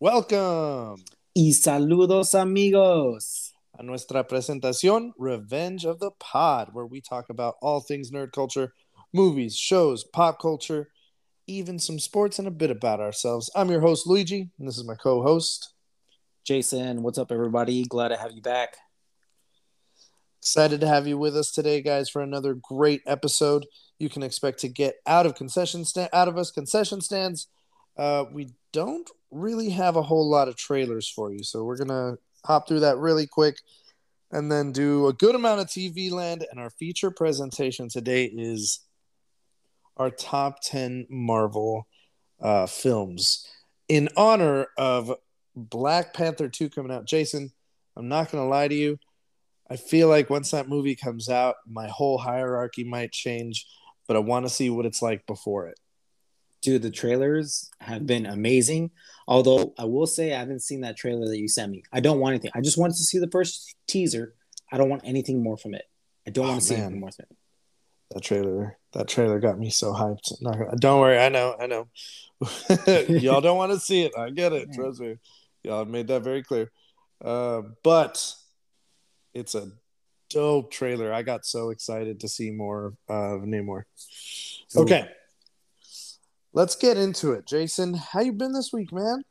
Welcome Y saludos, amigos. a nuestra presentación, Revenge of the Pod, where we talk about all things nerd culture, movies, shows, pop culture, even some sports, and a bit about ourselves. I'm your host, Luigi, and this is my co host. Jason, what's up, everybody? Glad to have you back. Excited to have you with us today, guys, for another great episode. You can expect to get out of concession stand out of us concession stands. Uh, we don't really have a whole lot of trailers for you, so we're gonna hop through that really quick, and then do a good amount of TV land. And our feature presentation today is our top ten Marvel uh, films in honor of Black Panther two coming out. Jason, I'm not gonna lie to you. I feel like once that movie comes out, my whole hierarchy might change, but I want to see what it's like before it. Dude, the trailers have been amazing. Although I will say I haven't seen that trailer that you sent me. I don't want anything. I just wanted to see the first teaser. I don't want anything more from it. I don't Oh, want to see man. anything more from it. That trailer, that trailer got me so hyped. Gonna, don't worry, I know, I know. Y'all don't want to see it. I get it. Trust me. Y'all made that very clear. Uh, but it's a dope trailer. I got so excited to see more of Namor. Okay. Let's get into it. Jason, how you been this week, man?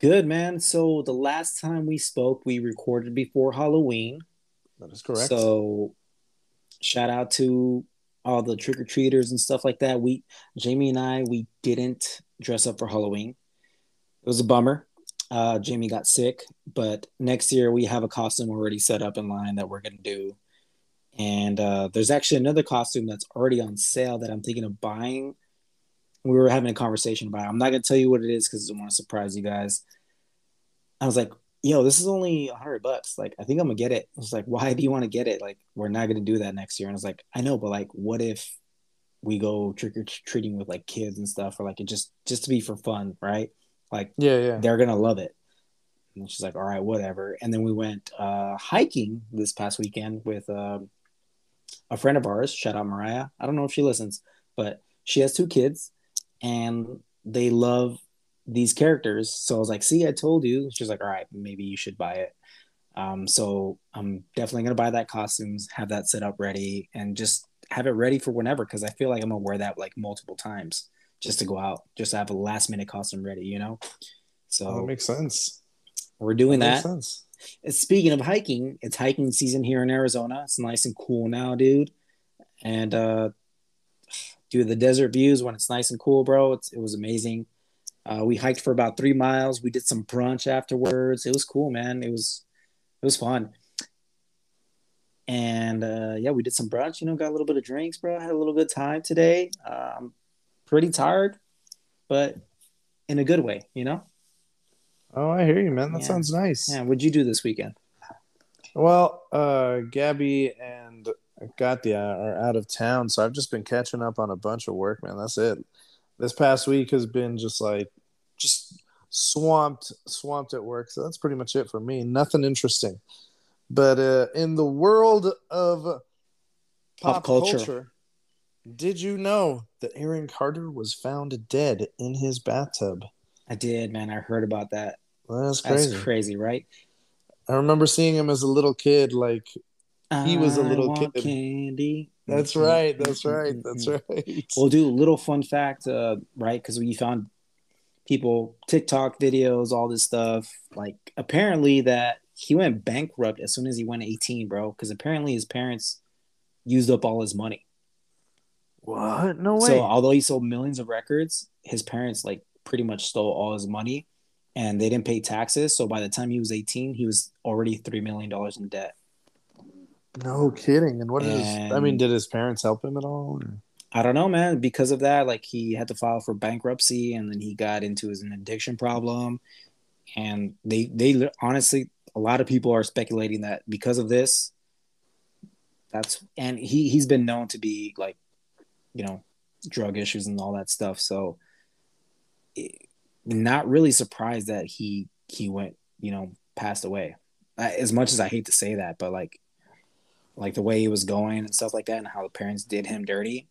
Good, man. So the last time we spoke, we recorded before Halloween. That is correct. So shout out to all the trick or treaters and stuff like that. We Jamie and I we didn't dress up for Halloween. It was a bummer. Uh, Jamie got sick, but next year we have a costume already set up in line that we're gonna do. And uh, there's actually another costume that's already on sale that I'm thinking of buying. We were having a conversation about. It. I'm not gonna tell you what it is because I want to surprise you guys. I was like, yo, this is only a hundred bucks. Like, I think I'm gonna get it. I was like, why do you want to get it? Like, we're not gonna do that next year. And I was like, I know, but like, what if we go trick or treating with like kids and stuff, or like it just just to be for fun, right? Like, yeah, yeah. they're gonna love it. And she's like, all right, whatever. And then we went uh, hiking this past weekend with um a friend of ours. Shout out Mariah. I don't know if she listens, but she has two kids, and they love these characters. So I was like, see, I told you. She's like, all right, maybe you should buy it. Um, so I'm definitely gonna buy that costumes, have that set up ready, and just have it ready for whenever because I feel like I'm gonna wear that like multiple times just to go out, just to have a last minute costume ready, you know. So Oh, that makes sense. we're doing that. sense. Speaking of hiking, it's hiking season here in Arizona. It's nice and cool now, dude. And uh dude, the desert views when it's nice and cool, bro. It's, it was amazing. Uh, we hiked for about three miles. We did some brunch afterwards. It was cool, man. It was it was fun. And uh, yeah, we did some brunch. You know, got a little bit of drinks, bro. Had a little good time today. Uh, I'm pretty tired, but in a good way. You know. Oh, I hear you, man. That Yeah. sounds nice. Yeah. What'd you do this weekend? Well, uh, Gabby and Katya are out of town, so I've just been catching up on a bunch of work, man. That's it. This past week has been just like just swamped, swamped at work. So that's pretty much it for me. Nothing interesting. But uh, in the world of pop, Pop culture. culture. did you know that Aaron Carter was found dead in his bathtub? I did, man. I heard about that. That's That's crazy. crazy, right? I remember seeing him as a little kid, like He was a little kid. Candy. That's right. That's right. That's right. Well, do a little fun fact, uh, right? Because we found people TikTok videos, all this stuff. Like, apparently, that he went bankrupt as soon as he went 18, bro. Because apparently, his parents used up all his money. What? No way. So, although he sold millions of records, his parents like pretty much stole all his money, and they didn't pay taxes. So, by the time he was 18, he was already three million dollars in debt. No kidding. And what is? I mean, did his parents help him at all? or- I don't know, man. Because of that, like he had to file for bankruptcy, and then he got into his an addiction problem. And they, they honestly, a lot of people are speculating that because of this, that's and he he's been known to be like, you know, drug issues and all that stuff. So, it, not really surprised that he he went, you know, passed away. I, as much as I hate to say that, but like, like the way he was going and stuff like that, and how the parents did him dirty.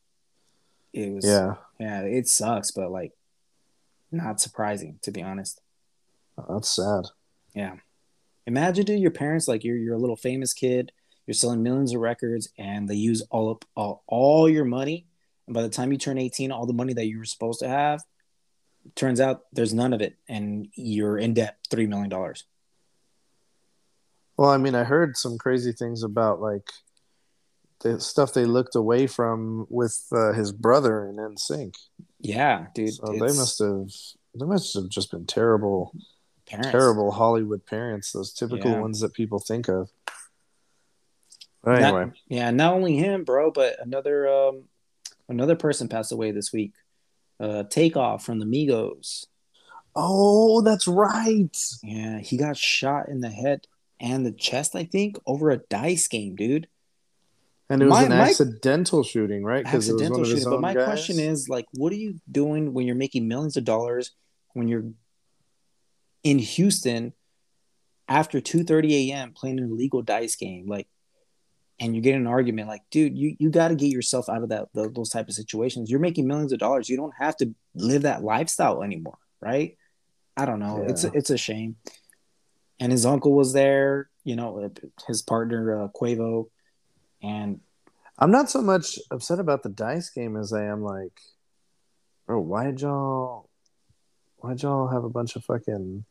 It was Yeah. yeah, it sucks, but like not surprising to be honest. That's sad. Yeah. Imagine dude, your parents like you're you're a little famous kid, you're selling millions of records, and they use all up all, all your money. And by the time you turn 18, all the money that you were supposed to have, turns out there's none of it, and you're in debt three million dollars. Well, I mean, I heard some crazy things about like the stuff they looked away from with uh, his brother in NSYNC. Yeah, dude. So they must have they must have just been terrible, parents. terrible Hollywood parents. Those typical Yeah. ones that people think of. But Not- anyway, yeah, not only him, bro, but another um another person passed away this week. Uh Takeoff from the Migos. oh, that's right. Yeah, he got shot in the head and the chest, I think, over a dice game, dude. And it was My- an my- accidental shooting, right? 'Cause it was Accidental shooting. But my guys. question is like, what are you doing when you're making millions of dollars when you're in Houston after 2:30 a.m. playing an illegal dice game? Like and you get in an argument like, dude, you, you got to get yourself out of that tho- those type of situations. You're making millions of dollars. You don't have to live that lifestyle anymore, right? I don't know. It's Yeah. a, it's a shame. And his uncle was there, you know, his partner uh, Quavo, and I'm not so much upset about the dice game as I am like, bro, why'd y'all, why'd y'all have a bunch of fucking,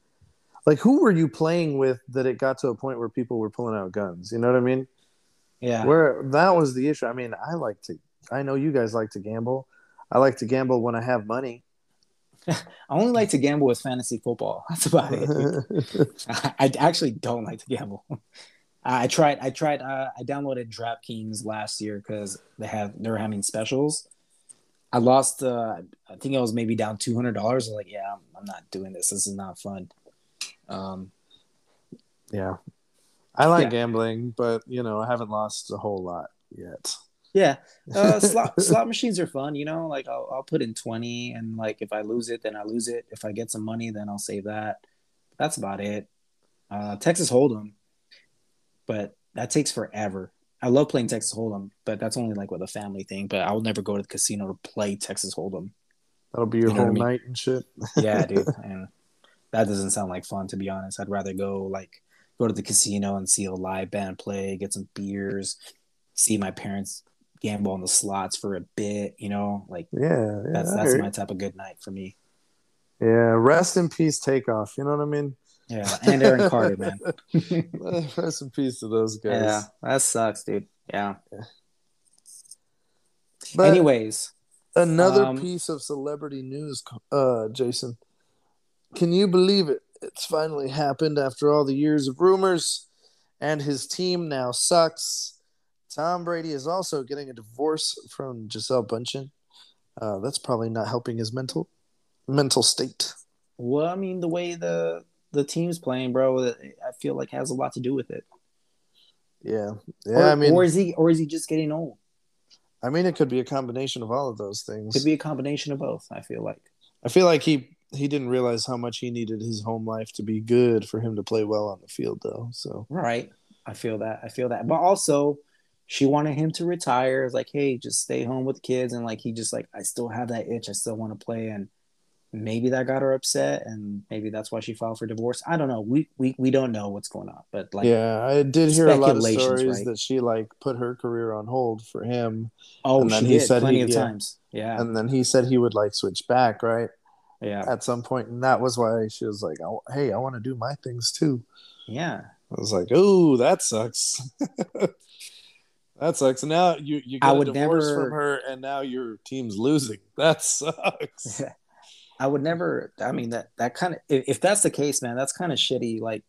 like, who were you playing with that it got to a point where people were pulling out guns? You know what I mean? yeah, Where that was the issue. I mean, I like to, I know you guys like to gamble. I like to gamble when I have money. I only like to gamble with fantasy football. That's about it. I actually don't like to gamble. I tried. I tried. Uh, I downloaded DraftKings last year because they have they were having specials. I lost. Uh, I think I was maybe down two hundred dollars. I was like, yeah, I'm, I'm not doing this. This is not fun. Um, yeah. I like Yeah. gambling, but, you know, I haven't lost a whole lot yet. Yeah, uh, slot slot machines are fun. You know, like I'll I'll put in twenty, and like if I lose it, then I lose it. If I get some money, then I'll save that. That's about it. Uh, Texas Hold'em, but that takes forever. I love playing Texas Hold'em, but that's only like with a family thing. But I will never go to the casino to play Texas Hold'em. That'll be your You know whole I mean? night and shit. Yeah, dude, and that doesn't sound like fun to be honest. I'd rather go like go to the casino and see a live band play, get some beers, see my parents gamble on the slots for a bit. You know, like Yeah. yeah that's that's my type of good night for me. Yeah, rest in peace, takeoff. You know what I mean? Yeah, and Aaron Carter, man. rest in peace to those guys. Yeah, that sucks, dude. Yeah. But Anyways, another um, piece of celebrity news, uh, Jason. Can you believe it? It's finally happened after all the years of rumors, and his team now sucks. Tom Brady is also getting a divorce from Gisele Bundchen. Uh, that's probably not helping his mental mental state. well, I mean, the way the the team's playing, bro, I feel like has a lot to do with it. Yeah, yeah. or, I mean, or is he or is he just getting old? I mean, it could be a combination of all of those things. Could be a combination of both. I feel like. I feel like he he didn't realize how much he needed his home life to be good for him to play well on the field, though. So Right. I feel that. I feel that. But also, she wanted him to retire. It's like, hey, just stay home with the kids. And like, he just like, I still have that itch. I still want to play. And maybe that got her upset. And maybe that's why she filed for divorce. I don't know. We we, we don't know what's going on. But like, yeah, I did hear a lot of stories right? that she like put her career on hold for him, oh, and then she he did said plenty he- of yeah. times. Yeah. and then he said he would like switch back, right, Yeah. at some point, and that was why she was like, "Oh, "Hey, I want to do my things too." Yeah. I was like, "Oh, that sucks." that sucks. Now you you I got a would divorce never- from her, and now your team's losing. That sucks. I would never. I mean that that kind of if, if that's the case, man, that's kind of shitty. Like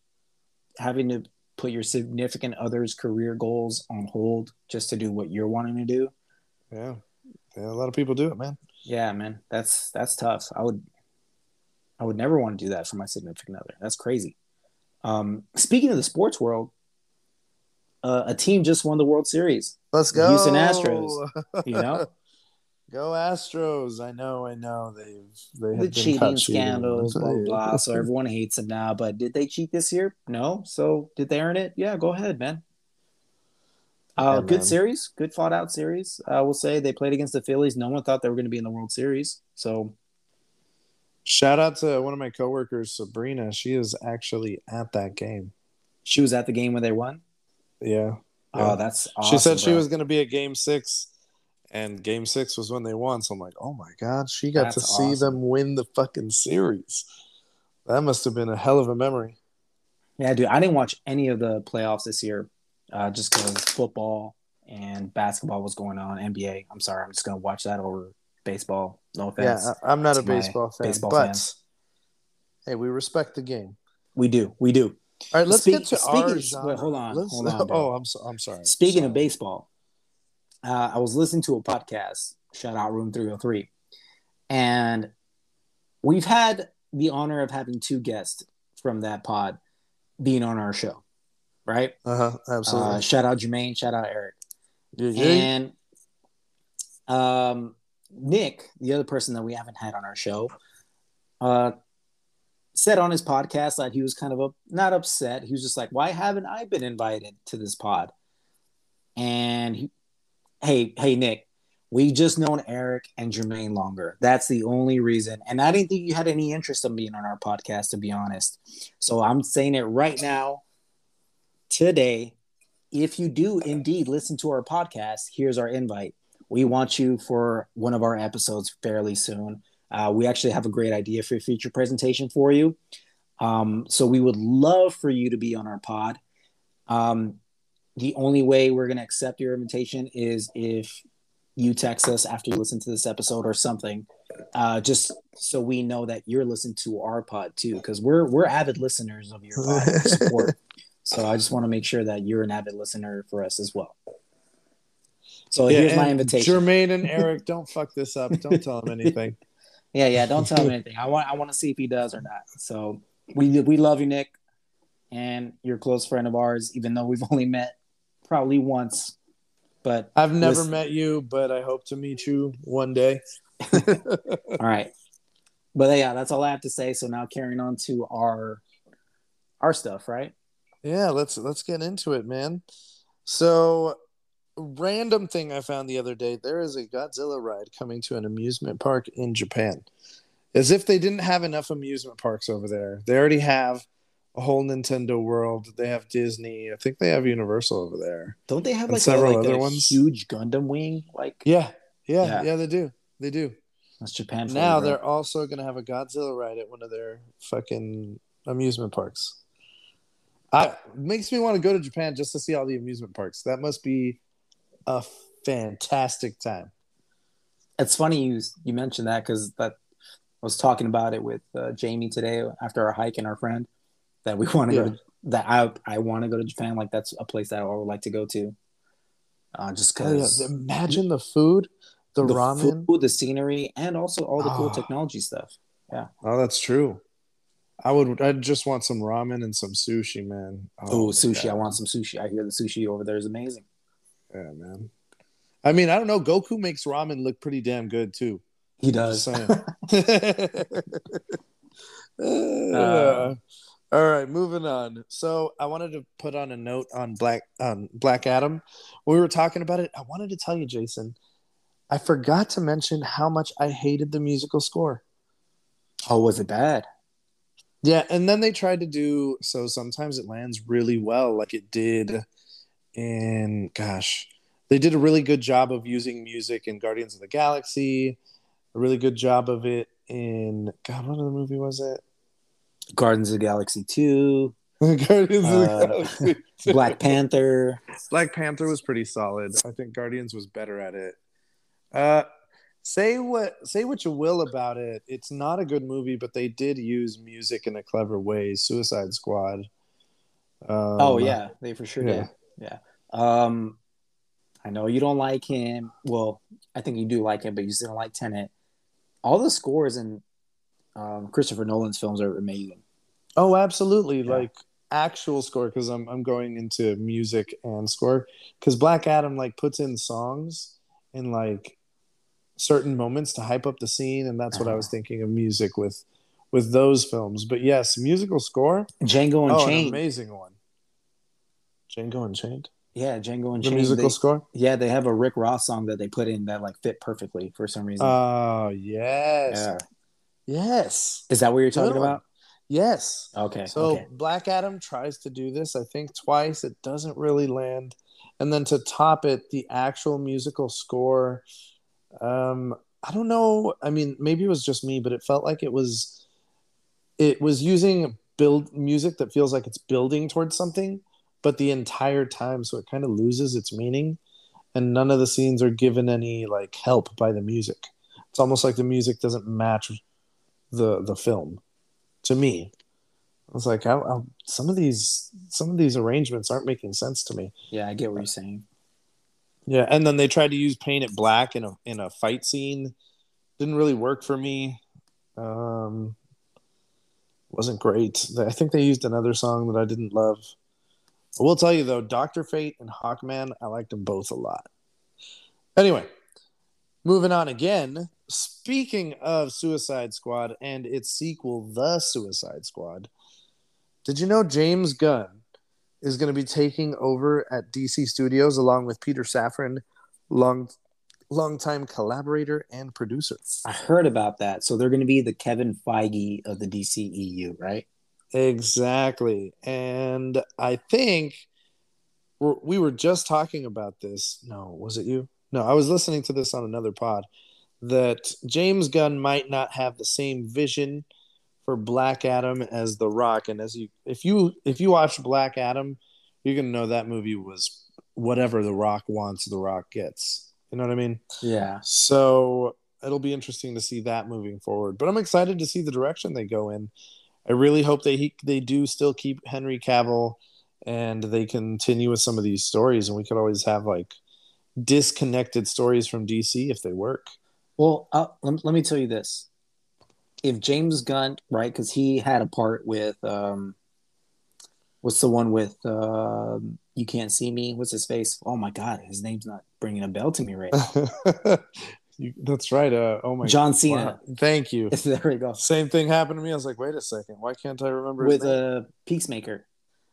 having to put your significant other's career goals on hold just to do what you're wanting to do. yeah, yeah. A lot of people do it, man. Yeah, man, that's that's tough. I would, I would never want to do that for my significant other. That's crazy. Um, speaking of the sports world, uh, a team just won the World Series. Let's go, Houston Astros, You know, Go Astros! I know, I know. They've they the cheating scandals, blah blah. blah. So everyone hates them now. But did they cheat this year? No. So did they earn it? Yeah. Go ahead, man. Uh, Yeah, good man. series, good fought out series. I will say they played against the Phillies. No one thought they were going to be in the World Series. So Shout out to one of my coworkers, Sabrina. She is actually at that game. She was at the game when they won. Yeah. Oh, Yeah. that's she awesome, said she was going to be at game six, and game six was when they won. So I'm like, oh my God, she got to That's see them win the fucking series. That must have been a hell of a memory. Yeah, dude, I didn't watch any of the playoffs this year, uh, just because football and basketball was going on. NBA. I'm sorry, I'm just gonna watch that over baseball. No offense. Yeah, I'm not a to baseball fan, baseball but fans. hey, we respect the game. we do, we do. All right, let's Speak- get to speaking- our wait, hold on, Let's- hold on, bro. oh, I'm so, I'm sorry. Speaking of baseball, uh, I was listening to a podcast. Shout out Room 303, and we've had the honor of having two guests from that pod being on our show, right? uh-huh, absolutely. Uh, shout out Jermaine, shout out Eric. Yeah. And um, Nick, the other person that we haven't had on our show, uh, said on his podcast that he was kind of up, not upset. He was just like, "Why haven't I been invited to this pod?" And he, hey, hey, Nick, we just known Eric and Jermaine longer. That's the only reason. And I didn't think you had any interest in being on our podcast, to be honest. So I'm saying it right now, today. If you do indeed listen to our podcast, here's our invite. We want you for one of our episodes fairly soon. Uh, we actually have a great idea for a feature presentation for you. Um, so we would love for you to be on our pod. Um, the only way we're going to accept your invitation is if you text us after you listen to this episode or something, uh, just so we know that you're listening to our pod too, because we're we're avid listeners of your pod support. So I just want to make sure that you're an avid listener for us as well. So Yeah, here's my invitation. Jermaine and Eric, don't fuck this up. Don't tell them anything. Yeah, yeah. Don't tell him anything. I want I want to see if he does or not. So we we love you, Nick, and you're a close friend of ours, even though we've only met probably once. But I've never Listen. met you, but I hope to meet you one day. all right. But yeah, that's all I have to say. So now carrying on to our our stuff, right? Yeah, let's let's get into it, man. So, random thing I found the other day: there is a Godzilla ride coming to an amusement park in Japan. As if they didn't have enough amusement parks over there. They already have a whole Nintendo World. They have Disney. I think they have Universal over there. Don't they have like, a, several like other a ones. huge Gundam wing? Like Yeah, yeah, Yeah. yeah. they do. They do. that's Japan. now bro. they're also going to have a Godzilla ride at one of their fucking amusement parks. I makes me want to go to Japan just to see all the amusement parks. That must be a fantastic time. It's funny you you mentioned that because that I was talking about it with uh, Jamie today after our hike and our friend that we want to Yeah. go to, that I I want to go to Japan. Like that's a place that I would like to go to. Uh, just Oh, yeah. because Imagine the food, the, ramen. food, the scenery, and also all the cool Ah. technology stuff. Yeah. Oh, that's true. I would. I just want some ramen and some sushi, man. Oh, my sushi! I want some sushi. I hear the sushi over there is amazing. Yeah, man. I mean, I don't know. Goku makes ramen look pretty damn good too. He does. Uh, all right, moving on. So I wanted to put on a note on Black on Black Adam. When we were talking about it. I wanted to tell you, Jason. I forgot to mention how much I hated the musical score. oh, was it bad? Yeah, and then they tried to do so. Sometimes it lands really well, like it did in gosh, they did a really good job of using music in Guardians of the Galaxy. A really good job of it in God. What other movie was it? Guardians of the Galaxy Two, Guardians of the Uh, Galaxy. Black Panther. Black Panther was pretty solid. I think Guardians was better at it. Uh, say what say what you will about it. It's not a good movie, but they did use music in a clever way. Suicide Squad. Um, oh yeah, they for sure yeah. did. Yeah. Um, I know you don't like him. Well, I think you do like him, but you still don't like Tenet. All the scores in um, Christopher Nolan's films are amazing. Oh, absolutely. Yeah. Like actual score because I'm I'm going into music and score because Black Adam like puts in songs in like certain moments to hype up the scene, and that's what I was Uh-huh. thinking of music with with those films. But yes, musical score. Django Oh, an amazing one. Django Unchained. yeah, Django The Unchained. musical they- score. Yeah, they have a Rick Ross song that they put in that like fit perfectly for some reason. Oh yes. yeah. Yes. Is that what you're talking Good one. about? Yes. Okay. So okay. Black Adam tries to do this, I think, twice. It doesn't really land. And then to top it, the actual musical score. Um, I don't know. I mean, maybe it was just me, but it felt like it was it was using build music that feels like it's building towards something, but the entire time, so it kind of loses its meaning. And none of the scenes are given any like help by the music. It's almost like the music doesn't match the the film to me. I was like, I, I, some of these some of these arrangements aren't making sense to me. Yeah, I get what you're saying. Yeah, and then they tried to use paint it black in a in a fight scene. Didn't really work for me. Um, wasn't great. I think they used another song that I didn't love. I will tell you though, Doctor Fate and Hawkman, I liked them both a lot. Anyway, moving on again. Speaking of Suicide Squad and its sequel, The Suicide Squad, did you know James Gunn is going to be taking over at DC Studios along with Peter Safran, long longtime collaborator and producer. I heard about that. So they're going to be the Kevin Feige of the DCEU, right? Exactly. And I think we're, were just talking about this. No, was it you? No, I was listening to this on another pod that James Gunn might not have the same vision for Black Adam as The Rock. And as you, if you, if you watch Black Adam, you're going to know that movie was whatever The Rock wants, The Rock gets. You know what I mean? Yeah. So it'll be interesting to see that moving forward. But I'm excited to see the direction they go in. I really hope they they do still keep Henry Cavill and they continue with some of these stories, and we could always have like disconnected stories from DC if they work. Well, uh, let, let me tell you this: if James Gunn, right, because he had a part with um, what's the one with uh, you can't see me? What's his face? Oh my God, his name's not bringing a bell to me right now. You- That's right. Uh, oh my John Cena. Wow. Thank you. there we go. Same thing happened to me. I was like, wait a second. Why can't I remember With name? uh, Peacemaker,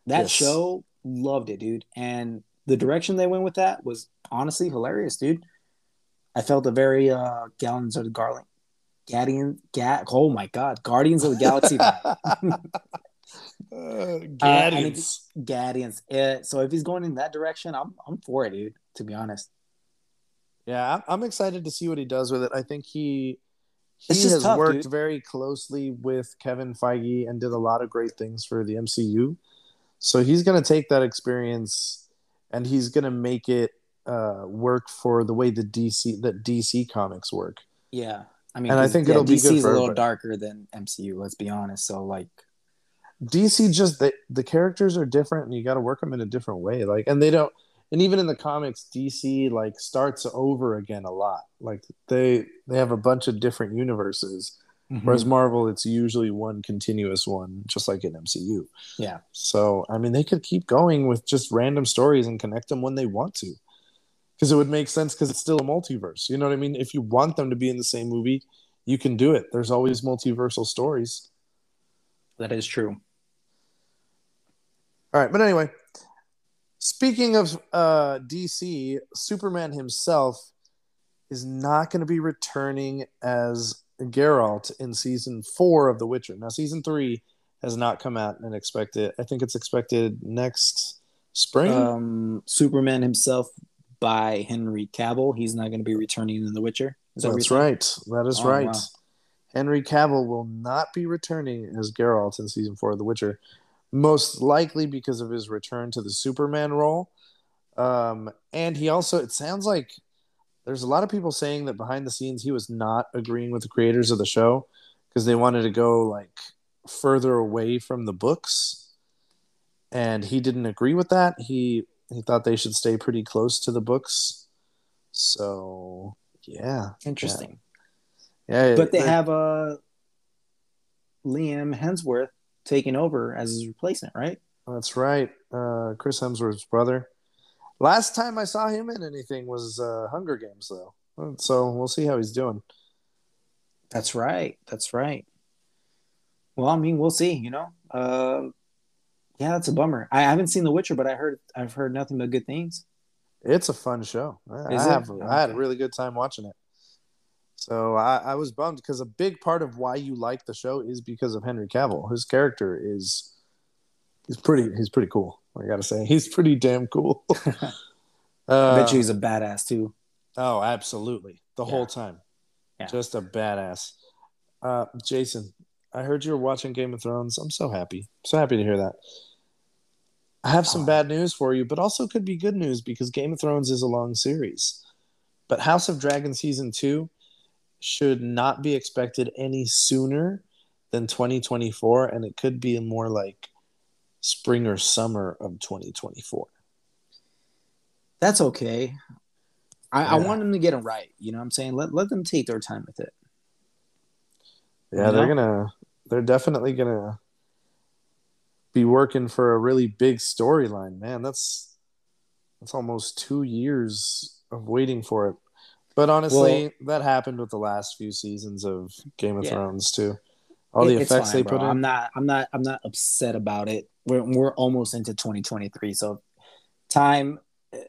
that Yes. show loved it, dude, and the direction they went with that was honestly hilarious, dude. I felt a very uh, Gallons of the Garland, Guardian, Ga- oh my God, Guardians of the Galaxy uh, think- Guardians. Guardians. Uh, so if he's going in that direction, I'm I'm for it, dude. To be honest, Yeah, I'm- excited to see what he does with it. I think he he has tough, worked dude. very closely with Kevin Feige and did a lot of great things for the MCU. So he's going to take that experience and he's going to make it uh, work for the way the DC that DC comics work. yeah. I mean, And I think yeah, it'll be DC's good for a little everybody. darker than MCU. Let's be honest. So like, DC just the, the characters are different and you got to work them in a different way. Like, and they don't, and even in the comics, DC like starts over again a lot. Like they they have a bunch of different universes. Whereas Mm-hmm. Marvel, it's usually one continuous one, just like in MCU. yeah, So, I mean, they could keep going with just random stories and connect them when they want to. Because it would make sense because it's still a multiverse. You know what I mean? If you want them to be in the same movie, you can do it. There's always multiversal stories. that is true. All right. But anyway, speaking of uh, DC, Superman himself is not going to be returning as Geralt in season four of The Witcher. Now, season three has not come out and expected. I think it's expected next spring. Um, Superman himself by Henry Cavill. He's not going to be returning in The Witcher. Is that That's right. That is Oh, right. wow. Henry Cavill will not be returning as Geralt in season four of The Witcher, most likely because of his return to the Superman role. Um, and he also, it sounds like there's a lot of people saying that behind the scenes he was not agreeing with the creators of the show because they wanted to go like further away from the books. And he didn't agree with that. He he thought they should stay pretty close to the books. So yeah, Interesting. yeah. But they they're- have uh, Liam Hemsworth taking over as his replacement, right? That's right. Uh, Chris Hemsworth's brother. Last time I saw him in anything was uh, Hunger Games, though. So we'll see how he's doing. That's right. That's right. Well, I mean, we'll see. You know, um, yeah, that's a bummer. I haven't seen The Witcher, but I heard I've heard nothing but good things. It's a fun show. I, Is I it? have, I had a really good time watching it. So I, I was bummed because a big part of why you like the show is because of Henry Cavill. His character is he's pretty he's pretty cool. I gotta say he's pretty damn cool. I uh, bet you he's a badass too. oh, absolutely, the Yeah. whole time, Yeah. just a badass. Uh, Jason, I heard you were watching Game of Thrones. I'm so happy, so happy to hear that. I have some Oh. bad news for you, but also could be good news because Game of Thrones is a long series. But House of Dragon season two should not be expected any sooner than 2024, and it could be more like spring or summer of 2024. That's okay. I, I want them to get it right. You know what I'm saying? Let let them take their time with it. Yeah, You they're gonna, they're definitely gonna be working for a really big storyline. Man, that's that's almost two years of waiting for it. But honestly, that happened with the last few seasons of Game of Yeah. Thrones too. All the It- effects fine, they bro. put in. I'm not I'm not I'm not upset about it. We're we're almost into 2023. So time eh,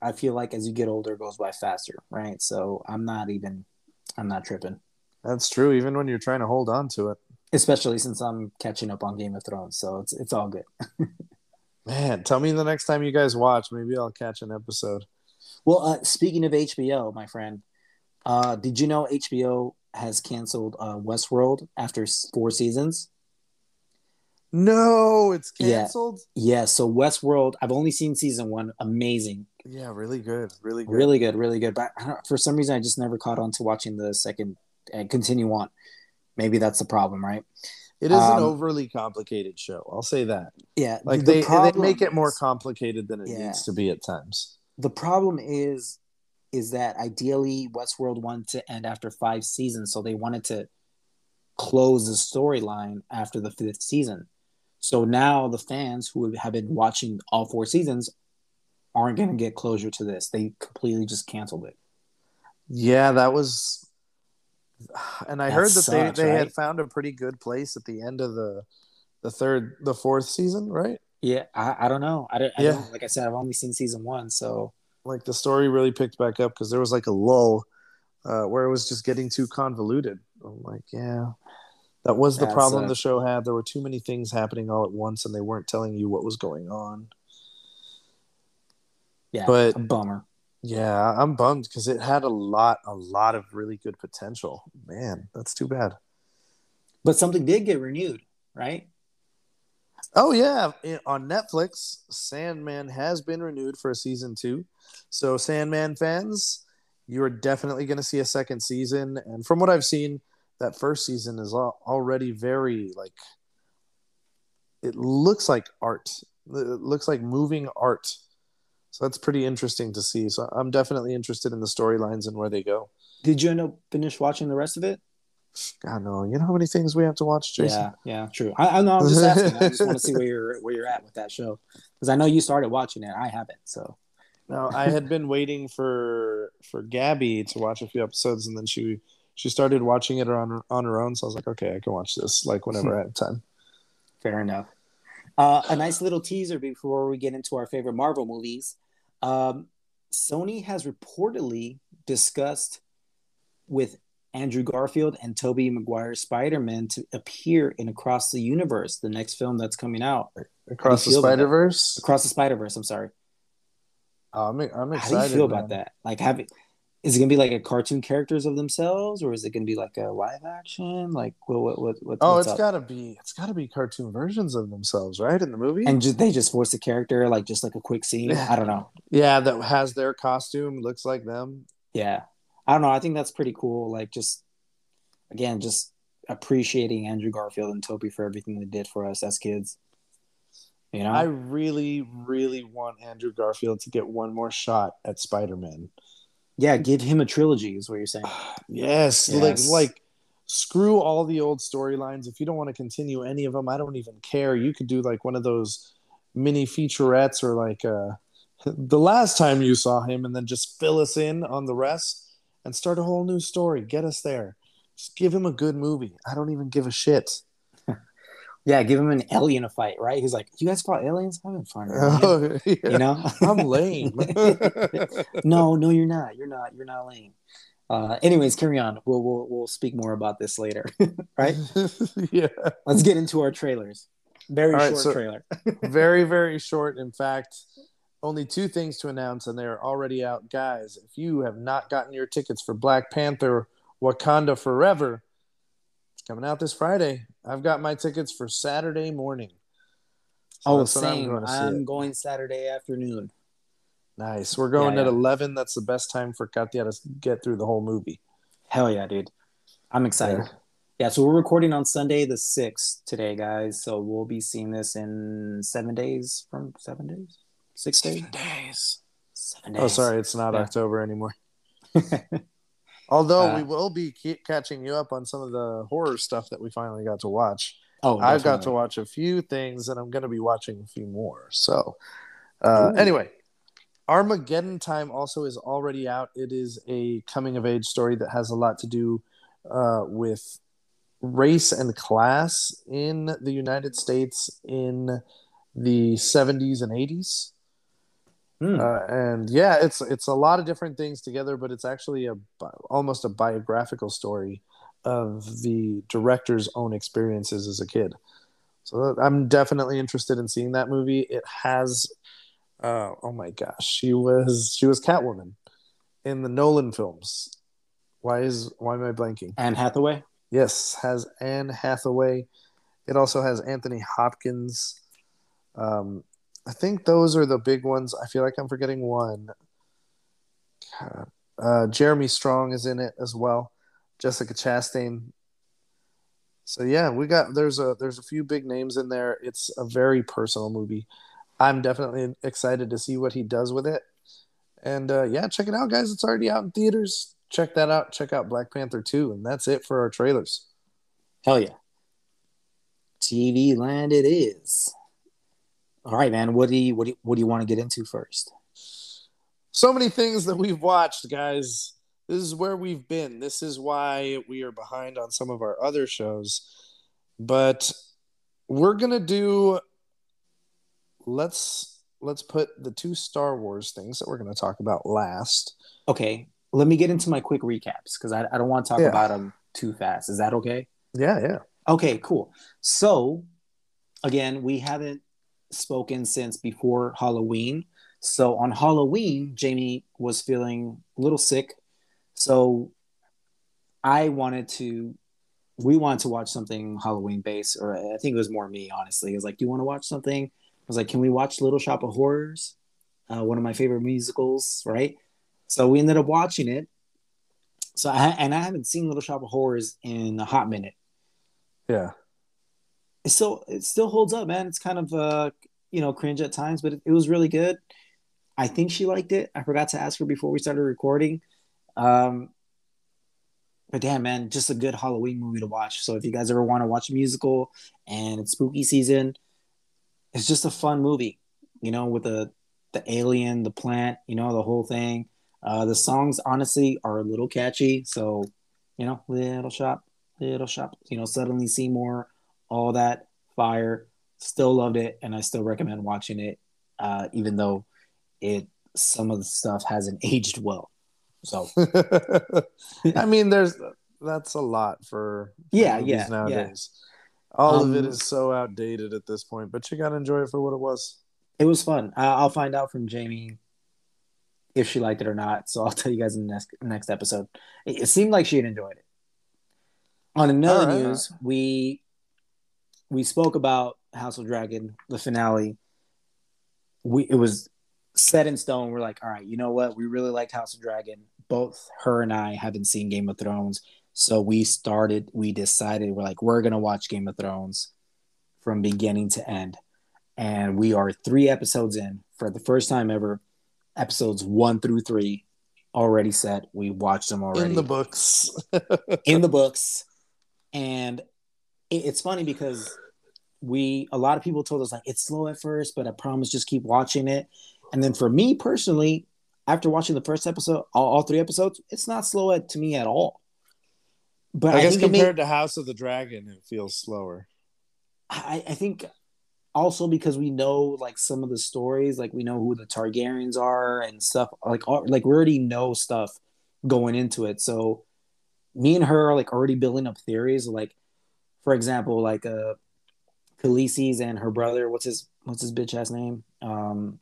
I feel like as you get older it goes by faster, right? So I'm not even I'm not tripping. That's true. Even when you're trying to hold on to it, Especially since I'm catching up on Game of Thrones. So it's it's all good. man. Tell me the next time you guys watch. Maybe I'll catch an episode. Well, uh, speaking of HBO, my friend, uh, did you know HBO has canceled uh, Westworld after four seasons? No, it's Yeah. canceled. Yeah, so Westworld, I've only seen season one. Amazing. Yeah, really good. Really good. Really good, really good. But I don't- for some reason, I just never caught on to watching the second and continue on. Maybe that's the problem, right? It is Um, an overly complicated show. I'll say that. Yeah. Like the they, problem they make it more complicated than it Yeah. needs to be at times. The problem is is that ideally Westworld wanted to end after five seasons, so they wanted to close the storyline after the fifth season. So now the fans who have been watching all four seasons aren't going to get closure to this. They completely just canceled it. Yeah, that was. And I That heard that sucks, they, they had found a pretty good place at the end of the the third, the fourth season, right? Yeah, I, I don't know. I don't, I Yeah. don't like I said, I've only seen season one, so Like the story really picked back up because there was like a lull uh, where it was just getting too convoluted. I'm like, yeah, that was the That's, problem uh, the show had. There were too many things happening all at once, and they weren't telling you what was going on. yeah, But- a bummer. Yeah, I'm bummed because it had a lot, a lot of really good potential. Man, that's too bad. But something did get renewed, right? Oh yeah, on Netflix, Sandman has been renewed for a season two. So Sandman fans, you are definitely going to see a second season. And from what I've seen, that first season is already very like. It looks like art. It looks like moving art. So that's pretty interesting to see. So I'm definitely interested in the storylines and where they go. Did you end up finish watching the rest of it? God no, you know how many things we have to watch, Jason. Yeah, yeah, true. I, I know. I'm just asking. I just want to see where you're where you're at with that show because I know you started watching it. I haven't. So No, I had been waiting for for Gabby to watch a few episodes, and then she she started watching it on her, on her own. So I was like, okay, I can watch this like whenever I have time. fair enough. Uh, a nice little teaser before we get into our favorite Marvel movies. Um, Sony has reportedly discussed with Andrew Garfield and Tobey Maguire's Spider-Man to appear in Across the Universe, the next film that's coming out. Across the feel about that? Spider Verse, Across the Spider-Verse. I'm sorry. Oh, I'm I'm How do you feel about that? Like, have it, is it gonna be like a cartoon characters of themselves, or is it gonna be like a live action? Like, what, what, what, what Oh, it's up? gotta be it's gotta be cartoon versions of themselves, right? In the movie, and just, they just voice the character, like just like a quick scene. I don't know. yeah, that has their costume, looks like them. Yeah, I don't know. I think that's pretty cool. Like, just again, just appreciating Andrew Garfield and Tobey for everything they did for us as kids. You know, I really, really want Andrew Garfield to get one more shot at Spider Man. yeah, give him a trilogy, is what you're saying. Yes, Yes. like like screw all the old storylines. If you don't want to continue any of them, I don't even care. You could do like one of those mini featurettes or like uh the last time you saw him and then just fill us in on the rest and start a whole new story. Get us there. Just give him a good movie. I don't even give a shit. Yeah, give him an alien to fight, right? He's like, "You guys fought aliens? I'm fine." alien." Oh, yeah. You know, I'm lame. no, no, you're not. You're not. You're not lame. Uh, anyways, carry on. We'll we'll we'll speak more about this later, right? yeah. Let's get into our trailers. Very All right, short so- trailer. very very short in fact only two things to announce and they're already out guys if you have not gotten your tickets for black panther wakanda forever it's coming out this friday i've got my tickets for saturday morning So oh, same. to I'm going Saturday afternoon. nice we're going Yeah, at yeah. 11 that's the best time for katya to get through the whole movie Hell yeah, dude. I'm excited. Yeah. Yeah. so we're recording on Sunday the 6th today, guys. So we'll be seeing this in seven days from seven days? Six days? days Seven days. oh sorry it's not Yeah. october anymore although Uh, we will be keep catching you up on some of the horror stuff that we finally got to watch oh, I've got to watch a few things, and I'm going to be watching a few more. So, uh, anyway, Armageddon Time also is already out. It is a coming of age story that has a lot to do uh, with race and class in the United States in the 70s and 80s. Hmm. Uh, and yeah, it's it's a lot of different things together, but it's actually a almost a biographical story of the director's own experiences as a kid. So I'm definitely interested in seeing that movie. It has, uh, oh my gosh, she was she was Catwoman in the Nolan films. Why is why am I blanking? Anne Hathaway? Yes, has Anne Hathaway. It also has Anthony Hopkins. Um, I think those are the big ones. I feel like I'm forgetting one. Uh, Jeremy Strong is in it as well. Jessica Chastain. So yeah, we got there's a there's a few big names in there. It's a very personal movie. I'm definitely excited to see what he does with it. And uh, yeah, check it out, guys. It's already out in theaters. Check that out. Check out Black Panther 2. And that's it for our trailers. Hell yeah. TV land it is. All right, man. What do you what do you, what do you want to get into first? So many things that we've watched, guys. This is where we've been. This is why we are behind on some of our other shows. But we're gonna do let's let's put the two Star Wars things that we're gonna talk about last. Okay, let me get into my quick recaps because I, I don't want to talk Yeah. about them too fast. Is that okay? Yeah, yeah. Okay, cool. So, again, we haven't spoken since before Halloween. So, on Halloween, Jamie was feeling a little sick. So, I wanted to, we wanted to watch something Halloween based, or I think it was more me, honestly. It was like, Do you want to watch something? I was like, Can we watch Little Shop of Horrors? Uh, one of my favorite musicals, right? So, we ended up watching it. So, I, and I haven't seen Little Shop of Horrors in a hot minute Yeah. It still it still holds up, man. It's kind of uh you know cringe at times, but it, it was really good. I think she liked it. I forgot to ask her before we started recording. Um, but damn, man, just a good Halloween movie to watch. So if you guys ever want to watch a musical and it's spooky season, it's just a fun movie. You know, with the the alien, the plant, you know, the whole thing. Uh, the songs honestly are a little catchy. So, you know, little shop, little shop. You know, suddenly Seymour, all that fire. Still loved it, and I still recommend watching it, uh, even though it some of the stuff hasn't aged well. So I mean, there's that's a lot for, for Yeah, yeah, yeah. nowadays. All of it Um, so outdated at this point, but you gotta enjoy it for what it was. it was fun. I- I'll find out from Jamie if she liked it or not. So I'll tell you guys in the next next episode. It, it seemed like she had enjoyed it. On another right, news, we we spoke about House of Dragon, the finale. We it was set in stone. We're like, all right, you know what? We really liked House of Dragon. Both her and I haven't seen Game of Thrones, so we started. We decided we're like, we're gonna watch Game of Thrones from beginning to end and we are three episodes in for the first time ever. Episodes one through three already set. We watched them already In the books. in the books, and it, it's funny because we a lot of people told us like it's slow at first, but I promise just keep watching it. And then for me personally, after watching the first episode, all, all three episodes, it's not slow at, to me at all. But I I, guess think it made- compared to House of the Dragon, it feels slower. I, I think also because we know like some of the stories, like we know who the Targaryens are and stuff. Like all, like we already know stuff going into it. So me and her are like already building up theories. Like, for example, like uh Khaleesi's and her brother, what's his what's his bitch ass name? Um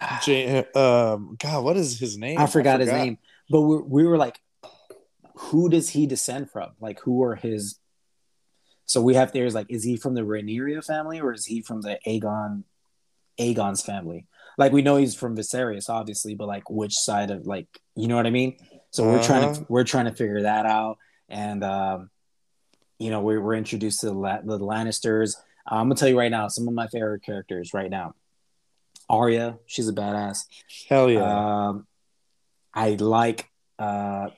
J- um, God, what is his name? I forgot, his name. But we we were like, who does he descend from? Like, who are his? So we have theories like, is he from the Rhaenyra family or is he from the Aegon, Aegon's family? Like we know he's from Viserys, obviously, but like which side of like you know what I mean? So we're trying to Uh-huh. we're trying to figure that out, and um, you know we're we're introduced to the, La- the Lannisters. I'm gonna tell you right now, some of my favorite characters right now. Arya, she's a badass. Hell yeah. Um, I like uh,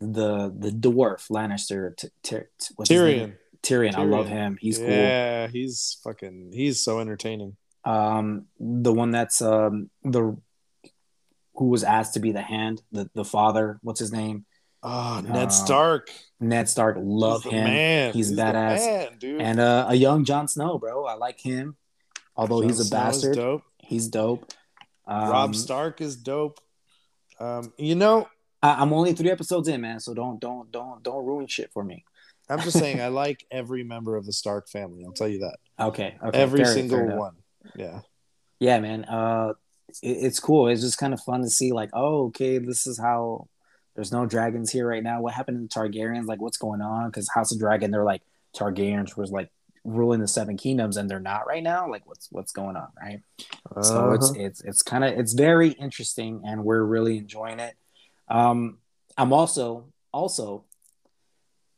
the the dwarf Lannister T- T- T- what's his? Tyrion. Tyrion. I love him. He's cool. yeah, he's fucking. He's so entertaining. Um, the one that's um the who was asked to be the hand, the the father. What's his name? Oh, Uh, Ned Stark. Ned Stark. Love He's him. Man. He's the badass. man, dude. And uh, a young Jon Snow, bro. I like him. Although Jon he's a Snow bastard, Dope. he's dope. Um, Robb Stark is dope. Um, you know, I, I'm only three episodes in, man. So don't don't don't don't ruin shit for me. I'm just saying I like every member of the Stark family. I'll tell you that. Okay, okay. every fair- single fair one. Yeah. yeah man uh it, it's cool it's just kind of fun to see like oh okay this is how there's no dragons here right now what happened to the targaryens like what's going on because house of dragon they're like targaryens was like ruling the seven kingdoms and they're not right now like what's what's going on right so it's Uh-huh. it's it's kind of it's very interesting and we're really enjoying it um i'm also also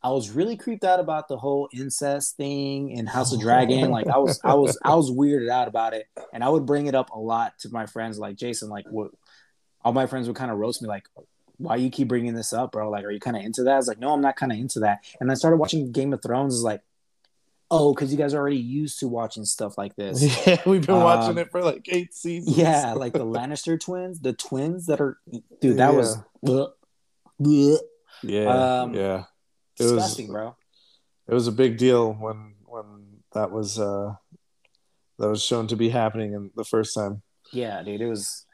I was really creeped out about the whole incest thing in House of Dragon. Like I was, I was, I was weirded out about it, and I would bring it up a lot to my friends. Like Jason, like what? All my friends would kind of roast me, like, "Why you keep bringing this up, bro? Like, are you kind of into that?" I was like, "No, I'm not kind of into that." And I started watching Game of Thrones. Is like, oh, because you guys are already used to watching stuff like this. yeah, we've been watching Um, it for like eight seasons. Yeah, like the Lannister twins, the twins that are, dude, that Yeah. was, bleh, bleh, yeah, Um, yeah. It was bro. it was a big deal when when that was uh that was shown to be happening in the first time. Yeah, dude, it was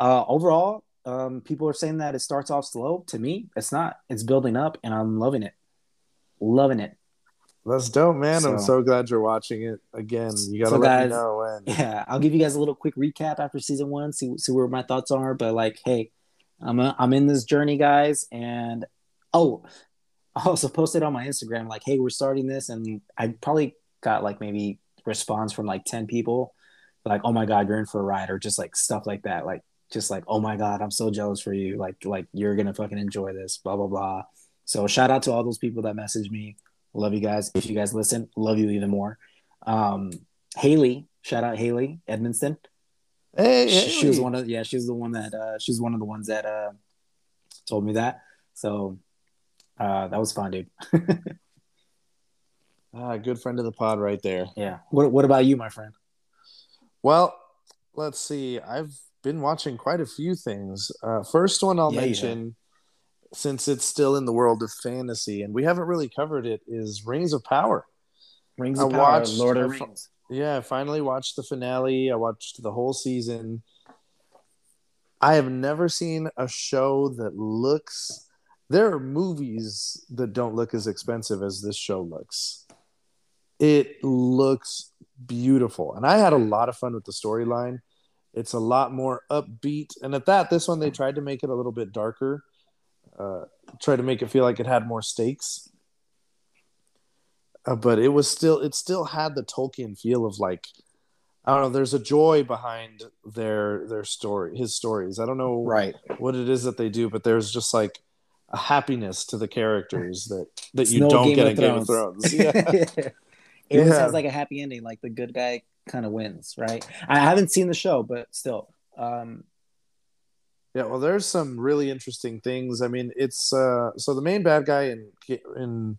uh overall, um people are saying that it starts off slow. To me, it's not. It's building up and I'm loving it. Loving it. That's dope, man. I'm So- so glad you're watching it again. You gotta So, let guys- me know when. Yeah, I'll give you guys a little quick recap after season 1, see see where my thoughts are, but like, hey, I'm a, I'm in this journey, guys, and oh, I also posted on my Instagram like, hey, we're starting this and I probably got like maybe response from like 10 people like, "Oh my god, you're in for a ride," or just like stuff like that. Like just like, "Oh my god, I'm so jealous for you." Like like you're going to fucking enjoy this, blah blah blah. So shout out to all those people that messaged me. Love you guys. If you guys listen, love you even more. Um Haley, shout out Haley Edmondson. Hey, She, she was one of yeah, she was the one that uh she was one of the ones that uh told me that. So uh that was fun, dude. Ah, good friend of the pod right there. yeah. What what about you, my friend? Well, let's see. I've been watching quite a few things. Uh, first one I'll Yeah, mention, since it's still in the world of fantasy and we haven't really covered it, is Rings of Power. Rings I of Power, watched- Lord of the Rings. Yeah, I finally watched the finale. I watched the whole season. I have never seen a show that looks. There are movies that don't look as expensive as this show looks. It looks beautiful. And I had a lot of fun with the storyline. It's a lot more upbeat. And at that, this one, they tried to make it a little bit darker, uh, tried to make it feel like it had more stakes uh, but it was still it still had the Tolkien feel of like I don't know. There's a joy behind their their story, his stories. I don't know Right. what it is that they do, but there's just like a happiness to the characters that that It's you no don't Game get in Game of Thrones. Yeah. it always Yeah. has like a happy ending, like the good guy kind of wins, right? I haven't seen the show, but still. Um, Yeah, well, there's some really interesting things. I mean, it's uh, so the main bad guy in in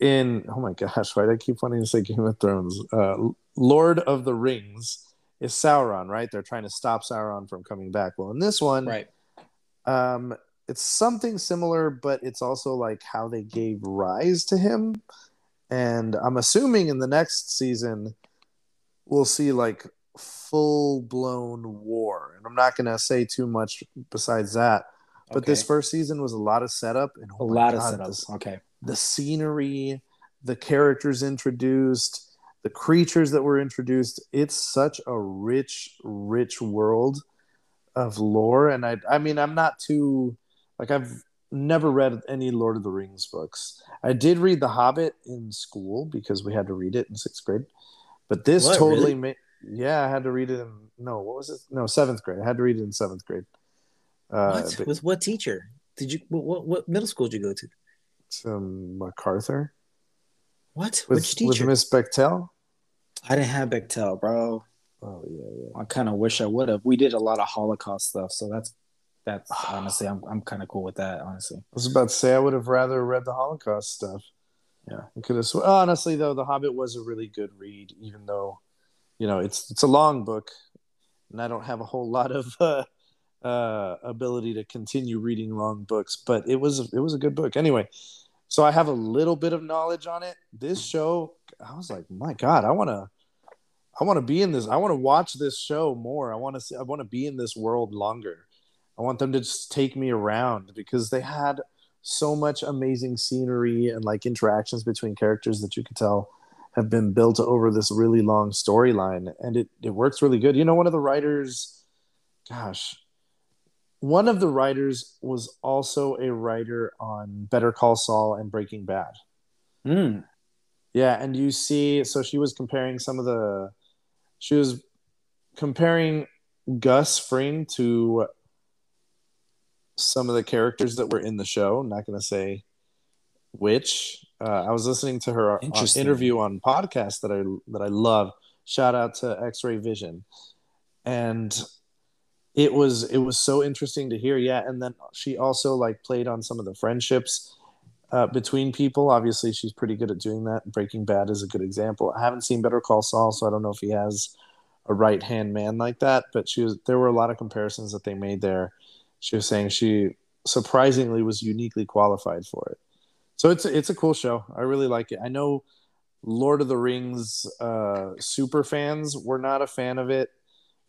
in oh my gosh, why do I keep wanting to say Game of Thrones? Uh, Lord of the Rings is Sauron, right? They're trying to stop Sauron from coming back. Well, in this one, right. um, it's something similar, but it's also like how they gave rise to him. And I'm assuming in the next season, we'll see like full blown war. And I'm not going to say too much besides that. But this first season was a lot of setup and oh a oh my lot of God, setups. Okay. the scenery, the characters introduced, the creatures that were introduced. It's such a rich, rich world of lore. And I, I mean, I'm not too like I've never read any Lord of the Rings books. I did read The Hobbit in school because we had to read it in sixth grade. But this What, totally really? made. Yeah, I had to read it in no, what was it? No, seventh grade. I had to read it in seventh grade. Uh, what? but- With what teacher? Did you what, what middle school did you go to? um, MacArthur What? with, Which teacher? with? Miss Bechtel. I didn't have Bechtel, bro. Oh yeah, yeah. I kind of wish I would have. We did a lot of Holocaust stuff, so that's that's honestly, I'm I'm kind of cool with that. Honestly, I was about to say I would have rather read the Holocaust stuff. Yeah. I could have. Sw- honestly, though, The Hobbit was a really good read, even though, you know, it's it's a long book, and I don't have a whole lot of uh, uh, ability to continue reading long books. But it was it was a good book anyway. So I have a little bit of knowledge on it. This show, I was like, my God, I want to. I want to be in this. I want to watch this show more. I want to see. I want to be in this world longer. I want them to just take me around because they had so much amazing scenery and like interactions between characters that you could tell have been built over this really long storyline and it, it works really good you know one of the writers gosh one of the writers was also a writer on better call saul and breaking bad mm. yeah, and you see, so she was comparing some of the, she was comparing Gus Fring to some of the characters that were in the show. I'm not going to say which. Uh, I was listening to her uh, Interesting. interview on podcast that I that I love. Shout out to X Ray Vision, and it was it was so interesting to hear. Yeah, and then she also like played on some of the friendships uh, between people. Obviously, she's pretty good at doing that. Breaking Bad is a good example. I haven't seen Better Call Saul, so I don't know if he has a right hand man like that. But she was there were a lot of comparisons that they made there. She was saying she surprisingly was uniquely qualified for it. So it's it's a cool show. I really like it. I know Lord of the Rings uh, super fans were not a fan of it.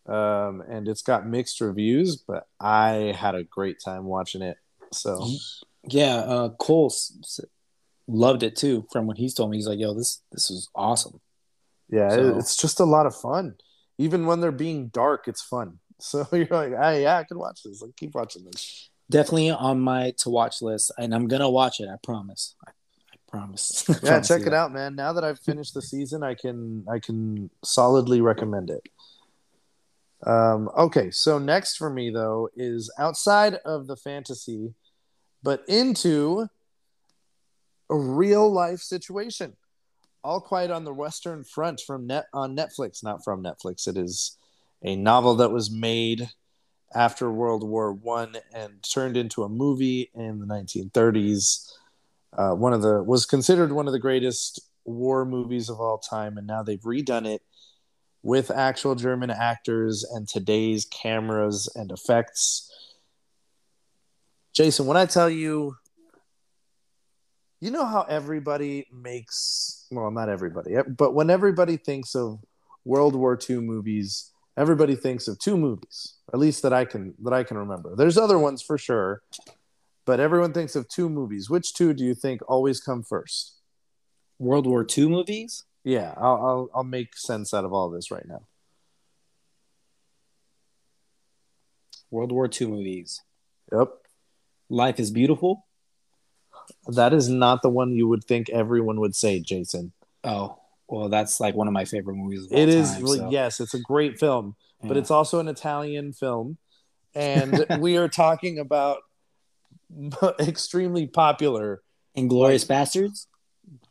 Um, and it's got mixed reviews, but I had a great time watching it. So yeah. Uh, Cole loved it too. From what he's told me, he's like, "Yo, this this is awesome." Yeah, So- it's just a lot of fun. Even when they're being dark, it's fun. So you're like, hey, yeah, I can watch this. Like, keep watching this. Definitely on my to watch list, and I'm gonna watch it. I promise. I, I promise. I Yeah, promise check it that. out, man. Now that I've finished the season, I can I can solidly recommend it. Um, okay, so next for me though is outside of the fantasy, but into a real life situation. All Quiet on the Western Front from net on Netflix, not from Netflix. It is a novel that was made after World War One and turned into a movie in the 1930s. Uh, one of the was considered one of the greatest war movies of all time, and now they've redone it with actual German actors and today's cameras and effects. Jason, when I tell you, you know how everybody makes well, not everybody, but when everybody thinks of World War II movies, everybody thinks of two movies, at least that I can that I can remember. There's other ones for sure, but everyone thinks of two movies. Which two do you think always come first? World War II movies. Yeah, I'll I'll, I'll make sense out of all this right now. World War II movies. Yep, Life is Beautiful. that is not the one you would think everyone would say, Jason. Oh, well, that's like one of my favorite movies. It is time, well, so, yes, it's a great film, but it's also an Italian film, and we are talking about extremely popular. Inglourious Basterds.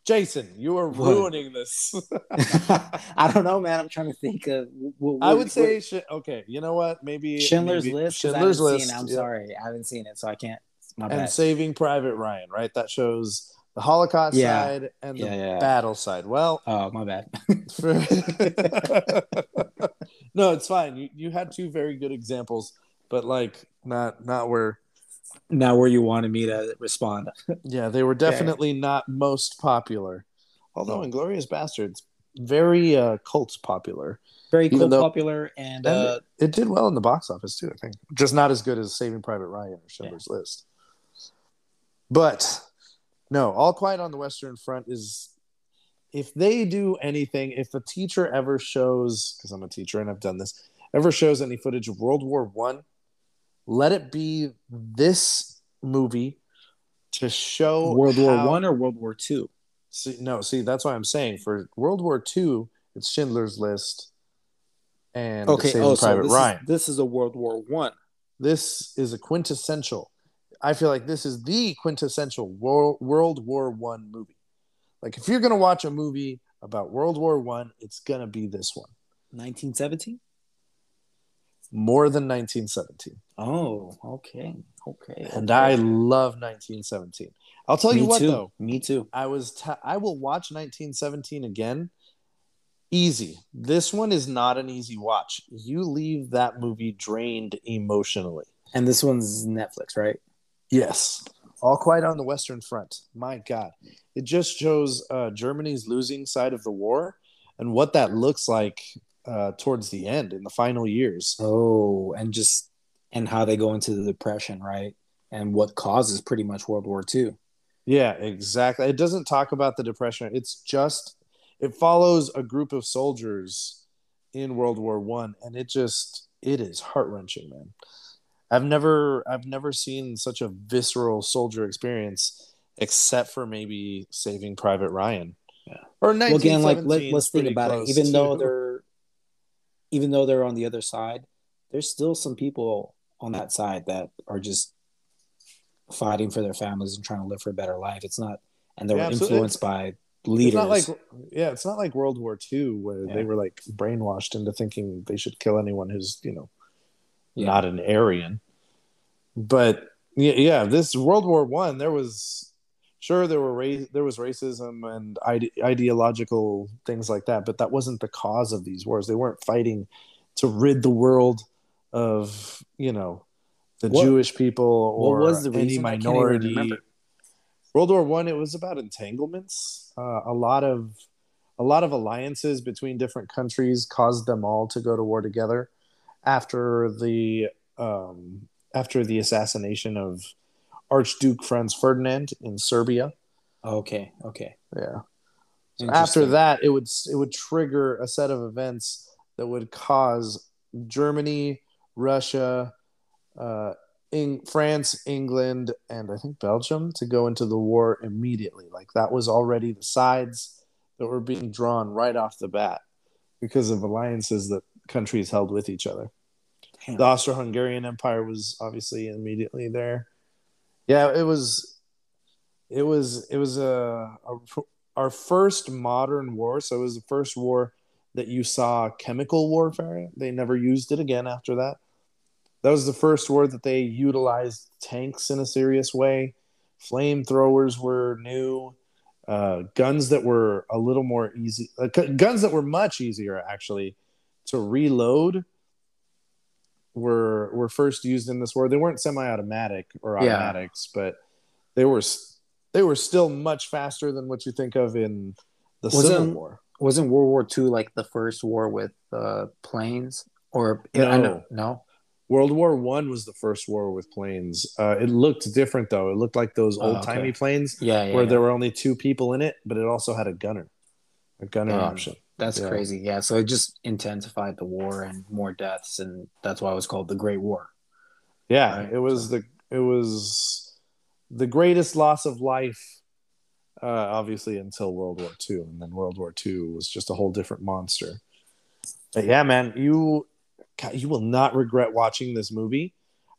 Jason, you are What? ruining this. I don't know, man. I'm trying to think of. What, I would say, sh- okay, you know what? Maybe Schindler's maybe List. schindler's list i'm yeah. sorry, I haven't seen it, so I can't. My and bad. Saving Private Ryan, right? That shows the Holocaust Yeah. side and the Yeah, yeah. battle side. Well, oh, my bad. for... no, it's fine. You you had two very good examples, but like not not where. now, where you wanted me to respond? Yeah, they were definitely not most popular. Although Yeah. Inglourious Basterds very uh, cult popular. Very cult though- popular and And uh, it did well in the box office too. I think just not as good as Saving Private Ryan or Schindler's List. But no, All Quiet on the Western Front is if they do anything, if a teacher ever shows, because I'm a teacher and I've done this, ever shows any footage of World War One, let it be this movie to show World War One or World War Two. See, no, see, that's why I'm saying for World War Two, it's Schindler's List and Okay, Saving oh, so Private this Ryan. is, this is a World War One. this is a quintessential. I feel like this is the quintessential World, World War One movie. Like if you're gonna watch a movie about World War One, it's gonna be this one. 1917. More than 1917, Oh, okay, okay. and okay. I love 1917. I'll tell Me you what too. though, Me too. I was t- I will watch 1917 again. Easy. This one is not an easy watch. You leave that movie drained emotionally. And this one's Netflix, right? Yes. All Quiet on the Western Front. My God. It just shows uh, Germany's losing side of the war and what that looks like uh, towards the end in the final years. Oh, and just and how they go into the depression, right? And what causes pretty much World War Two. Yeah, exactly. It doesn't talk about the Depression. It's just, it follows a group of soldiers in World War One, and it just, it is heart wrenching, man. I've never, I've never seen such a visceral soldier experience, except for maybe Saving Private Ryan. Yeah. Or Well, again, like let, let's think about it. close, Even though they're, even though they're on the other side, there's still some people on that side that are just fighting for their families and trying to live for a better life. It's not, and they Yeah, were absolutely. influenced by leaders. It's leaders. not like yeah, it's not like World War II where Yeah. they were like brainwashed into thinking they should kill anyone who's you know Yeah. not an Aryan. But yeah, yeah, this World War One, there was sure there were ra- there was racism and ide- ideological things like that, but that wasn't the cause of these wars. They weren't fighting to rid the world of you know the What- Jewish people or was the any reason? I can't even minority. World War One, it was about entanglements. Uh, a lot of a lot of alliances between different countries caused them all to go to war together after the um, after the assassination of Archduke Franz Ferdinand in Serbia. Okay, okay. Yeah. So after that, it would it would trigger a set of events that would cause Germany, Russia, uh, in France, England, and I think Belgium to go into the war immediately. Like that was already the sides that were being drawn right off the bat because of alliances that countries held with each other. Damn. The Austro-Hungarian Empire was obviously immediately there. Yeah, it was. It was. It was a, a our first modern war. So it was the first war that you saw chemical warfare. They never used it again after that. That was the first war that they utilized tanks in a serious way. Flamethrowers were new. Uh, guns that were a little more easy, uh, gu- guns that were much easier actually to reload were were first used in this war. They weren't semi-automatic or Yeah. automatics, but they were they were still much faster than what you think of in the Wasn't- Civil War. Wasn't World War II like the first war with uh, planes? Or No. I know- no. World War One was the first war with planes. Uh, it looked different though. It looked like those Oh, old timey okay. planes Yeah, yeah. where yeah. there were only two people in it, but it also had a gunner, a gunner Damn. option. That's Yeah. crazy. Yeah. So it just intensified the war and more deaths, and that's why it was called the Great War. Yeah, Right, it was the it was the greatest loss of life, uh, obviously until World War II, and then World War II was just a whole different monster. But yeah, man, you God, you will not regret watching this movie.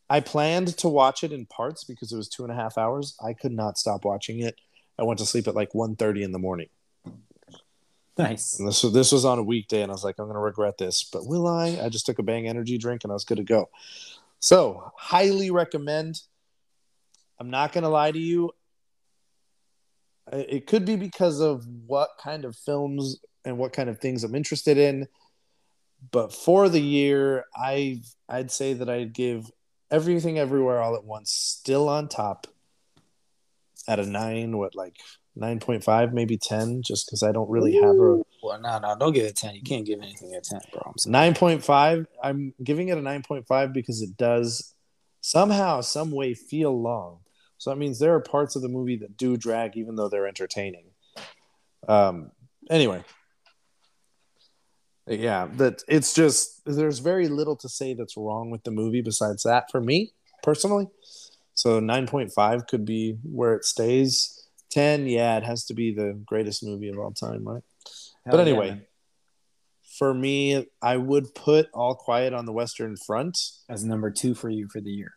I planned to watch it in parts because it was two and a half hours. I could not stop watching it. I went to sleep at like 1.30 in the morning. Nice. And this, this was on a weekday, and I was like, I'm going to regret this. But will I? I just took a Bang Energy drink, and I was good to go. So, highly recommend. I'm not going to lie to you. It could be because of what kind of films and what kind of things I'm interested in. But for the year, I I'd say that I'd give everything everywhere all at once still on top at a nine, what like 9.5, maybe 10, just because I don't really have a Well, no, no, don't give it a ten. You can't give anything a ten, bro. Nine point five. I'm giving it a nine point five because it does somehow, some way feel long. So that means there are parts of the movie that do drag, even though they're entertaining. Um. Anyway. Yeah, that it's just there's very little to say that's wrong with the movie besides that for me personally. So 9.5 could be where it stays. 10, yeah, it has to be the greatest movie of all time, right? Hell but anyway, man. for me, I would put All Quiet on the Western Front. as number two for you for the year.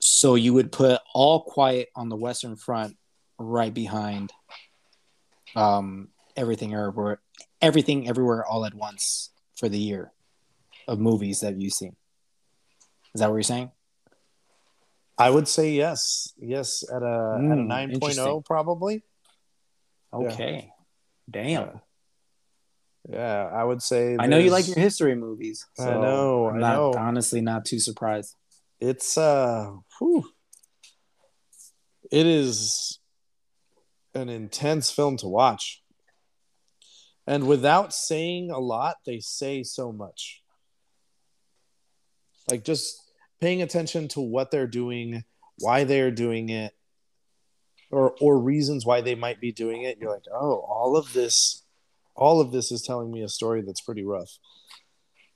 So you would put All Quiet on the Western Front right behind um, everything everywhere, everything everywhere all at once for the year of movies that you've seen. Is that what you're saying? I would say yes. Yes, at a, at a Mm, 9.0 interesting. probably. Yeah. Okay. Damn. Yeah, I would say I know you like your history movies. I know, I'm I know. Honestly, not too surprised. it's uh whew. it is an intense film to watch and without saying a lot they say so much like just paying attention to what they're doing why they're doing it or or reasons why they might be doing it. You're like oh all of this all of this is telling me a story that's pretty rough.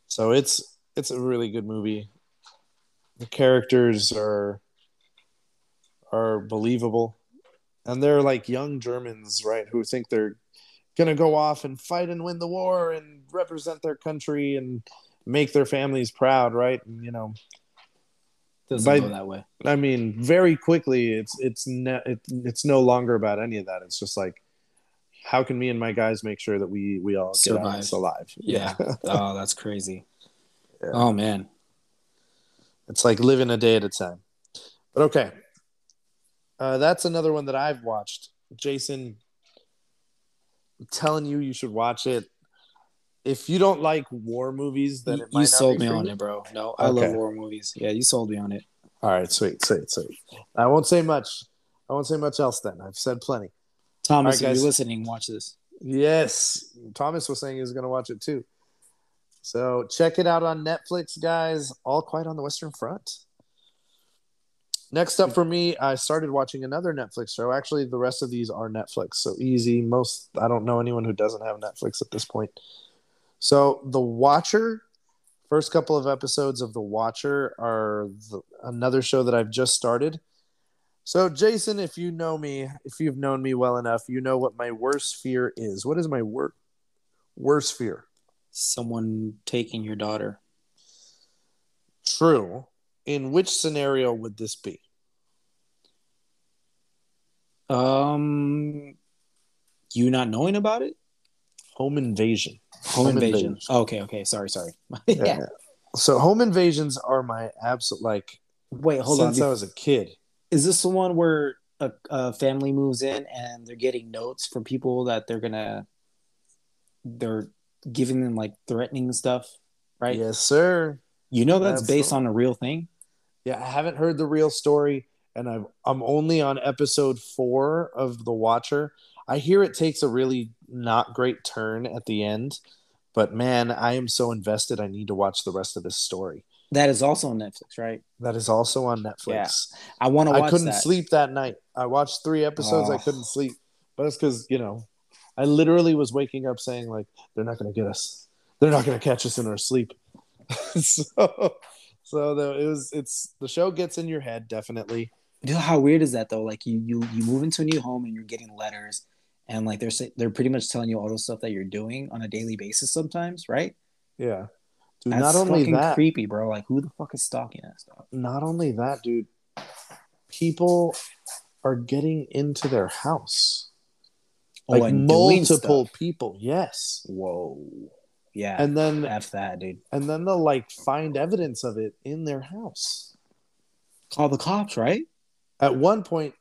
So it's it's a really good movie. The characters are are believable. And they're like young germans right who think they're gonna go off and fight and win the war and represent their country and make their families proud right? And, you know Doesn't By- go that way. i mean very quickly it's it's ne- it, it's no longer about any of that it's just like how can me and my guys make sure that we we all get out of Survive. alive Yeah. oh, that's crazy. Yeah. Oh man. It's like living a day at a time. But okay. Uh, that's another one that I've watched. Jason, I'm telling you, you should watch it. If you don't like war movies, then You, it might you not sold me on you. it, bro. No, I love war movies. Yeah, you sold me on it. All right, sweet, sweet, sweet. I won't say much. I won't say much else then. I've said plenty. Thomas, right, if you're listening, watch this. Yes, Thomas was saying he was going to watch it too. So check it out on Netflix, guys. All Quiet on the Western Front. Next up for me, I started watching another Netflix show. Actually, the rest of these are Netflix, so easy. Most I don't know anyone who doesn't have Netflix at this point. So, The Watcher, first couple of episodes of The Watcher are the, another show that I've just started. So, Jason, if you know me, if you've known me well enough, you know what my worst fear is. What is my wor- worst fear? Someone taking your daughter. True. In which scenario would this be? Um, you not knowing about it? Home invasion. Home, Home invasion. invasion. Oh, okay, okay. Sorry, sorry. yeah. So, home invasions are my absolute like Wait, hold on. since I was a kid. Is this the one where a, a family moves in and they're getting notes from people that they're gonna, they're giving them like threatening stuff, right? Yes, sir. You know that's That's based on a real thing. Yeah, I haven't heard the real story, and I've, I'm only on episode four of The Watcher. I hear it takes a really not great turn at the end, but man, I am so invested. I need to watch the rest of this story. That is also on Netflix, right? That is also on Netflix. Yeah. I want to I couldn't that. sleep that night. I watched three episodes. I Oh. couldn't sleep, but it's because you know, I literally was waking up saying like, "They're not going to get us. They're not going to catch us in our sleep." so, so the, it was. It's the show gets in your head definitely. You know how weird is that though? Like you you you move into a new home and you're getting letters, and like they're they're pretty much telling you all the stuff that you're doing on a daily basis sometimes, right? Yeah, dude. That's not only fucking that, creepy, bro. Like who the fuck is stalking that stuff? not only that, dude. People are getting into their house. Oh, Like multiple people. Yes, Whoa. Yeah. and then F that, dude. and then they'll like find evidence of it in their house. Call the cops, right? at one point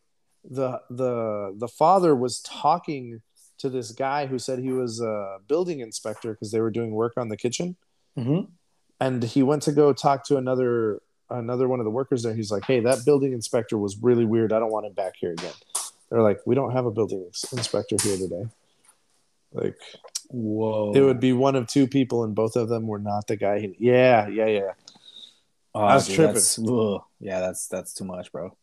the the the father was talking to this guy who said he was a building inspector because they were doing work on the kitchen Mm-hmm. and he went to go talk to another another one of the workers there he's like hey that building inspector was really weird i don't want him back here again they're like we don't have a building inspector here today like Whoa. It would be one of two people, and both of them were not the guy. He, yeah, yeah, yeah. Oh, I was dude, tripping. that's- yeah, that's that's too much, bro.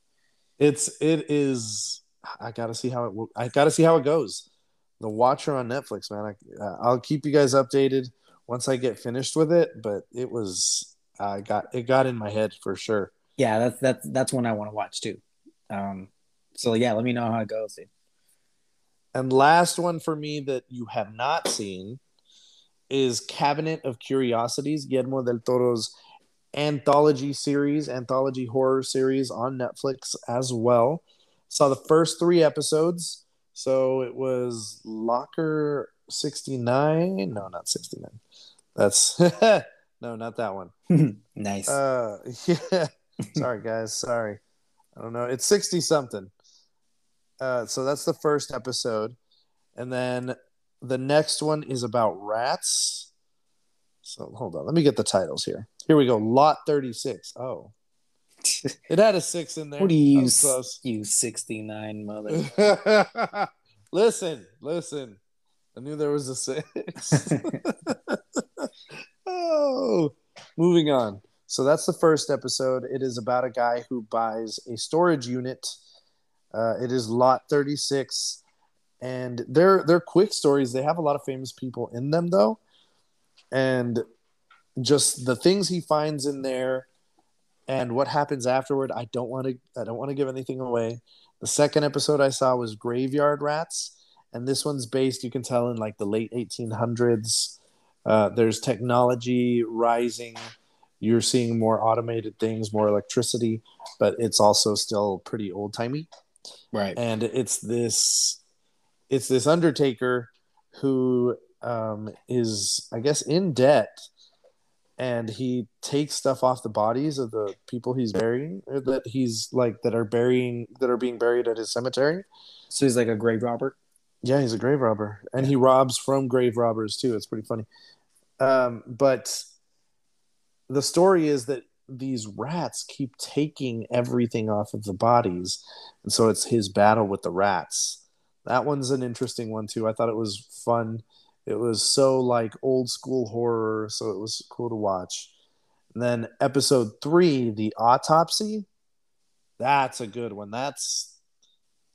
It's it is. I gotta see how it. I gotta see how it goes. The Watcher on Netflix, man. I, uh, I'll keep you guys updated once I get finished with it. But it was. I got it got in my head for sure. Yeah, that's that's that's one I want to watch too. Um, so yeah, let me know how it goes. Dude. And last one for me that you have not seen is Cabinet of Curiosities, Guillermo del Toro's anthology series, anthology horror series on Netflix as well. Saw the first three episodes. So it was Locker 69. No, not 69. That's no, not that one. nice. Uh, yeah. Sorry, guys. Sorry. I don't know. It's 60 something. Uh, so that's the first episode. And then the next one is about rats. So hold on. Let me get the titles here. Here we go. Lot 36. Oh, it had a six in there. what do you close. you sixty nine mother? listen, listen. I knew there was a six. oh, moving on. So that's the first episode. It is about a guy who buys a storage unit. Uh, it is lot 36, and they're they're quick stories. They have a lot of famous people in them, though, and just the things he finds in there and what happens afterward. I don't want to. I don't want to give anything away. The second episode I saw was Graveyard Rats, and this one's based. You can tell in like the late 1800s. Uh, there's technology rising. You're seeing more automated things, more electricity, but it's also still pretty old timey. right. And it's this, it's this Undertaker who um, is, I guess, in debt, and he takes stuff off the bodies of the people he's burying, or that he's like that are burying that are being buried at his cemetery. So he's like a grave robber. Yeah, he's a grave robber, and he robs from grave robbers too. It's pretty funny. Um, but the story is that these rats keep taking everything off of the bodies, and so it's his battle with the rats. That one's an interesting one too. I thought it was fun. It was so like old school horror, so it was cool to watch. And then episode three, the autopsy. That's a good one. That's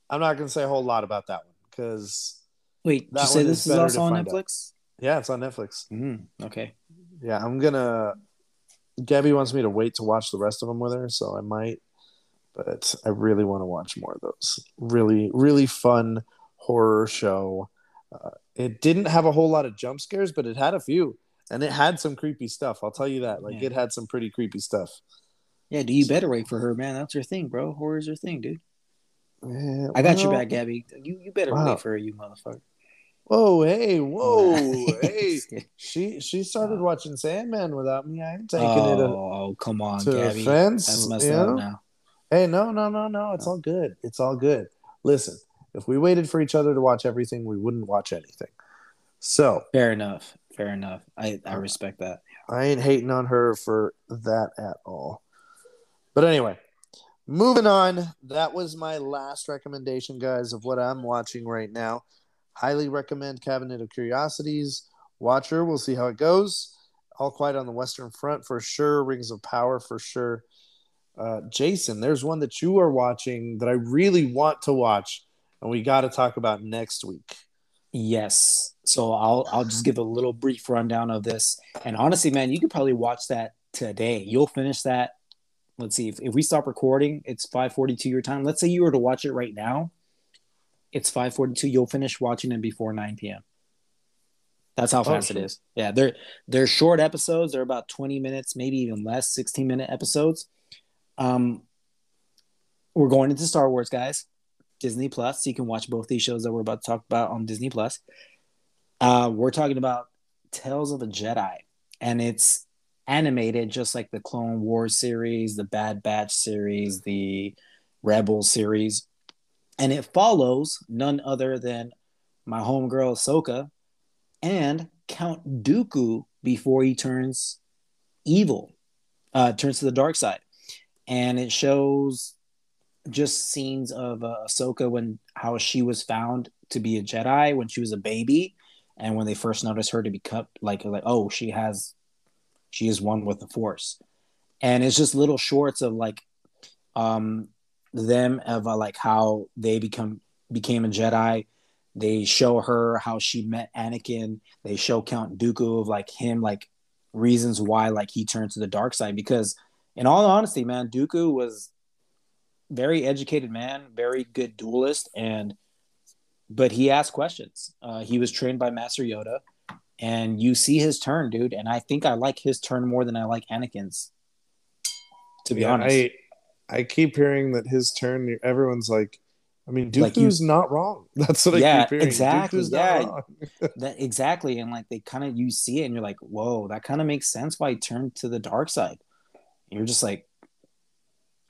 I'm not gonna say a whole lot about that one because Wait, did you say this is is also on find out. Netflix? yeah, it's on Netflix. Mm, okay. Yeah, I'm gonna. Gabby wants me to wait to watch the rest of them with her, so I might. But I really want to watch more of those. Really, really fun horror show. Uh, it didn't have a whole lot of jump scares, but it had a few, and it had some creepy stuff. I'll tell you that. Like Yeah. it had some pretty creepy stuff. Yeah, do you better wait for her, man? That's her thing, bro. Horror's her thing, dude. Yeah, I got your back, Gabby. You you better Wow. wait for her, you motherfucker. Whoa, hey, whoa, hey! She she started watching Sandman without me. I ain't taking oh, it. A, oh, come on, Gabby. That's messed up know? now. Hey, no, no, no, no. It's all good. It's all good. Listen, if we waited for each other to watch everything, we wouldn't watch anything. So Fair enough. Fair enough. I, I respect that. I ain't hating on her for that at all. But anyway, moving on. That was my last recommendation, guys, of what I'm watching right now. Highly recommend Cabinet of Curiosities. Watcher, we'll see how it goes. All Quiet on the Western Front for sure. Rings of Power for sure. Uh, Jason, there's one that you are watching that I really want to watch, and we got to talk about next week. Yes. So I'll I'll just give a little brief rundown of this. And honestly, man, you could probably watch that today. You'll finish that. Let's see if, if we stop recording, it's 542 your time. Let's say you were to watch it right now. It's 542. You'll finish watching it before 9 p.m. That's how fast it sure. is. Yeah, they're they're short episodes. They're about 20 minutes, maybe even less, 16 minute episodes. Um we're going into Star Wars, guys. Disney Plus. So You can watch both these shows that we're about to talk about on Disney Plus. Uh, we're talking about Tales of the Jedi, and it's animated just like the Clone Wars series, the Bad Batch series, the Rebel series, and it follows none other than my homegirl Ahsoka and Count Dooku before he turns evil, uh, turns to the dark side, and it shows just scenes of uh, Ahsoka when how she was found to be a Jedi when she was a baby, and when they first noticed her to be cut, like like oh she has, she is one with the Force, and it's just little shorts of like, um, them of uh, like how they become became a Jedi. They show her how she met Anakin. They show Count Dooku of like him like reasons why like he turned to the dark side because in all honesty, man, Dooku was very educated man, very good duelist, and but he asked questions. Uh, he was trained by Master Yoda, and you see his turn, dude. And I think I like his turn more than I like Anakin's. To be Yeah, honest, I I keep hearing that his turn. Everyone's like, I mean, Dooku's Like you- not wrong. That's what I Yeah, keep hearing. exactly, Dooku's yeah. that exactly, and like they kind of you see it, and you're like, whoa, that kind of makes sense why he turned to the dark side. You're just like,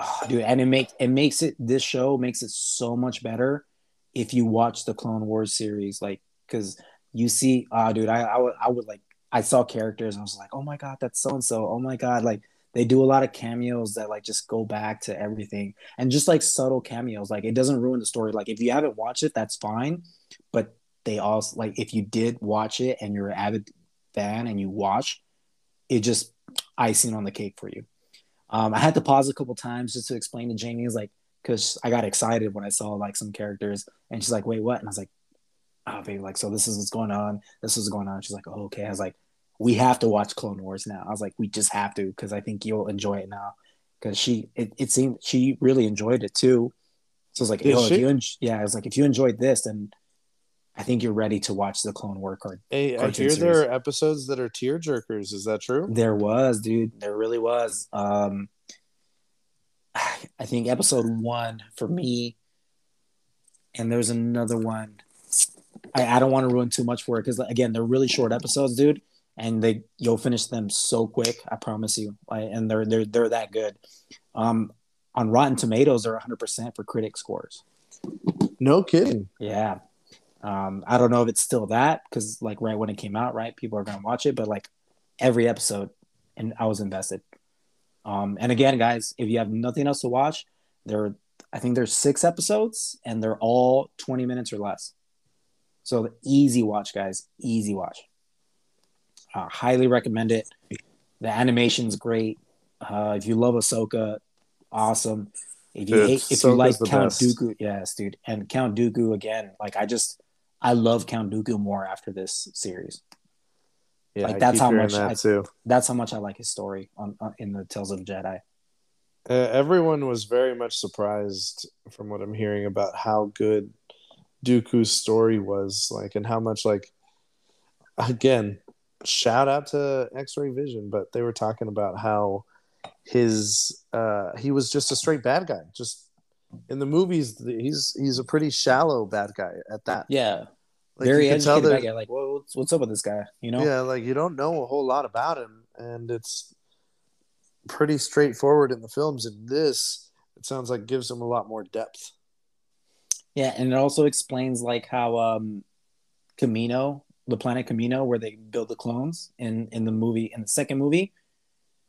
oh, dude, and it makes it makes it this show makes it so much better if you watch the Clone Wars series, like because you see, ah, dude, I, I would would like I saw characters and I was like, oh my god, that's so and so. Oh my god, like they do a lot of cameos that like just go back to everything and just like subtle cameos. Like it doesn't ruin the story. Like if you haven't watched it, that's fine. But they also like if you did watch it and you're an avid fan and you watch, it just icing on the cake for you. Um, I had to pause a couple times just to explain to Jamie, is like, because I got excited when I saw like some characters, and she's like, "Wait, what?" And I was like, "Oh, baby, like, so this is what's going on. This is going on." She's like, "Oh, okay." I was like, "We have to watch Clone Wars now." I was like, "We just have to," because I think you'll enjoy it now. Because she, it, it seemed she really enjoyed it too. So I was like, Did "Yo, if you, en- yeah," I was like, "If you enjoyed this, then I think you're ready to watch the Clone War card." Hey, I Cartoon hear there are episodes that are tear jerkers. Is that true? There was, dude. There really was. Um, I think episode one for me, and there's another one. I, I don't want to ruin too much for it because again, they're really short episodes, dude, and they you'll finish them so quick. I promise you. I, and they're they're they're that good. Um, on Rotten Tomatoes, they're 100 percent for critic scores. No kidding. Yeah. Um, I don't know if it's still that because like right when it came out, right, people are gonna watch it, but like every episode, and I was invested. Um, and again, guys, if you have nothing else to watch, there, I think there's six episodes, and they're all 20 minutes or less. So easy watch, guys, easy watch. Uh, highly recommend it. The animation's great. Uh, if you love Ahsoka, awesome. If you Dude, hate, if you like Count best. Dooku, yes, dude, and Count Dooku again. Like I just, I love Count Dooku more after this series. Yeah, Like, that's how much that I- too. That's how much I like his story on, on in the Tales of the Jedi. Uh, everyone was very much surprised from what I'm hearing about how good Dooku's story was, like, and how much, like, again, shout out to X-Ray Vision, but they were talking about how his uh, he was just a straight bad guy. Just in the movies, he's he's a pretty shallow bad guy at that. Yeah, Like, very you can tell educated bad guy. Like, what's, what's up with this guy? You know? Yeah, like you don't know a whole lot about him, and it's pretty straightforward in the films. And this, it sounds like, gives him a lot more depth. Yeah, and it also explains like how um Kamino, the planet Kamino, where they build the clones in in the movie in the second movie,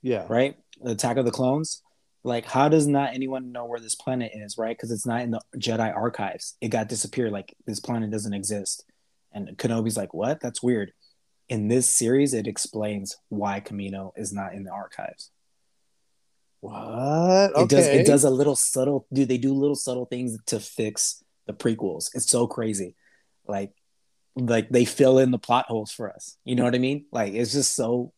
Yeah, right? The Attack of the Clones. Like, how does not anyone know where this planet is, right? Because it's not in the Jedi archives. It got disappeared. Like this planet doesn't exist. And Kenobi's like, what? That's weird. In this series, it explains why Kamino is not in the archives. What? It does. Okay. It does a little subtle. Dude, they do little subtle things to fix the prequels. It's so crazy. Like, like they fill in the plot holes for us. You know what I mean? Like, it's just so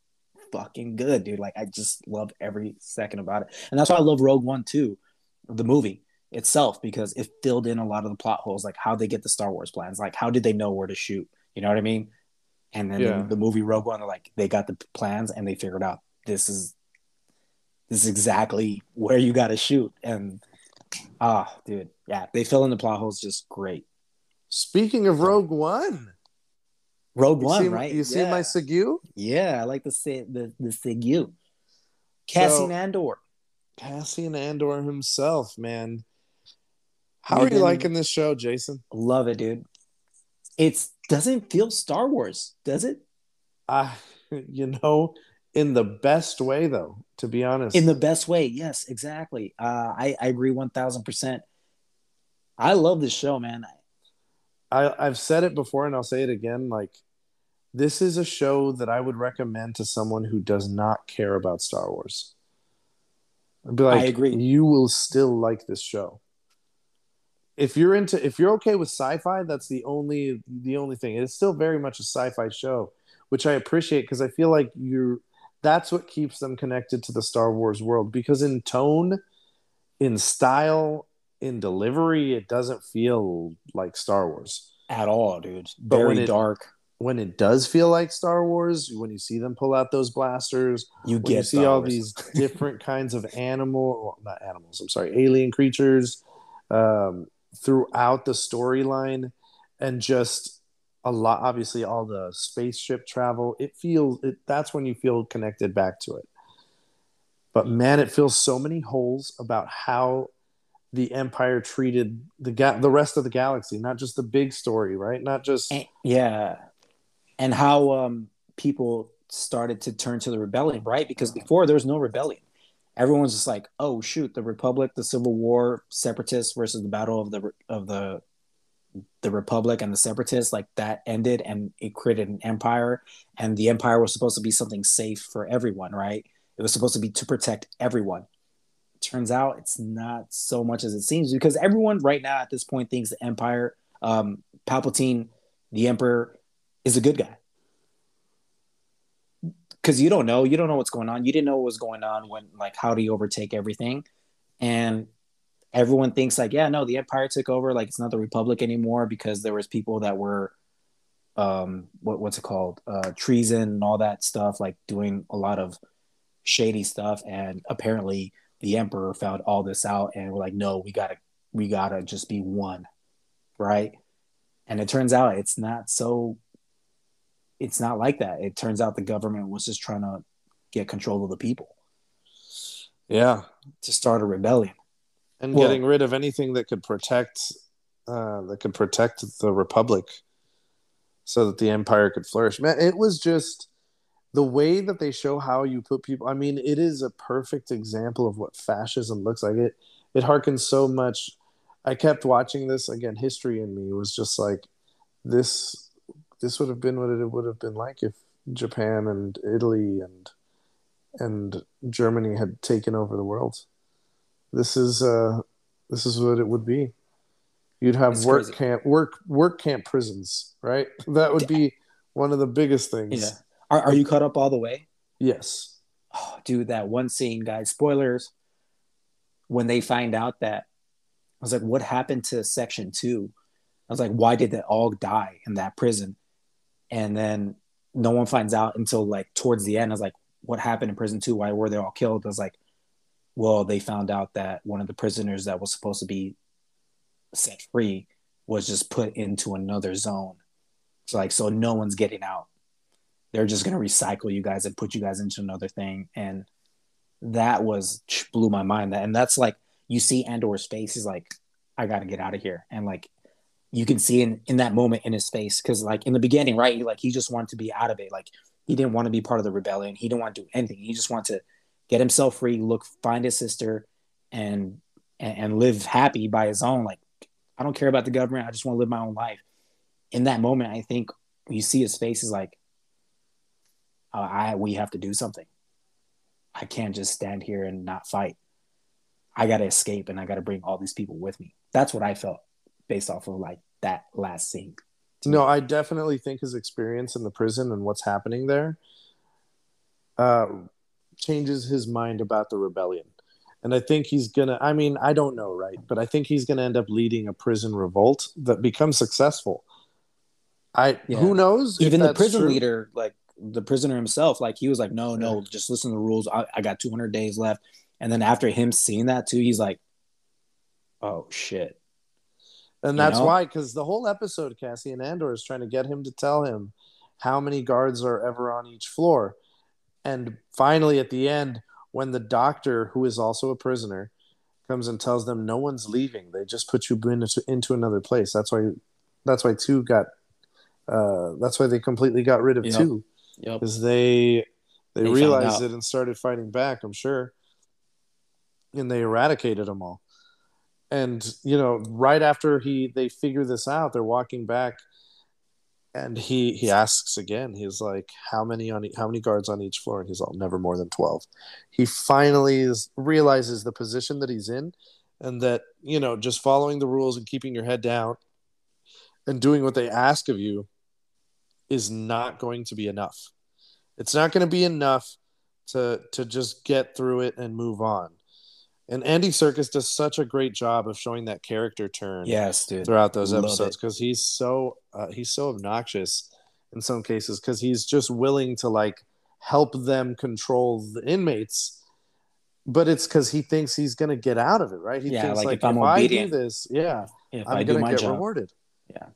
fucking good, dude. Like, I just love every second about it, and that's why I love Rogue One too, the movie itself, because it filled in a lot of the plot holes, like how they get the Star Wars plans, like how did they know where to shoot? You know what I mean? And then Yeah. the, the movie Rogue One, like they got the plans and they figured out this is this is exactly where you got to shoot. And ah, dude, yeah, they fill in the plot holes just great. Speaking of Rogue One, Rogue you One, see, right? You see my Segu? yeah, I like the say the the Sigu. Cassian So- Andor. Cassian Andor himself, man. How are you liking this show, Jason? Love it, dude. It's doesn't feel Star Wars, does it? Uh, you know, in the best way, though, to be honest. In the best way, yes, exactly. Uh, I I agree one thousand percent. I love this show, man. I, I've said it before and I'll say it again. Like, this is a show that I would recommend to someone who does not care about Star Wars. I'd be like, I agree. You will still like this show. If you're into, if you're okay with sci-fi, that's the only the only thing. It's still very much a sci-fi show, which I appreciate because I feel like you're. That's what keeps them connected to the Star Wars world because in tone, in style, in delivery, it doesn't feel like Star Wars at all, dude. Very dark. When it does feel like Star Wars, when you see them pull out those blasters, You get you see Star all Wars. these different kinds of animal, well, not animals, I'm sorry, alien creatures um, throughout the storyline, and just a lot. Obviously, all the spaceship travel. It feels it. That's when you feel connected back to it. But man, it fills so many holes about how the Empire treated the ga- the rest of the galaxy, not just the big story, right? Not just And- yeah and how um people started to turn to the rebellion right? Because before there was no rebellion. Everyone's just like oh shoot the republic the civil war separatists versus the battle of the of the the republic and the separatists like that ended and it created an empire. And the empire was supposed to be something safe for everyone right? It was supposed to be to protect everyone. Turns out it's not so much as it seems because everyone right now at this point thinks the empire um palpatine the emperor is a good guy. Because you don't know you don't know what's going on. You didn't know what was going on when like how do you overtake everything? And everyone thinks like yeah no the empire took over like it's not the republic anymore because there was people that were um what, what's it called? Uh treason and all that stuff like doing a lot of shady stuff. And apparently the emperor found all this out and we're like no we gotta we gotta just be one right? And it turns out it's not so it's not like that. It turns out the government was just trying to get control of the people. Yeah, to start a rebellion. And Well- getting rid of anything that could protect uh, that could protect the republic so that the empire could flourish. Man it was just the way that they show how you put people i mean it is a perfect example of what fascism looks like. It it harkens so much. I kept watching this. Again history in me was just like this this would have been what it would have been like if japan and italy and and germany had taken over the world. This is uh this is what it would be. You'd have work crazy. camp work work camp prisons right? That would be one of the biggest things. Yeah. Are, are you caught up all the way? Yes. Oh, dude that one scene guys spoilers. When they find out that i was like what happened to section two? I was like why did they all die in that prison and then no one finds out until like towards the end. I was like what happened in prison two why were they all killed? I was like well they found out that one of the prisoners that was supposed to be set free was just put into another zone. It's like so no one's getting out. They're just to recycle you guys and put you guys into another thing. And that was blew my mind. That and that's like you see andor's face he's like i gotta get out of here. And like you can see in in that moment in his face because like in the beginning right like he just wanted to be out of it like he didn't want to be part of the rebellion he didn't want to do anything he just wanted to get himself free look find his sister and and, and live happy by his own like i don't care about the government i just want to live my own life in that moment i think you see his face is like uh, I we have to do something. I can't just stand here and not fight. I got to escape and I got to bring all these people with me. That's what I felt based off of like that last scene. No, I definitely think his experience in the prison and what's happening there uh, changes his mind about the rebellion. And I think he's gonna. I mean, I don't know, right? But I think he's gonna end up leading a prison revolt that becomes successful. I Yeah. who knows? Even the prison true. leader, like the prisoner himself, like he was like, no, no, just listen to the rules. I, I got 200 days left. And then after him seeing that too, he's like, oh shit. And You that's know? why, because the whole episode, Cassian Andor is trying to get him to tell him how many guards are ever on each floor. And finally, at the end, when the doctor, who is also a prisoner, comes and tells them no one's leaving, they just put you into, into another place. That's why. That's why two got. Uh, that's why they completely got rid of Yep. two Yep. because they they, They realized it and started fighting back. I'm sure, and they eradicated them all. And you know, right after he they figure this out, they're walking back, and he he asks again. He's like, "How many on how many guards on each floor?" And he's all, "Never more than 12. He finally is, realizes the position that he's in, and that you know just following the rules and keeping your head down and doing what they ask of you is not going to be enough. It's not going to be enough to to just get through it and move on. And Andy Serkis does such a great job of showing that character turn Yes, dude. throughout those Love episodes because he's so uh, he's so obnoxious in some cases because he's just willing to like help them control the inmates but it's because he thinks he's going to get out of it right he Yeah, thinks like, like, if I'm if i do this yeah If i'm going to get job. rewarded Yeah.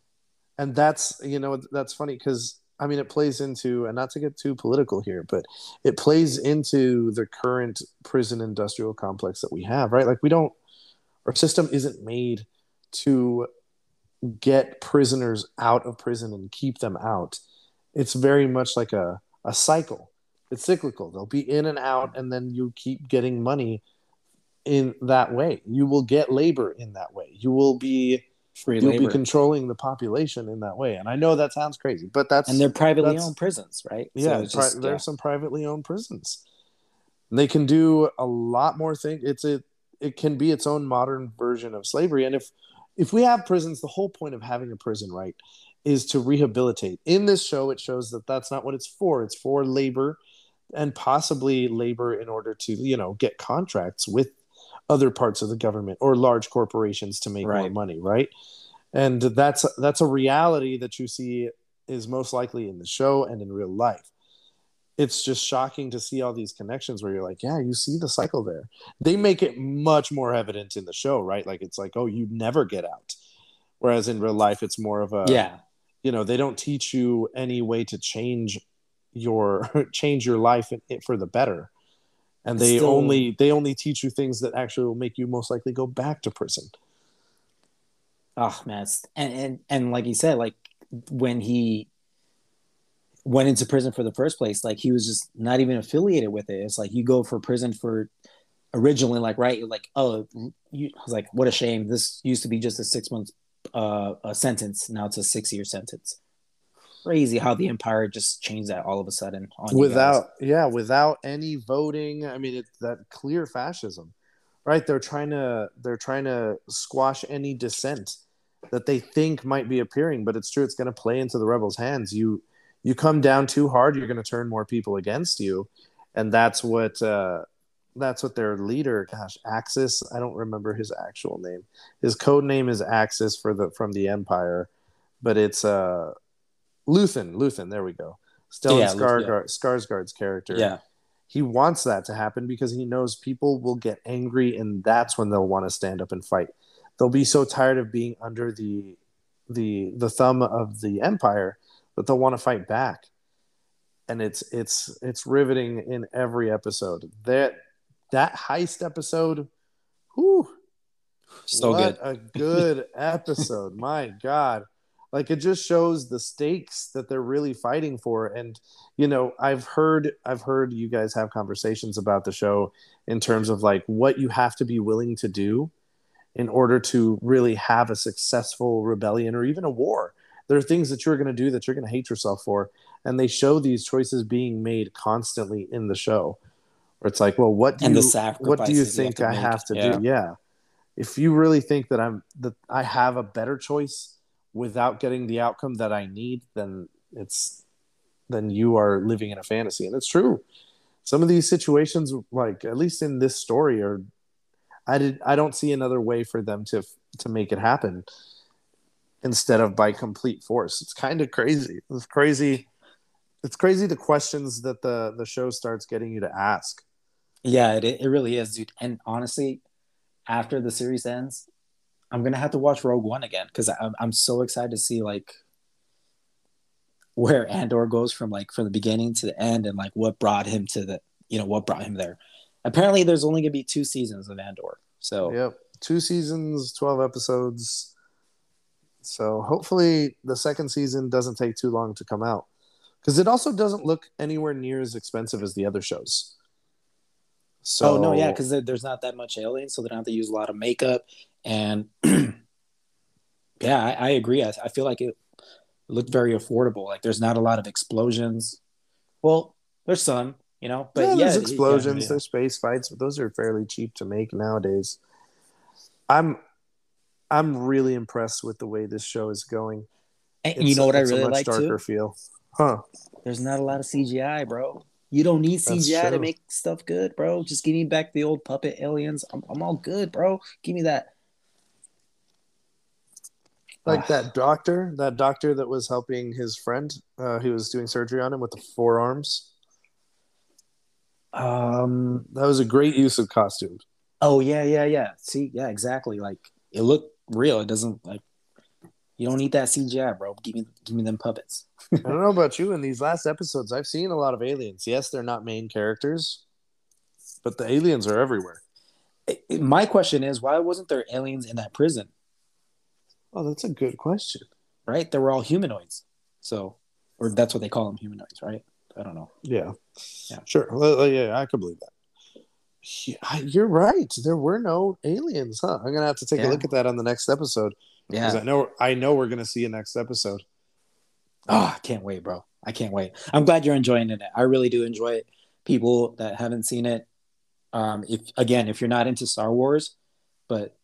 and that's you know that's funny because i mean it plays into and not to get too political here but it plays into the current prison industrial complex that we have right? Like we don't our system isn't made to get prisoners out of prison and keep them out. It's very much like a, a cycle. It's cyclical. They'll be in and out and then you keep getting money in that way. You will get labor in that way. You will be Free you'll labor. be controlling the population in that way and i know that sounds crazy but that's and they're privately owned prisons, right? yeah, So pri- just- there's yeah. some privately owned prisons they can do a lot more things it's a it can be its own modern version of slavery and if if we have prisons the whole point of having a prison right is to rehabilitate in this show it shows that that's not what it's for it's for labor and possibly labor in order to you know get contracts with other parts of the government or large corporations to make more money right? And that's that's a reality that you see is most likely in the show and in real life. It's just shocking to see all these connections where you're like yeah you see the cycle there. They make it much more evident in the show right? Like it's like oh you never get out. Whereas in real life it's more of a yeah. you know they don't teach you any way to change your change your life for the better and they still- only they only teach you things that actually will make you most likely go back to prison Oh man, and and and like you said, like when he went into prison for the first place, like he was just not even affiliated with it. It's like you go for prison for originally, like right, you're like oh, you, I was like, what a shame. This used to be just a six month uh a sentence. Now it's a six year sentence. Crazy how the empire just changed that all of a sudden without yeah without any voting. I mean it's that clear fascism right? They're trying to they're trying to squash any dissent that they think might be appearing but it's true it's going to play into the rebels hands. You you come down too hard you're going to turn more people against you. And that's what uh that's what their leader gosh axis i don't remember his actual name. His code name is axis for the from the empire but it's uh luthen luthen there we go. Stellan Yeah, Skarsgård, skarsgård's character. Yeah, he wants that to happen because he knows people will get angry and that's when they'll want to stand up and fight. They'll be so tired of being under the the the thumb of the empire that they'll want to fight back. And it's it's it's riveting in every episode. That that heist episode whew, so what good. a good episode. My god like it just shows the stakes that they're really fighting for. And you know i've heard i've heard you guys have conversations about the show in terms of like what you have to be willing to do in order to really have a successful rebellion or even a war. There are things that you're going to do that you're going to hate yourself for. And they show these choices being made constantly in the show where it's like well what do And you what do you sacrifices you have think i make. have to Yeah. do yeah. If you really think that i'm that i have a better choice without getting the outcome that i need then it's then you are living in a fantasy. And it's true. Some of these situations like at least in this story are i did i don't see another way for them to to make it happen instead of by complete force. It's kind of crazy. It's crazy. It's crazy the questions that the the show starts getting you to ask. Yeah, it it really is, dude. And honestly, after the series ends, I'm gonna have to watch Rogue One again because I'm I'm so excited to see like where Andor goes from like from the beginning to the end and like what brought him to the you know what brought him there. Apparently, there's only gonna be two seasons of Andor, so Yep. Two seasons, 12 episodes. So hopefully the second season doesn't take too long to come out. Because it also doesn't look anywhere near as expensive as the other shows. So oh no, yeah, because there's not that much alien, so they don't have to use a lot of makeup. And yeah, I, I agree. I, I feel like it looked very affordable. Like there's not a lot of explosions. Well, there's some, you know, but yeah, yeah, there's explosions, yeah, there's space fights, but those are fairly cheap to make nowadays. I'm I'm really impressed with the way this show is going. And It's you know what I really much like darker too? feel. Huh. There's not a lot of CGI, bro. You don't need CGI to make stuff good, bro. Just give me back the old puppet aliens. I'm, I'm all good, bro. Give me that. Like that doctor, that doctor that was helping his friend, uh, who was doing surgery on him with the forearms. Um. That was a great use of costumes. Oh yeah, yeah, yeah. See, yeah, exactly. Like it looked real. It doesn't like. You don't need that CGI, bro. Give me, give me them puppets. I don't know about you. In these last episodes, I've seen a lot of aliens. Yes, they're not main characters, but the aliens are everywhere. It- it- my question is, why wasn't there aliens in that prison? Oh, that's a good question. Right? They were all humanoids. So, or that's what they call them, humanoids, right? I don't know. Yeah. Yeah. Sure. Well, uh, yeah, I could believe that. Yeah, you're right. There were no aliens, huh? I'm gonna have to take Yeah. a look at that on the next episode. 'cause I know I know we're gonna see a next episode. Oh, I can't wait, bro. I can't wait. I'm glad you're enjoying it. I really do enjoy it. People that haven't seen it, um, if again, if you're not into Star Wars, but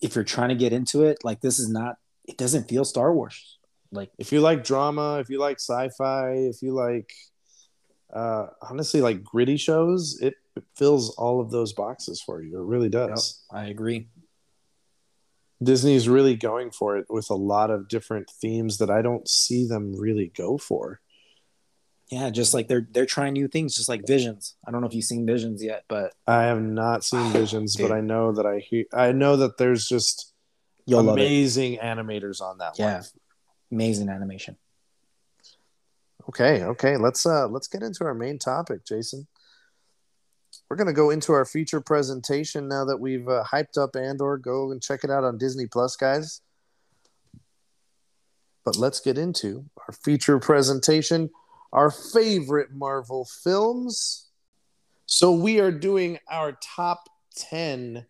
if you're trying to get into it, like this is not. It doesn't feel Star Wars. Like If you like drama, if you like sci-fi, if you like uh honestly like gritty shows, it, it fills all of those boxes for you. It really does. I agree. Disney's really going for it with a lot of different themes that I don't see them really go for. Yeah, just like they're they're trying new things, just like Visions. I don't know if you've seen Visions yet, but I have not seen Visions, but I know that I hear I know that there's just you'll amazing animators on that Yeah. one. Amazing animation. Okay, okay, let's uh let's get into our main topic, Jason. We're gonna go into our feature presentation now that we've uh, hyped up Andor. Go and check it out on Disney Plus, guys. But let's get into our feature presentation, our favorite Marvel films. So we are doing our top ten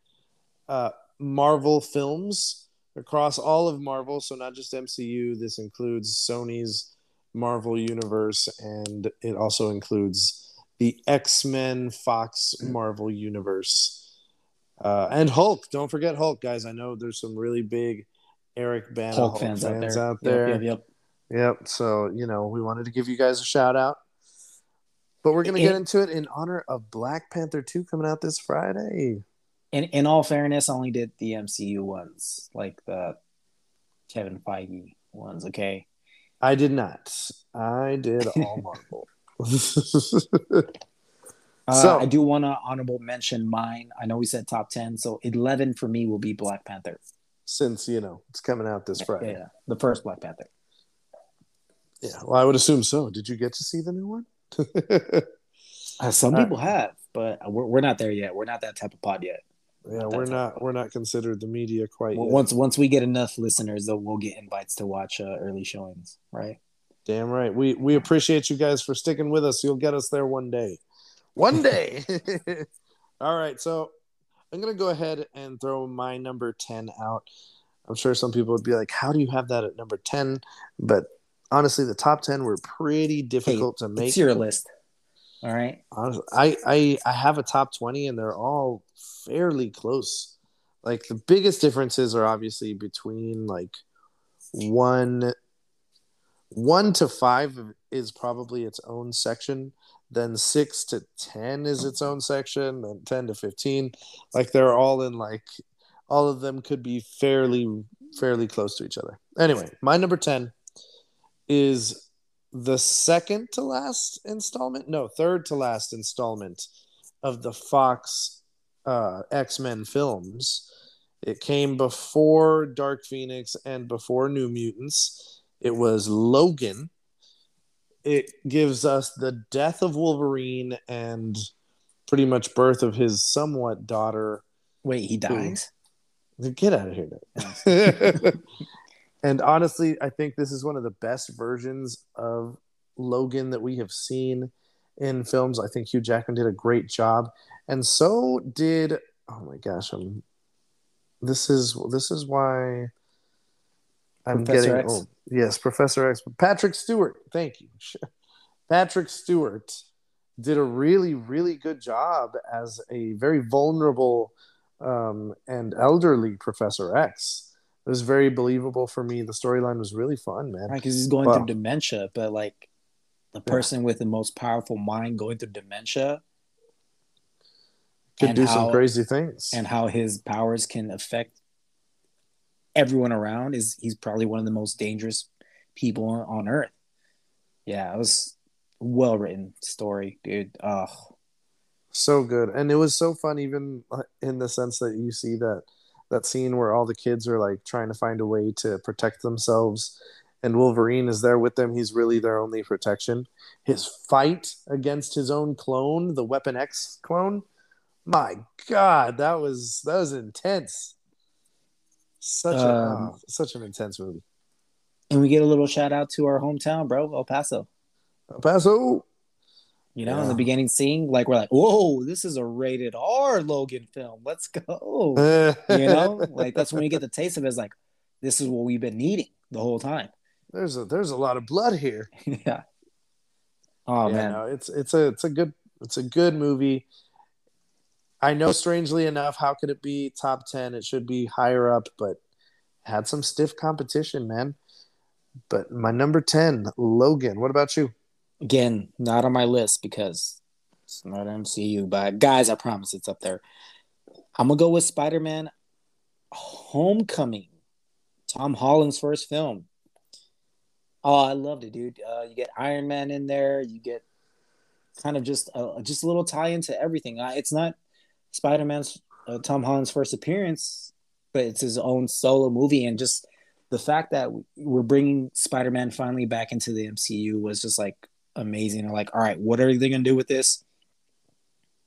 uh, Marvel films across all of Marvel. So not just MCU. This includes Sony's Marvel Universe, and it also includes the X Men Fox Marvel Universe. Uh, and Hulk. Don't forget Hulk, guys. I know there's some really big Eric Bana Hulk, fans, out there. out there. Yep, yep, yep. Yep. So, you know, we wanted to give you guys a shout out. But we're going to get into it in honor of Black Panther 2 coming out this Friday. In in all fairness, I only did the MCU ones, like the Kevin Feige ones. Okay. I did not. I did all Marvel. Uh, So- I do want to honorable mention mine. I know we said top ten, so eleven for me will be Black Panther. Since, you know, it's coming out this Friday. Yeah, the first Black Panther. Yeah, well, I would assume so. Did you get to see the new one? Uh, some Uh, people have, but we're, we're not there yet. We're not that type of pod yet. yeah, Not we're not we're not considered the media quite Well, yet. Once once we get enough listeners, though, we'll get invites to watch uh, early showings. Right? Damn right. We we appreciate you guys for sticking with us. You'll get us there one day. One day. All right, so I'm gonna go ahead and throw my number ten out. I'm sure some people would be like, "How do you have that at number 10? But honestly, the top ten were pretty difficult to make. It's your list. All right. Honestly, I, I I have a top twenty, and they're all fairly close. Like the biggest differences are obviously between like one one to five is probably its own section. Then six to ten is its own section, and ten to fifteen, like they're all in like all of them could be fairly fairly close to each other. Anyway, my number ten is the second to last installment? No third to last installment of the fox uh, x-men films. It came before dark phoenix and before new mutants. It was logan. It gives us the death of wolverine and pretty much birth of his somewhat daughter. Wait, he dies. Get out of here. And honestly, I think this is one of the best versions of Logan that we have seen in films. I think Hugh Jackman did a great job, and so did oh my gosh, I'm. This is this is why I'm Professor getting X? oh, yes, Professor X. Patrick Stewart. Thank you. Patrick Stewart did a really, really good job as a very vulnerable um, and elderly Professor X. It was very believable for me. The storyline was really fun, man. right? Because he's going Wow. through dementia, but like the Yeah. person with the most powerful mind going through dementia Could do how- some crazy things. and how his powers can affect everyone around is he's probably one of the most dangerous people on, on earth. Yeah, it was well written story, dude. Oh, so good and it was so fun even uh, in the sense that you see that that scene where all the kids are like trying to find a way to protect themselves and wolverine is there with them he's really their only protection. His fight against his own clone the weapon x clone my god that was that was intense. Such a Um, oh, such an intense movie. and we get a little shout out to our hometown, bro, El Paso. El paso You know, in the beginning scene, like we're like, whoa, this is a rated R Logan film. Let's go. you know, like that's when you get the taste of it. It's like, this is what we've been needing the whole time. there's a there's a lot of blood here yeah. Oh yeah, man. no, it's it's a it's a good it's a good movie. I know, strangely enough, how could it be top ten? It should be higher up, but had some stiff competition, man. But my number ten, Logan. What about you? Again, not on my list because it's not MCU, but guys, I promise it's up there. I'm gonna go with Spider Man Homecoming, Tom Holland's first film. Oh, I loved it, dude. Uh, you get Iron Man in there. You get kind of just a, just a little tie into everything. Uh, it's not Spider Man's uh, Tom Holland's first appearance, but it's his own solo movie, and just the fact that we're bringing Spider Man finally back into the MCU was just like amazing. They're like, all right, what are they gonna do with this?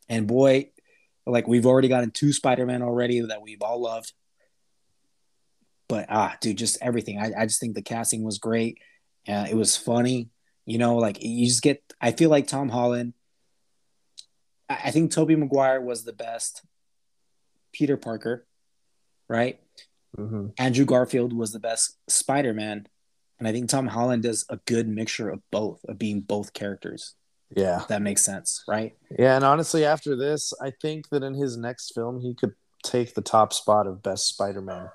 And boy, like we've already gotten two Spider Man already that we've all loved. But ah, dude, just everything. I, I just think the casting was great. Uh, it was funny. You know, like you just get. I feel like Tom Holland. I, I think Tobey Maguire was the best. Peter Parker, right? Mm-hmm. Andrew Garfield was the best Spider Man, and I think Tom Holland does a good mixture of both, of being both characters. Yeah, that makes sense, right? yeah, and honestly, after this, I think that in his next film, he could take the top spot of best Spider-Man.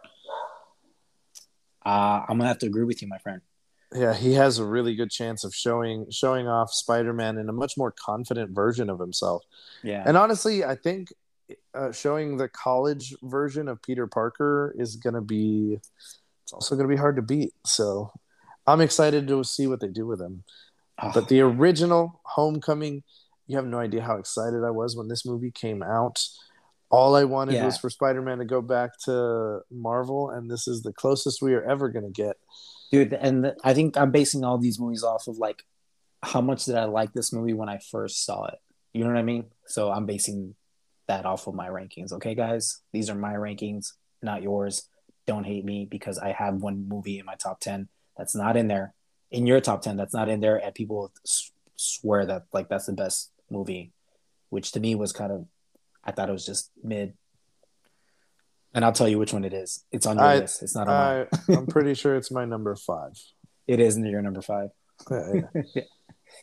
Uh, I'm gonna have to agree with you, my friend. Yeah, he has a really good chance of showing showing off Spider-Man in a much more confident version of himself. Yeah, And honestly, I think uh, showing the college version of Peter Parker is going to be it's also going to be hard to beat. So I'm excited to see what they do with him. Oh, But the original Homecoming, you have no idea how excited I was when this movie came out. All I wanted Yeah. was for Spider-Man to go back to Marvel, and this is the closest we are ever going to get. dude, and th- I think I'm basing all these movies off of like how much did I like this movie when I first saw it. You know what I mean? So I'm basing that off of my rankings. Okay, guys, these are my rankings, not yours. Don't hate me because I have one movie in my top ten that's not in there. In your top ten, that's not in there, and people swear that like that's the best movie, which to me was kind of, I thought it was just mid. And I'll tell you which one it is. It's on your I- list. It's not on. I, I'm pretty sure it's my number five. It is near your number five. Yeah, yeah.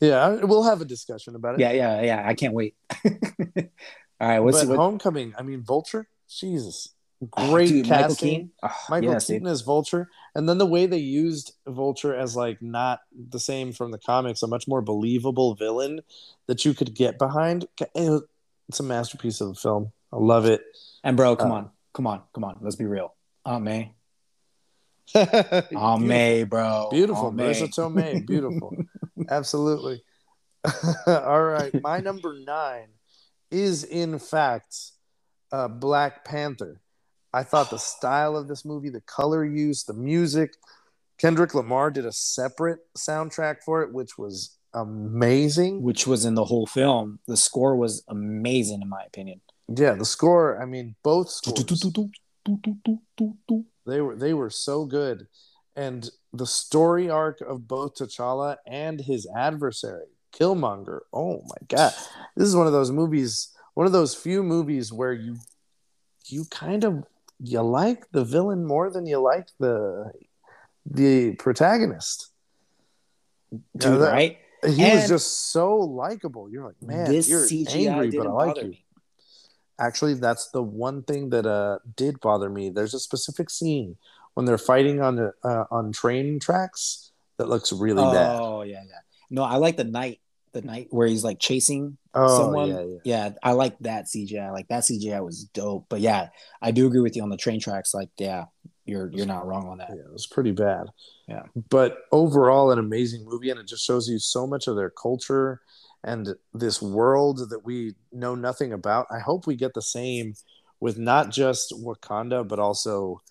Yeah, I- we'll have a discussion about it. Yeah, yeah, yeah. I can't wait. All right, what's but what, Homecoming, I mean, Vulture, Jesus, oh, great dude, Michael casting. Keaton. Oh, Michael yes. Keaton as Vulture, and then the way they used Vulture as like not the same from the comics, a much more believable villain that you could get behind. It's a masterpiece of a film. I love it. And bro, come Uh, on, come on, come on. Let's be real. Aunt May, Aunt May, bro. beautiful, Aunt. Marisa Tomei, beautiful, absolutely. All right, my number nine is in fact uh, Black Panther. I thought the style of this movie, the color use, the music. Kendrick Lamar did a separate soundtrack for it, which was amazing. which was in the whole film. The score was amazing, in my opinion. Yeah, the score. I mean, both scores. They were they were so good, and the story arc of both T'Challa and his adversary Killmonger. Oh my god, this is one of those movies, one of those few movies where you you kind of you like the villain more than you like the the protagonist. dude, that- right? He was just so likable. You're like, man, this you're CGI angry, but I like you. me. Actually, that's the one thing that uh did bother me. There's a specific scene when they're fighting on the uh, on train tracks that looks really bad. Oh yeah, yeah. No, I like the night, the night where he's like chasing Oh someone. yeah, yeah. Yeah, I like that CGI. Like that CGI was dope. But yeah, I do agree with you on the train tracks. Like, yeah, you're you're not wrong on that. Yeah, it was pretty bad. Yeah. But overall, an amazing movie, and it just shows you so much of their culture and this world that we know nothing about. I hope we get the same with not just Wakanda, but also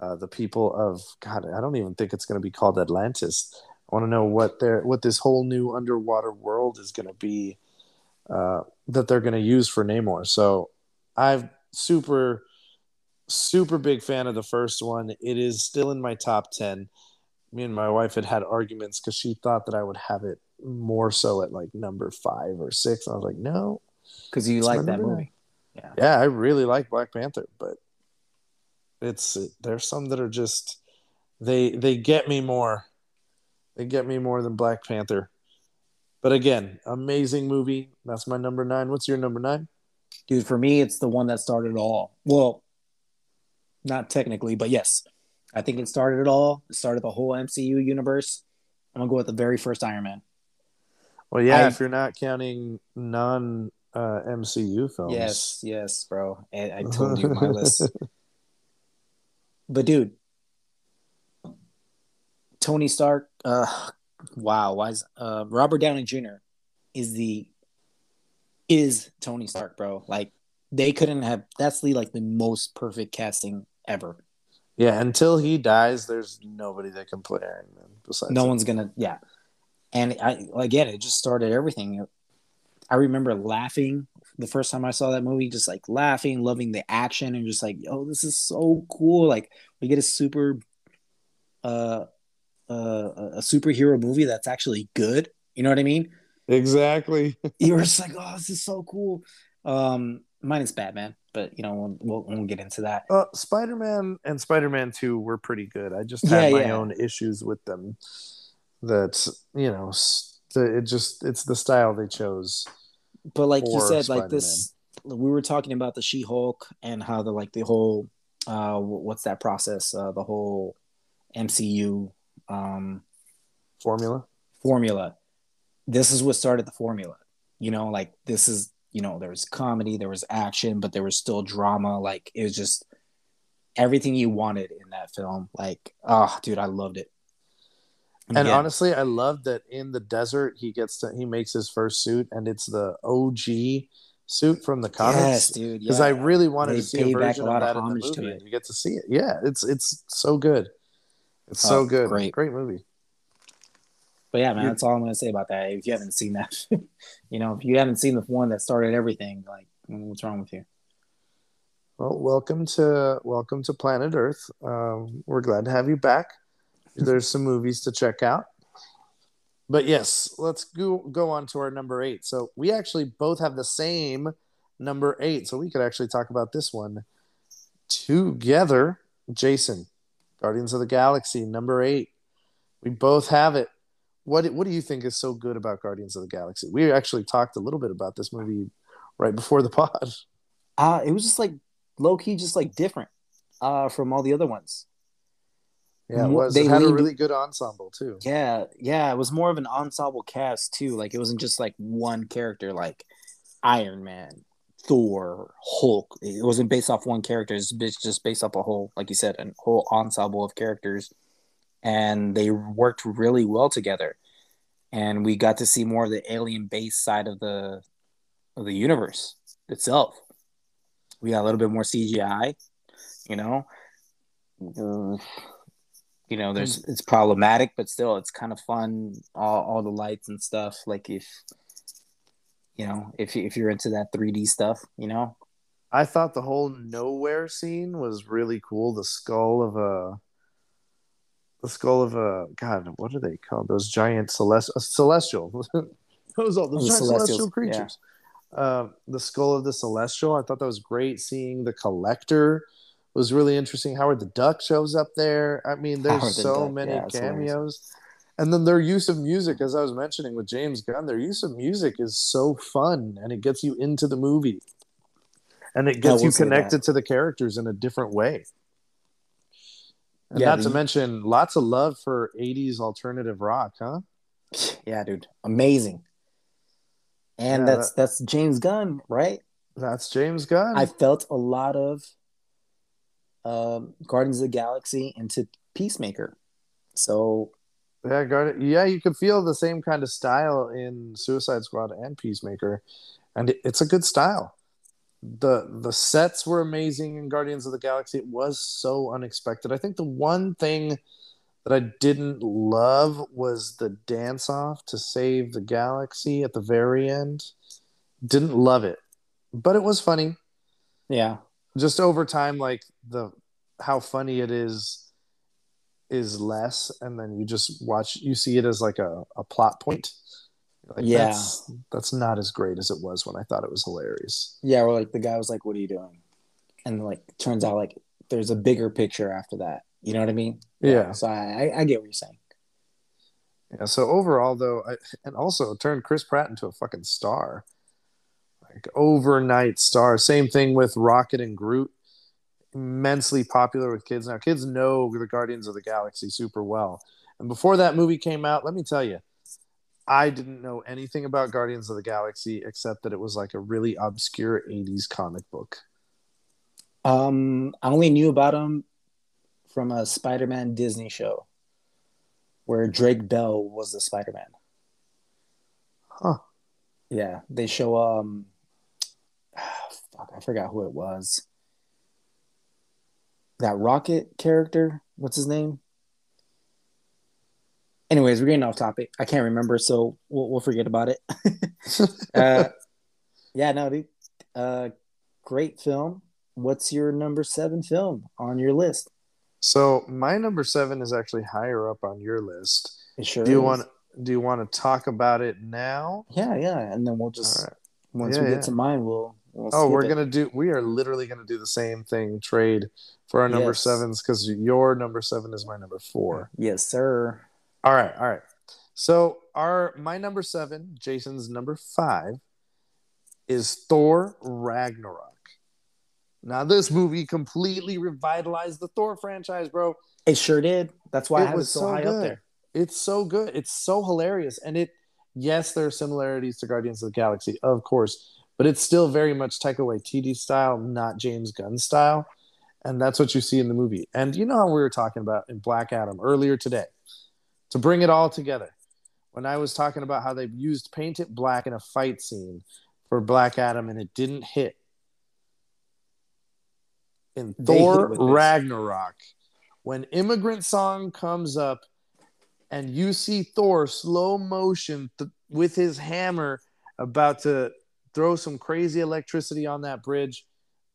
uh, the people of God. I don't even think it's going to be called Atlantis. I want to know what their what this whole new underwater world is going to be uh, that they're going to use for Namor. So I'm super super big fan of the first one. It is still in my top 10. Me and my wife had had arguments because she thought that I would have it more so at like number five or six. I was like, no. Because you like that movie. Yeah, I really like Black Panther, but it's there's some that are just they they get me more. They get me more than Black Panther. But again, amazing movie. That's my number nine. What's your number nine? Dude, for me, it's the one that started it all. Well, not technically, but yes, I think it started it all. It started the whole MCU universe. I'm gonna go with the very first Iron Man. Well, yeah, I- if you're not counting non uh, MCU films. Yes, yes, bro. I, I told you my list. But dude, Tony Stark. Uh, wow. Why is uh, Robert Downey Jr. is the is Tony Stark, bro? Like they couldn't have. That's the like the most perfect casting ever. Yeah, until he dies, there's nobody that can play Iron Man besides no him. one's gonna. Yeah, and I again, it just started everything. I remember laughing the first time I saw that movie, just like laughing, loving the action, and just like, oh, this is so cool. Like we get a super, uh, uh, a superhero movie that's actually good. You know what I mean? Exactly. You were just like, oh, this is so cool. Um, mine is Batman, but you know, we'll we'll, we'll get into that. Uh, Spider Man and Spider Man Two were pretty good. I just Yeah, had my yeah. own issues with them. That you know, it just it's the style they chose. but like you or said like this we were talking about the she-hulk and how the like the whole uh what's that process uh the whole mcu um Formula. formula this is what started the formula you know like this is you know there was comedy there was action but there was still drama like it was just everything you wanted in that film like oh dude i loved it And again, honestly, I love that in the desert he gets to he makes his first suit, and it's the OG suit from the yes comics. dude Because yeah. I really wanted They to see a pay back version a lot of of that in the homage to movie. it. You get to see it. Yeah, it's it's so good. It's so Oh, good. great. great movie. But yeah, man, that's all I'm gonna say about that. If you haven't seen that, you know, if you haven't seen the one that started everything, like, what's wrong with you? Well, welcome to welcome to Planet Earth. Um, we're glad to have you back. There's some movies to check out. But yes, let's go go on to our number eight. So we actually both have the same number eight. So we could actually talk about this one together. Jason, Guardians of the Galaxy, number eight. We both have it. What what do you think is so good about Guardians of the Galaxy? We actually talked a little bit about this movie right before the pod. Uh, it was just like low key, just like different uh, from all the other ones. Yeah, it was. they It had a really good ensemble too. Yeah, yeah, it was more of an ensemble cast too. Like it wasn't just like one character, like Iron Man, Thor, Hulk. It wasn't based off one character. It's just based off a whole, like you said, a whole ensemble of characters, and they worked really well together. And we got to see more of the alien base side of the of the universe itself. We got a little bit more CGI, you know. Mm, you know, there's it's problematic, but still, it's kind of fun. All, all the lights and stuff. Like if you know, if if you're into that 3D stuff, you know. I thought the whole Knowhere scene was really cool. The skull of a, the skull of a God. What are they called? Those giant celestial celestial. Those all those The giant celestial creatures. Um, the skull of the celestial. I thought that was great. Seeing the collector was really interesting. Howard the Duck shows up there. I mean, there's Howard so many yeah, cameos. And then their use of music, as I was mentioning with James Gunn, their use of music is so fun and it gets you into the movie. And it gets you that. connected to the characters in a different way. And Yeah, not to mention lots of love for 80s alternative rock, huh? Yeah, dude, amazing. And Yeah, that's that's James Gunn, right? That's James Gunn. I felt a lot of um, Guardians of the Galaxy into Peacemaker. So Yeah, Guardi- yeah, you could feel the same kind of style in Suicide Squad and Peacemaker, and it, it's a good style. the The sets were amazing in Guardians of the Galaxy. It was so unexpected. I think the one thing that I didn't love was the dance off to save the galaxy at the very end. Didn't love it, but it was funny. yeah, Just over time, like the how funny it is is less and then you just watch you see it as like a, a plot point like Yeah. that's, that's not as great as it was when i thought it was hilarious yeah. Where like the guy was like, "What are you doing?" And like turns out like there's a bigger picture after that. You know what I mean? yeah So I I, I get what you're saying. yeah so overall though I, and also turned chris pratt into a fucking star like overnight star same thing with rocket and groot immensely popular with kids now kids know the guardians of the galaxy super well and before that movie came out let me tell you I didn't know anything about Guardians of the Galaxy except that it was like a really obscure 80s comic book. Um, I only knew about him from a Spider-Man Disney show where Drake Bell was the Spider-Man. Huh. Yeah, they show um fuck, I forgot who it was. That Rocket character, what's his name? Anyways, we're getting off topic. I can't remember, so we'll, we'll forget about it. uh, yeah, no, dude. Uh, great film. What's your number seven film on your list? So my number seven is actually higher up on your list. It sure Do you is. want do you want to talk about it now? Yeah, yeah, and then we'll just right. once Yeah, we get yeah. to mine, we'll. We'll Oh, we're it. gonna do. We are literally gonna do the same thing. Trade for our number Yes. sevens because your number seven is my number four. Yes, sir. All right, all right. So our my number seven, Jason's number five, is Thor Ragnarok. Now this movie completely revitalized the Thor franchise, bro. It sure did. That's why It I have it was so, so high good. up there. It's so good. It's so hilarious. And it yes, there are similarities to Guardians of the Galaxy, of course, but it's still very much Taika Waititi style, not James Gunn style. And that's what you see in the movie. And you know how we were talking about in Black Adam earlier today. To bring it all together. When I was talking about how they used paint it black in a fight scene for Black Adam and it didn't hit. In They Thor. Ragnarok, when Immigrant Song comes up and you see Thor slow motion th- with his hammer about to throw some crazy electricity on that bridge.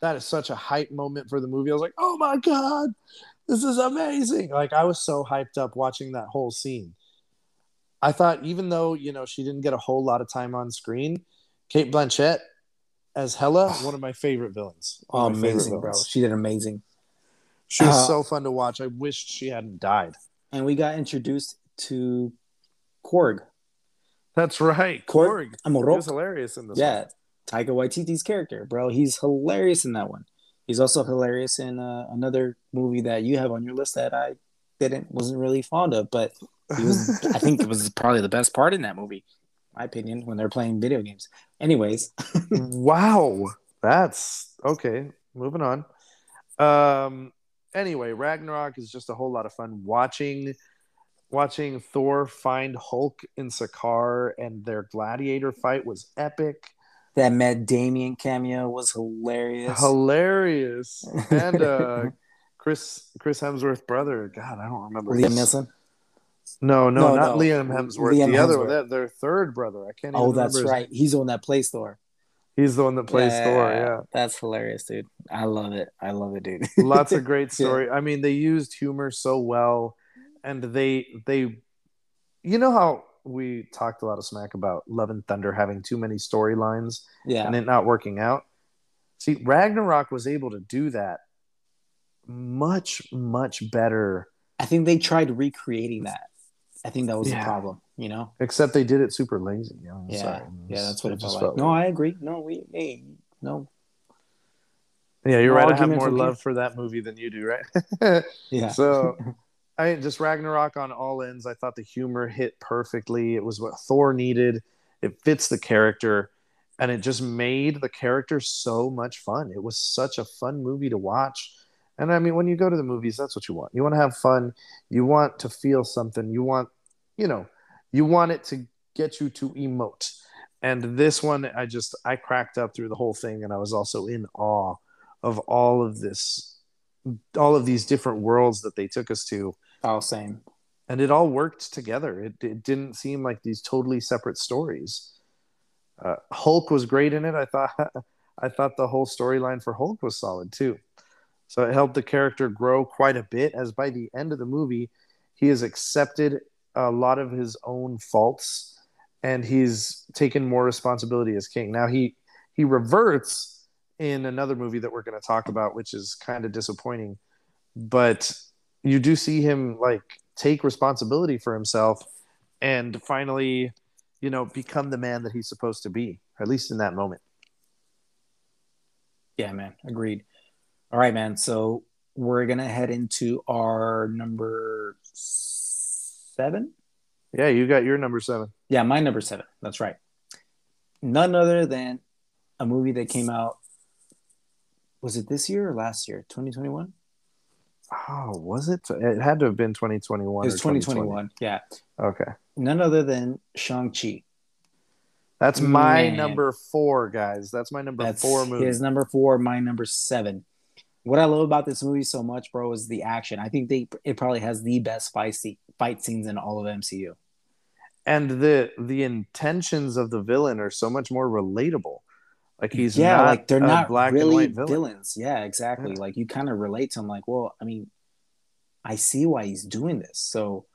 That is such a hype moment for the movie. I was like, oh my God, this is amazing. Like, I was so hyped up watching that whole scene. I thought, even though, you know, she didn't get a whole lot of time on screen, Cate Blanchett as Hela, one of my favorite villains. Of my favorite amazing, bro. She did amazing. She was Uh, so fun to watch. I wished she hadn't died. And we got introduced to Korg. That's right. Korg Korg. He Amorok. was hilarious in this Yeah, one. Taika Waititi's character, bro. He's hilarious in that one. He's also hilarious in uh, another movie that you have on your list that I didn't wasn't really fond of, but he was. I think it was probably the best part in that movie, my opinion, when they're playing video games. Anyways, wow. That's okay. Moving on. Um anyway, Ragnarok is just a whole lot of fun watching watching Thor find Hulk in Sakaar and their gladiator fight was epic. that Matt Damon cameo was hilarious. Hilarious. And uh Chris Chris Hemsworth brother. God, I don't remember. Liam Neeson. No, no, No, not no. Liam Hemsworth. Liam the other Hemsworth. one, their, their third brother. I can't Oh, that's right. He's the one that plays Thor. He's the one that plays Thor, yeah. That's hilarious, dude. I love it. I love it, dude. lots of great Yeah. story. I mean, they used humor so well, and they they, you know how we talked a lot of smack about Love and Thunder having too many storylines yeah. and it not working out. See, Ragnarok was able to do that much much better. I think they tried recreating that. I think that was Yeah. the problem. You know. Except they did it super lazy. You know? Yeah. Sorry. Yeah, that's what it, just felt like. No, I agree. No, we hey, no. Yeah, you're No right. I have more love for that movie than you do, right? Yeah. So, I just Ragnarok on all ends. I thought the humor hit perfectly. It was what Thor needed. It fits the character, and it just made the character so much fun. It was such a fun movie to watch. And I mean, when you go to the movies, that's what you want. You want to have fun. You want to feel something. You want, you know, you want it to get you to emote. And this one, I just I cracked up through the whole thing, and I was also in awe of all of this, all of these different worlds that they took us to oh, same. and it all worked together. It, it didn't seem like these totally separate stories. Uh, Hulk was great in it. I thought I thought the whole storyline for Hulk was solid too. So it helped the character grow quite a bit. As by the end of the movie, he has accepted a lot of his own faults, and he's taken more responsibility as king. Now he he reverts in another movie that we're going to talk about, which is kind of disappointing. But you do see him like take responsibility for himself and finally, you know, become the man that he's supposed to be, at least in that moment. Yeah, man. Agreed. All right, man. So we're gonna head into our number seven. Yeah, you got your number seven. Yeah, my number seven. That's right. None other than a movie that came out. Was it this year or last year? 2021? Oh, was it? It had to have been 2021. It was or 2020. 2021. Yeah. Okay. None other than Shang-Chi. That's my Man. number four, guys. That's my number That's four movie. his number four, my number seven. What I love about this movie so much, bro, is the action. I think they it probably has the best fight scene, fight scenes in all of MCU. and the the intentions of the villain are so much more relatable. Like he's yeah, not like they're a not black and really white villain. villains. Yeah, exactly. Yeah. Like you kind of relate to him. Like, well, I mean, I see why he's doing this. So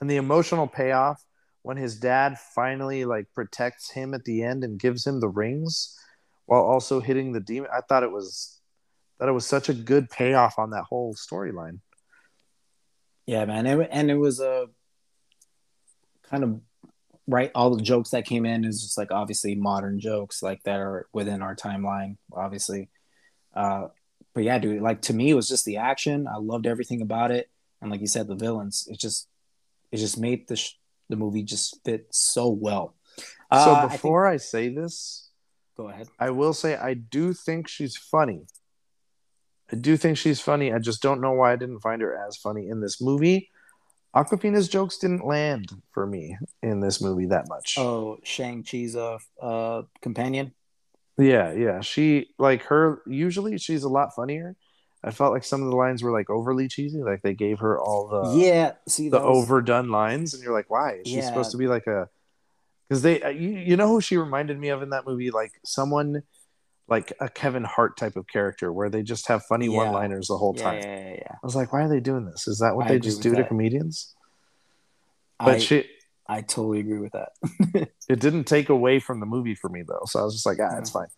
and the emotional payoff when his dad finally like protects him at the end and gives him the rings while also hitting the demon i thought it was that it was such a good payoff on that whole storyline yeah, man, it, and it was a kind of right. All the jokes that came in is just like obviously modern jokes like that are within our timeline, obviously. Uh, but yeah, dude, like to me, it was just the action. I loved everything about it, and like you said, the villains. It just it just made the sh- the movie just fit so well. Uh, so I think- before I, say this go ahead. i will say i do think she's funny i do think she's funny i just don't know why i didn't find her as funny in this movie Awkwafina's jokes didn't land for me in this movie that much Oh, Shang Chi's uh, uh companion. Yeah, yeah. She like her usually she's a lot funnier. I felt like some of the lines were like overly cheesy, like they gave her all the yeah, see the overdone lines and you're like, why? She's Yeah. supposed to be like a cuz they uh, you, you know who she reminded me of in that movie like someone like a Kevin Hart type of character where they just have funny Yeah. one-liners the whole Yeah, time. yeah, yeah, yeah. I was like, why are they doing this? Is that what I they just do to that. comedians? But I, she I totally agree with that. it didn't take away from the movie for me though so i was just like ah it's fine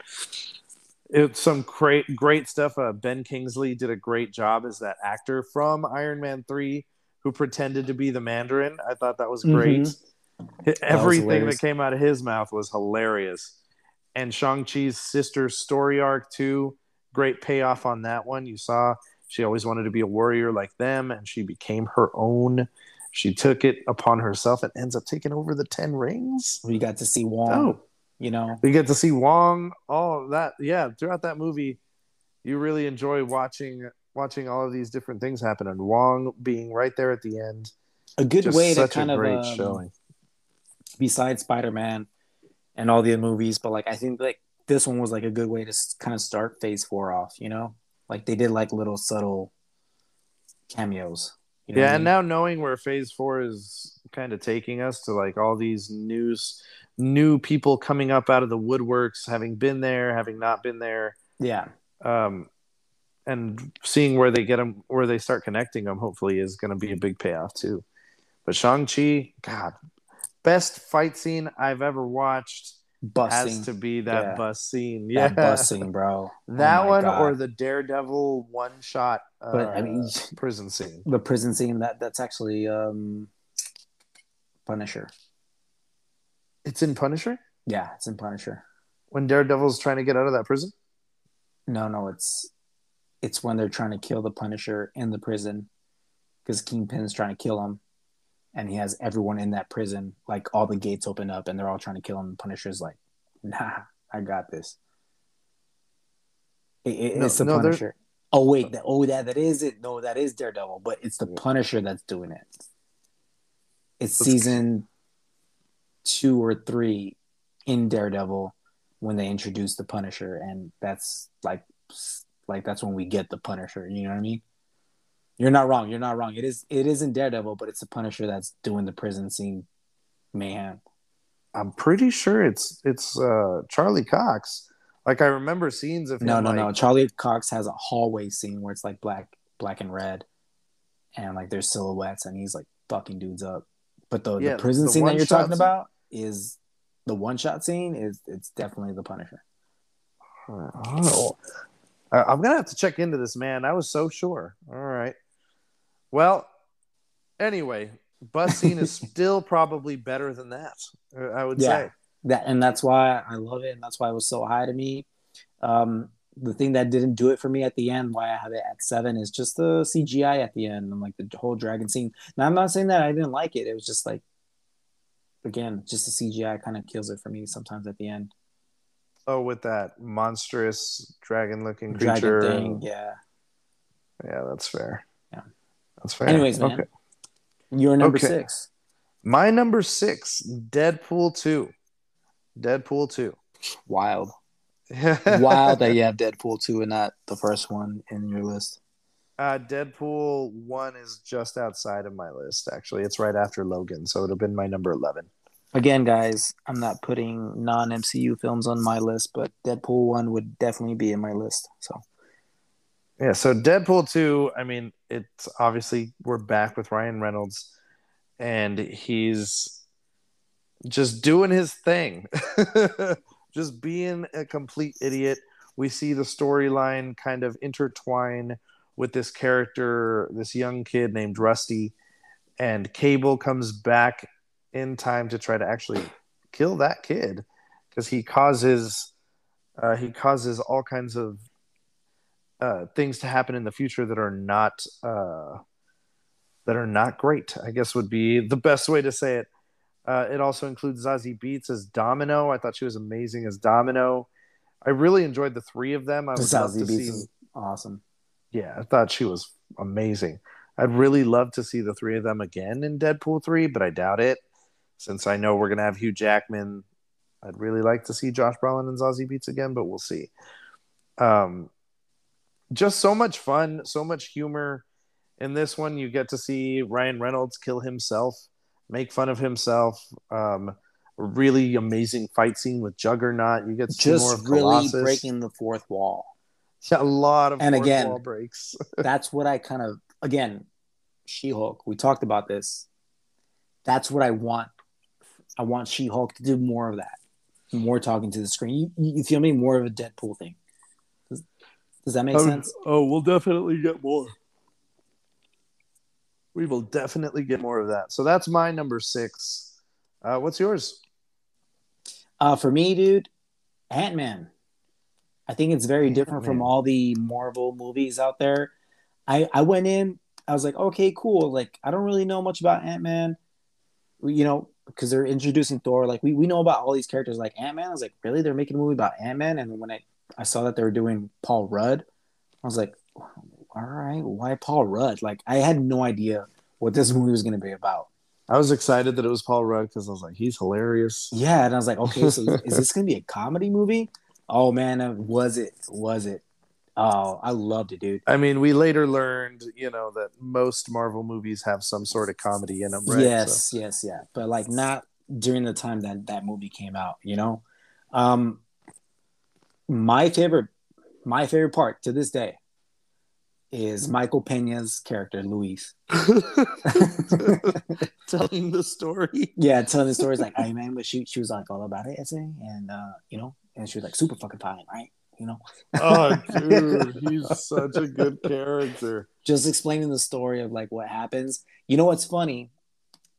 it's some great great stuff uh, ben kingsley did a great job as that actor from iron man 3 who pretended to be the mandarin i thought that was great everything that hilarious. came out of his mouth was hilarious and shang-chi's sister's story arc too great payoff on that one you saw she always wanted to be a warrior like them and she became her own she took it upon herself and ends up taking over the 10 rings we got to see Wong. Oh. You know, we get to see Wong, all of that. Yeah, throughout that movie, you really enjoy watching watching all of these different things happen, and Wong being right there at the end. a good way to kind of um, showing. besides Spider Man and all the other movies, but like I think like this one was like a good way to kind of start Phase Four off. You know, like they did like little subtle cameos. You know Yeah, I and now knowing where Phase Four is kind of taking us to, like all these news, new people coming up out of the woodworks, having been there, having not been there, yeah, um, and seeing where they get them, where they start connecting them, hopefully is going to be a big payoff too. But Shang Chi, God, best fight scene I've ever watched, has to be that Yeah. bus scene. Yeah, that bus scene, bro. that Oh one God. or the Daredevil one shot. Uh, But, I mean- prison scene. the prison scene that that's actually um Punisher. It's in Punisher Yeah, it's in Punisher. when Daredevil's trying to get out of that prison. No, no, it's it's when they're trying to kill the Punisher in the prison because Kingpin's trying to kill him, and he has everyone in that prison. Like all the gates open up, and they're all trying to kill him. The Punisher's like, "Nah, I got this." It, it- No, it's the no, they're- Punisher. Oh wait, that, oh that that is it. No, that is Daredevil, but it's the Punisher that's doing it. It's Let's- season two or three in Daredevil when they introduce the Punisher, and that's like like that's when we get the Punisher. You know what I mean? You're not wrong. You're not wrong. It is it isn't Daredevil, but it's the Punisher that's doing the prison scene mayhem. I'm pretty sure it's it's uh, Charlie Cox. Like I remember scenes of him. No, no, like, no. Charlie Cox has a hallway scene where it's like black, black and red, and like there's silhouettes, and he's like fucking dudes up. But the, Yeah, the prison the scene that you're talking scene. about is the one shot scene. Is it's definitely the Punisher. Oh, I'm gonna have to check into this, man. I was so sure. All right. Well, anyway, bus scene is still probably better than that. I would Yeah. say. that and that's why I love it, and that's why it was so high to me. Um, the thing that didn't do it for me at the end, why I have it at seven, is just the CGI at the end and like the whole dragon scene. Now I'm not saying that I didn't like it. It was just like, again, just the CGI kind of kills it for me sometimes at the end. Oh, with that monstrous dragon-looking creature. Dragon thing, yeah. Yeah, that's fair. That's fair. Anyways, man, Okay. you're number Okay. six. My number six, Deadpool two. Deadpool two. Wild, wild that you have Deadpool two and not the first one in your list. Uh, Deadpool one is just outside of my list. Actually, it's right after Logan, so it'd have been my number eleven. Again, guys, I'm not putting non MCU films on my list, but Deadpool one would definitely be in my list. So Yeah, so Deadpool 2, I mean, it's obviously we're back with Ryan Reynolds and he's just doing his thing. just being a complete idiot. We see the storyline kind of intertwine with this character, this young kid named Rusty, and Cable comes back in time to try to actually kill that kid because he causes uh, he causes all kinds of uh, things to happen in the future that are not uh, that are not great. I guess would be the best way to say it. Uh, it also includes Zazie Beetz as Domino. I thought she was amazing as Domino. I really enjoyed the three of them. I love Zazie Beetz see. is awesome. Yeah, I thought she was amazing. I'd really love to see the three of them again in Deadpool 3, but I doubt it. Since I know we're going to have Hugh Jackman, I'd really like to see Josh Brolin and Zazie Beetz again, but we'll see. Um, just so much fun, so much humor. In this one, you get to see Ryan Reynolds kill himself, make fun of himself. Um, really amazing fight scene with Juggernaut. You get to see more Just of really breaking the fourth wall. a lot of And again- breaks. That's what I kind of again, She Hulk. We talked about this. That's what I want. I want She Hulk to do more of that, more talking to the screen. You, you feel me? More of a Deadpool thing. Does, that make Oh, sense? Oh, we'll definitely get more. We will definitely get more of that. So that's my number six. Uh, what's yours? Uh, for me, dude, Ant Man. I think it's very different from Ant-Man. all the Marvel movies out there. I I went in, I was like, okay, cool. Like I don't really know much about Ant Man, you know, because they're introducing Thor. Like we we know about all these characters, like Ant Man. I was like, really? They're making a movie about Ant Man? And when I I saw that they were doing Paul Rudd, I was like, all right, why Paul Rudd? Like I had no idea what this movie was going to be about. I was excited that it was Paul Rudd because I was like, he's hilarious. Yeah, and I was like, okay, so is this gonna be a comedy movie? Oh man, uh, was it? Was it? Oh, I loved it, dude. I mean, we later learned, you know, that most Marvel movies have some sort of comedy in them, right? Yes, yes, yeah, but like not during the time that that movie came out. You know, um, my favorite, my favorite part to this day is Michael Pena's character, Luis. Telling the story. Yeah, telling the stories like Iron Man, but she she was like all about it, essay, and uh, you know, and she was like super fucking fine, right? You know. oh, dude, he's such a good character. Just explaining the story of like what happens. You know what's funny?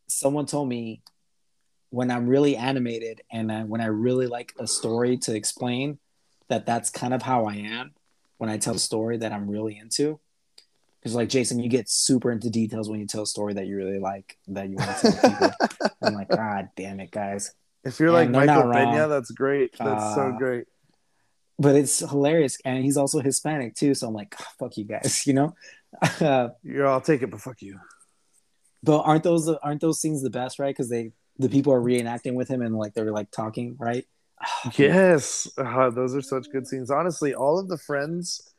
Someone told me when I'm really animated and I, when I really like a story to explain, that that's kind of how I am when I tell a story that I'm really into. Because like Jason, you get super into details when you tell a story that you really like that you want to tell people. I'm like, God damn it, guys. If you're And like Michael. Pena, that's great. That's so Uh, great. But it's hilarious, and he's also Hispanic too. So I'm like, "Oh, fuck you guys, you know. Uh, Yeah, I'll take it, but fuck you. but aren't those aren't those scenes the best, right? Because they the people are reenacting with him and like they're like talking, right? Yes, uh, those are such good scenes. Honestly, all of the friends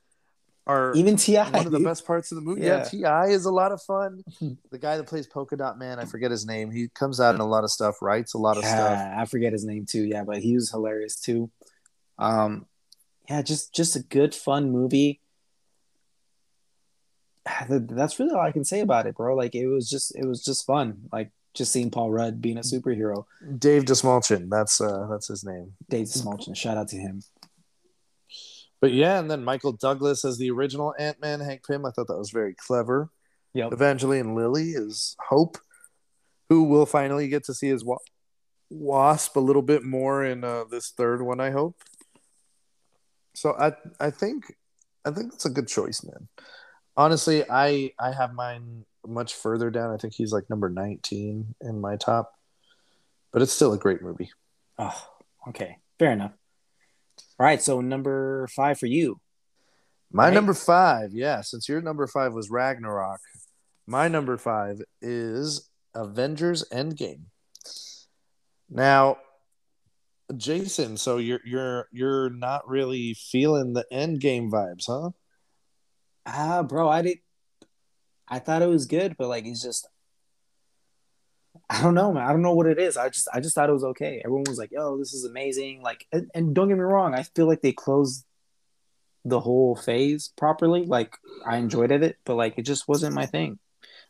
are Even T.I., one of the dude. best parts of the movie. Yeah, Yeah. T.I. is a lot of fun. the guy that plays Polka Dot Man, I forget his name. He comes out in a lot of stuff, writes a lot of stuff. I forget his name too. Yeah, but he was hilarious too. Um, yeah, just just a good fun movie. That's really all I can say about it, bro. Like it was just it was just fun. Like just seeing Paul Rudd being a superhero. Dave Dastmalchian, that's uh, that's his name. Dave Smolchin, shout out to him. But yeah, and then Michael Douglas as the original Ant Man, Hank Pym. I thought that was very clever. Yep. Evangeline Lilly is Hope, who will finally get to see his wa- Wasp a little bit more in uh, this third one. I hope. So I I think I think that's a good choice, man. Honestly, I I have mine much further down. I think he's like number nineteen in my top, but it's still a great movie. Oh, okay, fair enough. All right, so number five for you. My Right. number five, yeah, since your number five was Ragnarok, my number five is Avengers Endgame. Now, Jason, so you're you're you're not really feeling the Endgame vibes, huh? Ah, bro, I did. I thought it was good, but like it's just. I don't know, man. I don't know what it is. I just, I just thought it was okay. Everyone was like, "Yo, this is amazing!" Like, and, and don't get me wrong, I feel like they closed the whole phase properly. Like, I enjoyed it, but like, it just wasn't my thing.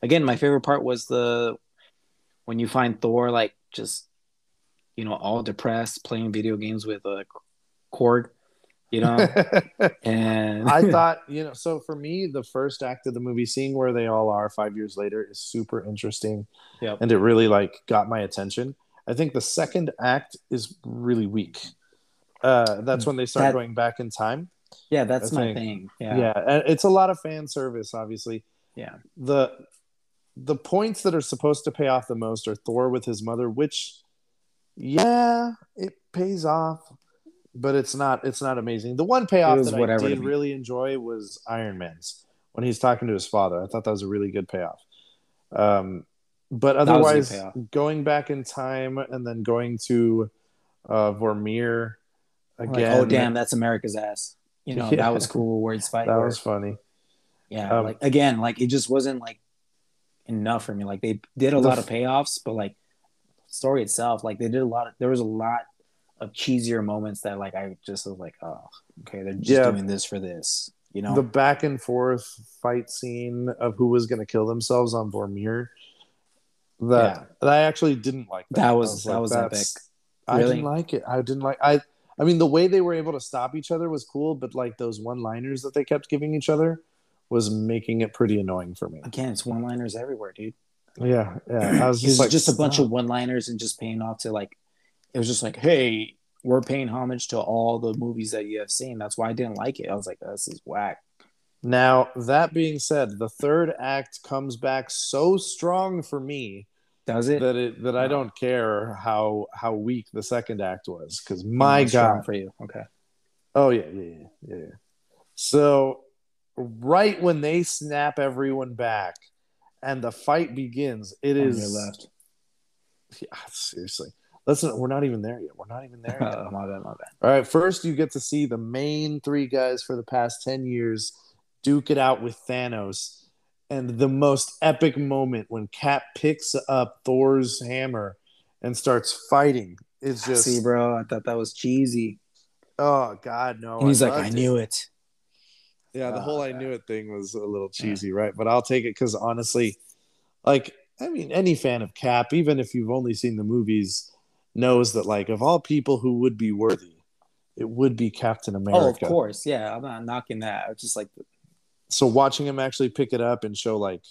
Again, my favorite part was the when you find Thor like just, you know, all depressed playing video games with uh, a cord, you know, and I thought, you know, so for me, the first act of the movie, seeing where they all are five years later, is super interesting. Yep. And it really like got my attention. I think the second act is really weak. Uh, that's when they start That- going back in time. yeah, that's my thing. Yeah. Yeah. and it's a lot of fan service, obviously. Yeah. The the points that are supposed to pay off the most are Thor with his mother, which yeah, it pays off, but it's not it's not amazing. The one payoff that I did really enjoy was Iron Man's when he's talking to his father. I thought that was a really good payoff. Um, but was a good otherwise, payoff. going back in time and then going to uh, Vormir Like, again. oh damn, that's America's ass. You know, Yeah. that was cool where he's fighting. that where- was funny. yeah, um, like again, like it just wasn't like enough for me. Like they did a The lot of payoffs, but like story itself, like they did a lot of there was a lot of cheesier moments that like I just was like, oh, okay, they're just Yeah. doing this for this. You know? the back and forth fight scene of who was going to kill themselves on Vormir. That that I actually didn't like. That, That was- that was "That's- epic." I didn't like it. I didn't like. I. I mean, the way they were able to stop each other was cool, but like those one-liners that they kept giving each other was making it pretty annoying for me. Again, it's one liners everywhere, dude. Yeah, yeah. I was just like, just a bunch of one liners and just paying off to like it was just like, hey, we're paying homage to all the movies that you have seen. That's why I didn't like it. I was like, this is whack. Now that being said, the third act comes back so strong for me Does it? that it that I don't care how how weak the second act was because my god, for you. Okay. oh yeah, yeah, yeah, yeah, yeah. So right when they snap everyone back and the fight begins, it On is left. Yeah, seriously. Listen, we're not even there yet. We're not even there yet. Uh, my bad, my bad. All right, first you get to see the main three guys for the past 10 years duke it out with Thanos. And the most epic moment when Cap picks up Thor's hammer and starts fighting It's just See, bro, I thought that was cheesy. oh god no. And he's I like, I knew it. Yeah, the Oh, whole I knew it thing was a little cheesy, right? But I'll take it because honestly, like, I mean, any fan of Cap, even if you've only seen the movies, knows that, like, of all people who would be worthy, it would be Captain America. Oh, of course. Yeah, I'm not knocking that. It's just like So watching him actually pick it up and show, like,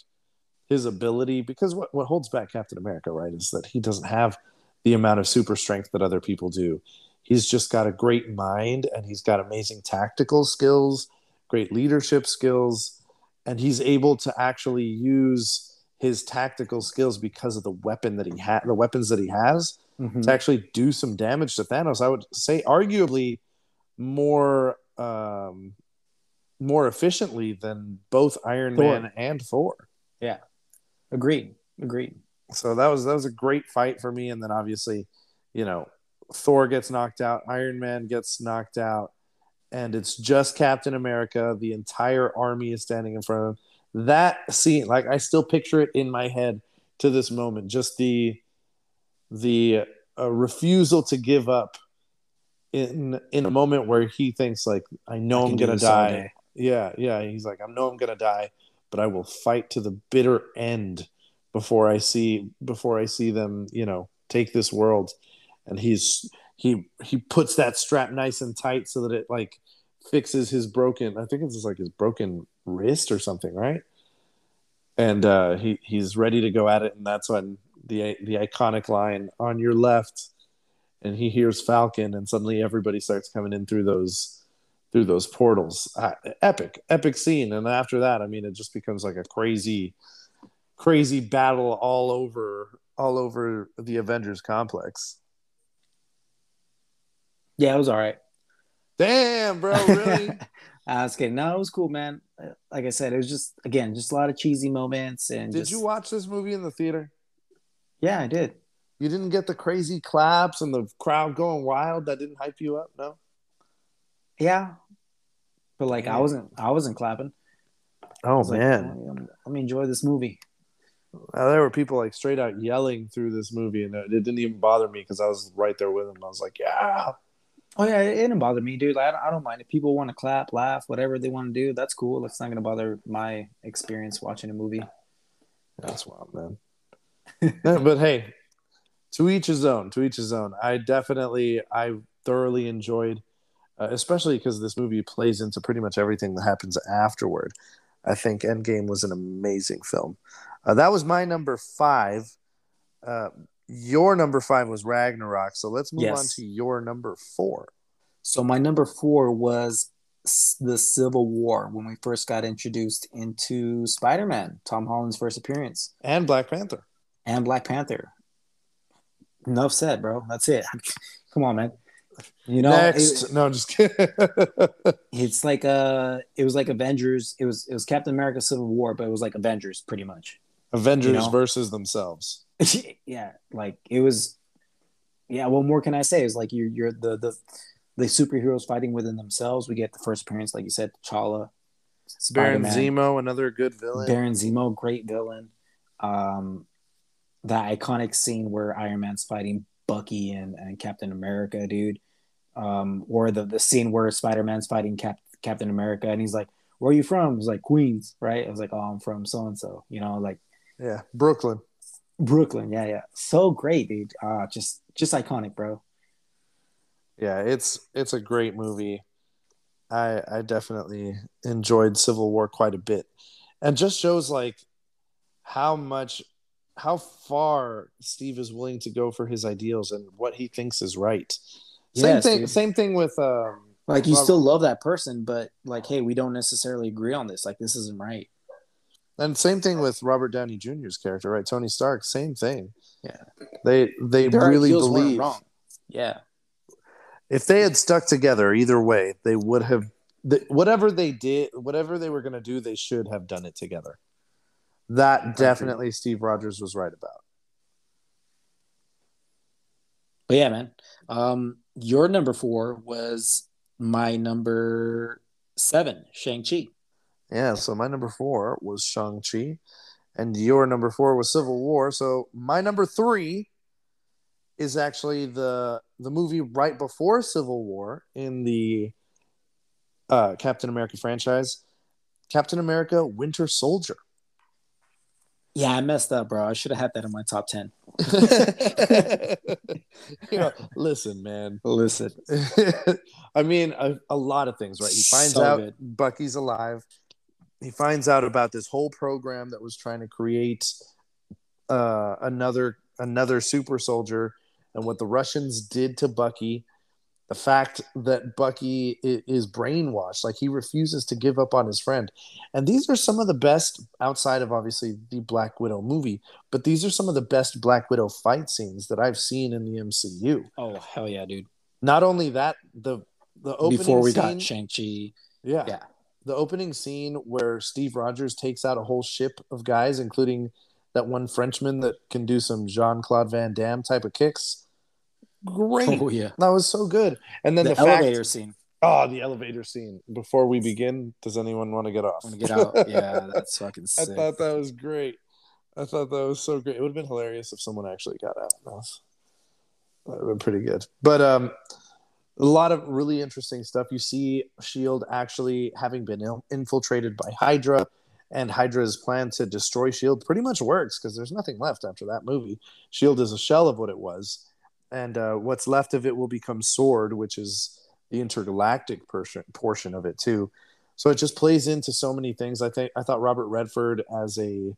his ability, because what, what holds back Captain America, right, is that he doesn't have the amount of super strength that other people do. He's just got a great mind and he's got amazing tactical skills, great leadership skills, and he's able to actually use his tactical skills because of the weapon that he had, the weapons that he has Mhm. to actually do some damage to Thanos. I would say arguably more um more efficiently than both Iron Thor. Man and Thor. Yeah, agreed. Agreed. So that was that was a great fight for me and then obviously, you know, Thor gets knocked out, Iron Man gets knocked out and it's just Captain America, the entire army is standing in front of him. That scene, like I still picture it in my head to this moment, just the the uh, refusal to give up in in a moment where he thinks like I know I I'm gonna die. day. Yeah, yeah. He's like, I know I'm gonna die, but I will fight to the bitter end before I see before I see them, you know, take this world. And he's he he puts that strap nice and tight so that it like fixes his broken. I think it's just like his broken wrist or something, right? And uh, he he's ready to go at it, and that's when the the iconic line on your left, and he hears Falcon, and suddenly everybody starts coming in through those through those portals. Uh, epic, epic scene. And after that, I mean, it just becomes like a crazy, crazy battle all over all over the Avengers complex. Yeah, it was all right. Damn, bro, really? I was kidding. No, it was cool, man. Like I said, it was just again just a lot of cheesy moments and Did just- you watch this movie in the theater? Yeah, I did. You didn't get the crazy claps and the crowd going wild. That didn't hype you up, no? Yeah, but like I wasn't I wasn't clapping. Oh was like, "Oh, let me enjoy this movie. Uh, there were people like straight out yelling through this movie, and it didn't even bother me because I was right there with them. I was like, "Yeah, Oh yeah, it, it didn't bother me, dude. Like, I, don't, I don't mind if people want to clap, laugh, whatever they want to do. That's cool. It's not gonna bother my experience watching a movie. that's wild, man." But hey, to each his own. To each his own. I definitely, I thoroughly enjoyed, uh, especially because this movie plays into pretty much everything that happens afterward. I think Endgame was an amazing film. Uh, that was my number five. Uh, your number five was Ragnarok. So let's move Yes. on to your number four. So my number four was the Civil War when we first got introduced into Spider-Man, Tom Holland's first appearance, and Black Panther. And Black Panther. Enough said, bro. That's it. Come on, man. You know, Next, it- no, I'm just kidding. it's like uh, it was like Avengers. It was it was Captain America: Civil War, but it was like Avengers, pretty much. Avengers You know? versus themselves. yeah, like it was. Yeah, what more can I say? It's like you're you're the the the superheroes fighting within themselves. We get the first appearance, like you said, T'Challa, Baron Spider-Man. Zemo, another good villain. Baron Zemo, great villain. Um, that iconic scene where Iron Man's fighting Bucky and, and Captain America, dude. Um, or the, the scene where Spider Man's fighting Cap, Captain America, and he's like, "Where are you from?" He's like, "Queens," right? I was like, "Oh, I'm from so and so," you know, like yeah, Brooklyn. Brooklyn. Yeah, yeah, so great, dude. Uh, just just iconic, bro. Yeah, it's it's a great movie. I I definitely enjoyed Civil War quite a bit, and just shows like how much how far Steve is willing to go for his ideals and what he thinks is right. Same thing. dude. Same thing with um. Like you Robert- still love that person, but like, hey, we don't necessarily agree on this. Like, this isn't right. And same thing with Robert Downey Jr.'s character, right? Tony Stark, same thing. Yeah. They they Their really believe wrong. Yeah, if they had stuck together either way, they would have the, whatever they did, whatever they were going to do, they should have done it together. That definitely Steve Rogers was right about. But yeah, man. Um, your number four was my number seven, Shang Chi. Yeah, so my number four was Shang Chi, and your number four was Civil War. So my number three is actually the the movie right before Civil War in the uh, Captain America franchise, Captain America: Winter Soldier. Yeah, I messed up, bro. I should have had that in my top ten. you know, listen, man. Listen, I mean, a, a lot of things, right? He finds So out good. Bucky's alive. He finds out about this whole program that was trying to create uh, another another super soldier, and what the Russians did to Bucky. The fact that Bucky is brainwashed, like he refuses to give up on his friend, and these are some of the best outside of obviously the Black Widow movie, but these are some of the best Black Widow fight scenes that I've seen in the MCU. oh hell yeah, dude! Not only that, the the opening Before we scene, got Shang Chi, yeah, yeah. the opening scene where Steve Rogers takes out a whole ship of guys, including that one Frenchman that can do some Jean Claude Van Damme type of kicks. Great, oh yeah, that was so good. And then the, the, fact- elevator scene. oh, the elevator scene. Before we begin, does anyone want to get off? Want to get out? Yeah, that's fucking I thought that was great. I thought that was so great. It would have been hilarious if someone actually got out. That was that would have been pretty good. But um, a lot of really interesting stuff. You see Shield actually having been il- infiltrated by Hydra, and Hydra's plan to destroy Shield pretty much works because there's nothing left after that movie. Shield is a shell of what it was, and uh, what's left of it will become Sword, which is the intergalactic portion portion of it too. So it just plays into so many things. I think I thought Robert Redford as a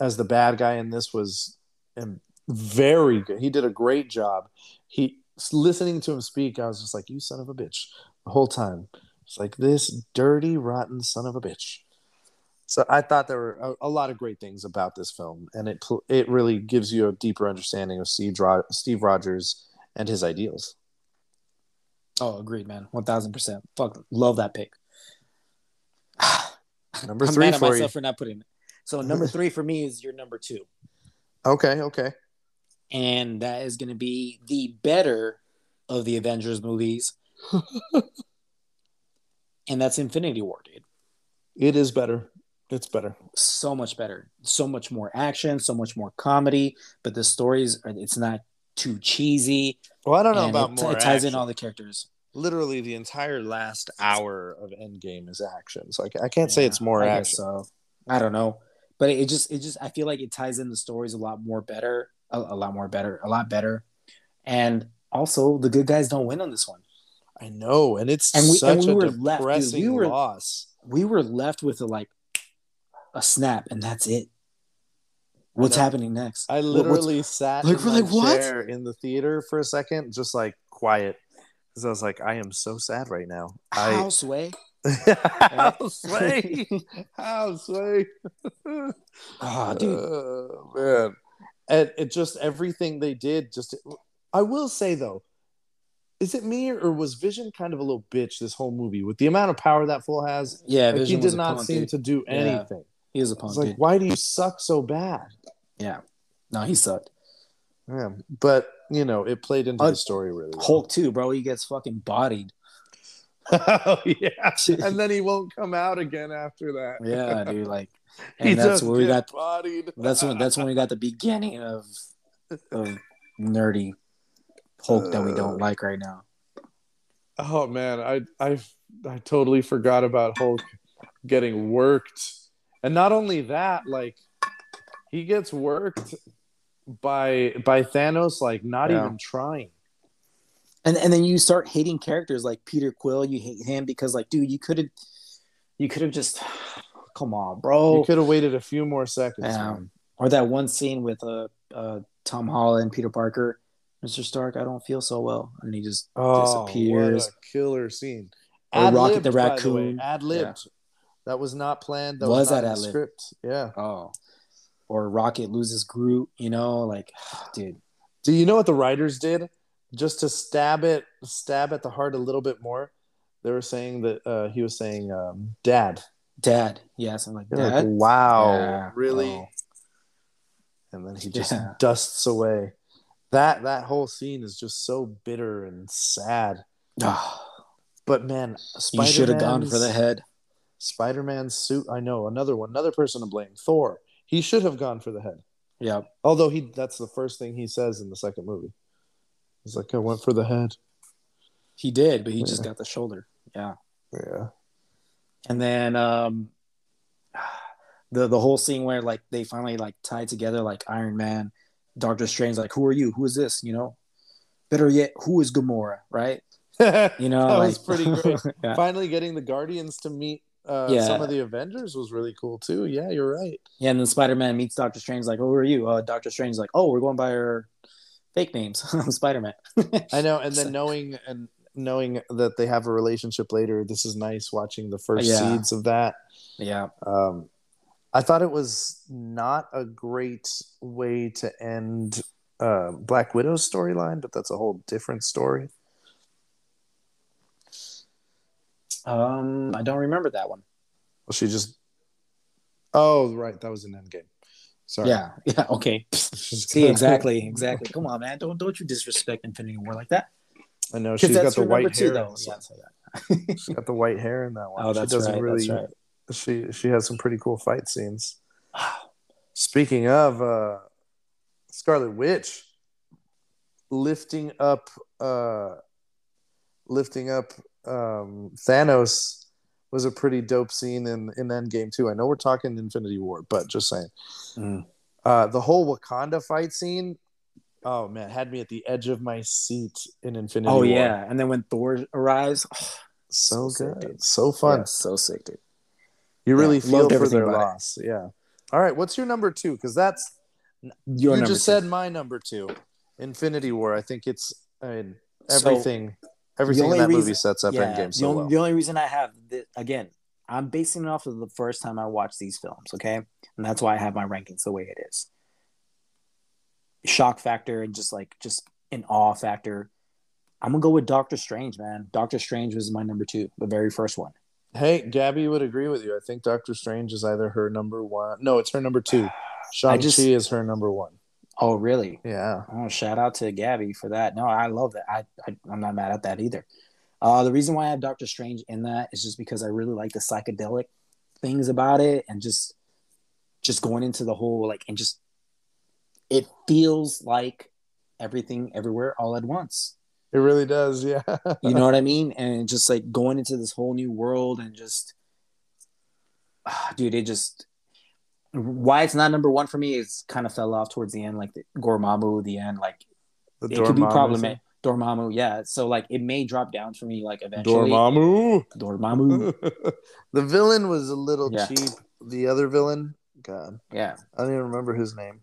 as the bad guy in this was um, very good. He did a great job. He listening to him speak, I was just like, "You son of a bitch!" the whole time. It's like this dirty, rotten son of a bitch. So I thought there were a, a lot of great things about this film, and it it really gives you a deeper understanding of Steve Steve Rogers and his ideals. Oh, agreed, man. One thousand percent. Fuck, love that pick. Number I'm three mad at for myself you. for not putting it. So number three for me is your number two, Okay, okay. and that is going to be the better of the Avengers movies, and that's Infinity War, dude. It is better. It's better. So much better, so much more action, so much more comedy, but the stories are it's not too cheesy. Well, I don't know about it, more. it ties in all the characters. literally the entire last hour of Endgame is action. So I, I can't say it's more I action. So I don't know, but it, it just it just I feel like it ties in the stories a lot more better, a, a lot more better, a lot better, and also the good guys don't win on this one. I know, and it's And we- such and we a were left, dude. depressing We were- loss. We were left with a like a snap, and that's it. What's happening next? I What- what's- literally sat like, in we're like, what? chair in the theater for a second, just like quiet, because I was like, I am so sad right now. I Houseway. Houseway, Houseway. Oh, ah, dude. Oh, man. And it just everything they did. Just I will say though, is it me or was Vision kind of a little bitch this whole movie with the amount of power that fool has? Yeah, Like, he Vision did not punk, seem dude. to do Yeah. He was a It's punk, like, dude. why do you suck so bad? Yeah. No, he sucked. Yeah, but you know, it played into Uh, the story really well. Hulk too, bro. He gets fucking bodied. oh yeah, and then he won't come out again after that. Yeah, dude. Like, he that's where we got bodied. That's when that's when we got the beginning of of nerdy Hulk that we don't like right now. Oh man, I I I totally forgot about Hulk getting worked. And not only that, like he gets worked by by Thanos like not Yeah. even trying. And and then you start hating characters like Peter Quill. You hate him because like, dude, you could have you could have just come on, bro. You could have waited a few more seconds. Yeah. man. Or that one scene with uh, uh Tom Holland, and Peter Parker, Mr. Stark. I don't feel so well, and he just Oh, disappears. what a killer scene. Or Rocket Ad-libbed, the the. Raccoon. Ad libbed. That was not planned. That Was was, that script. Yeah. Oh, or Rocket loses Groot. You know, like, dude. Do you know what the writers did? Just to stab it, stab at the heart a little bit more. They were saying that uh, he was saying, um, "Dad." Dad. Yes, I'm like like, wow, Yeah. really? Oh. And then he just Yeah. dusts away. That that whole scene is just so bitter and sad. But man, you should have gone for the Spider-Man's- head. Spider-Man's suit. I know another one, another person to blame. Thor. He should have gone for the head. Yeah. Although he, that's the first thing he says in the second movie. He's like, I went for the head. He did, but he just got the shoulder. Yeah. Yeah. And then um the the whole scene where like they finally like tied together like Iron Man, Doctor Strange, like who are you? Who is this? You know, better yet, who is Gamora? Right? You know, that like, was pretty great. yeah. Finally, getting the Guardians to meet uh, Yeah. some of the Avengers was really cool too. Yeah, you're right. yeah, and then Spider Man meets Doctor Strange, like, who are you? Uh, Doctor Strange, like, oh, we're going by our fake names. I'm Spider Man. I know, and then So- knowing and knowing that they have a relationship later, this is nice watching the first Yeah. seeds of that. yeah, Um, I thought it was not a great way to end uh, Black Widow's storyline, but that's a whole different story. Um, I don't remember that one. Well, she just. Oh, right, that was an Endgame. Sorry. Yeah, yeah, okay. See, exactly, exactly. Come on, man, don't don't you disrespect Infinity War like that? I know she's got the white hair. though. in Yeah, so that. She's got the white hair in that one. Oh, she that's doesn't right. really. That's right. She she has some pretty cool fight scenes. Speaking of uh, Scarlet Witch, lifting up uh, lifting up um, Thanos was a pretty dope scene in in Endgame too. I know we're talking Infinity War, but just saying. Mm. Uh, the whole Wakanda fight scene, oh man, had me at the edge of my seat in Infinity Oh War. yeah, and then when Thor arrives, so So good, dude. so fun. yeah, so sick, dude. You really Yeah, feel for everything their about it. loss. Yeah. All right. What's your number two? Because that's Your you just two. said my number two, Infinity War. I think it's I mean, So, everything. everything in only that movie reason- sets up yeah, Endgame the, so only, well. the only reason I have this, again, I'm basing it off of the first time I watched these films, okay, and that's why I have my rankings the way it is. Shock factor and just like just an awe factor. I'm gonna go with Doctor Strange, man. Doctor Strange was my number two, the very first one. Hey, Gabby would agree with you. I think Doctor Strange is either her number one. No, it's her number two. Shang Chi is her number one. Oh, really? Yeah. Oh, shout out to Gabby for that. No, I love that. I, I I'm not mad at that either. Uh, the reason why I have Doctor Strange in that is just because I really like the psychedelic things about it, and just just going into the whole like and just it feels like everything everywhere all at once. It really does. Yeah. You know what I mean? And just like going into this whole new world and just, ah, dude, it just why it's not number one for me is kind of fell off towards the end, like the Gormammu, the end, like The it could be problematic. Dormammu, yeah. So like it may drop down for me, like eventually. Dormammu. Dormammu, the villain was a little Yeah. cheap. The other villain, God, yeah. I don't even remember his name.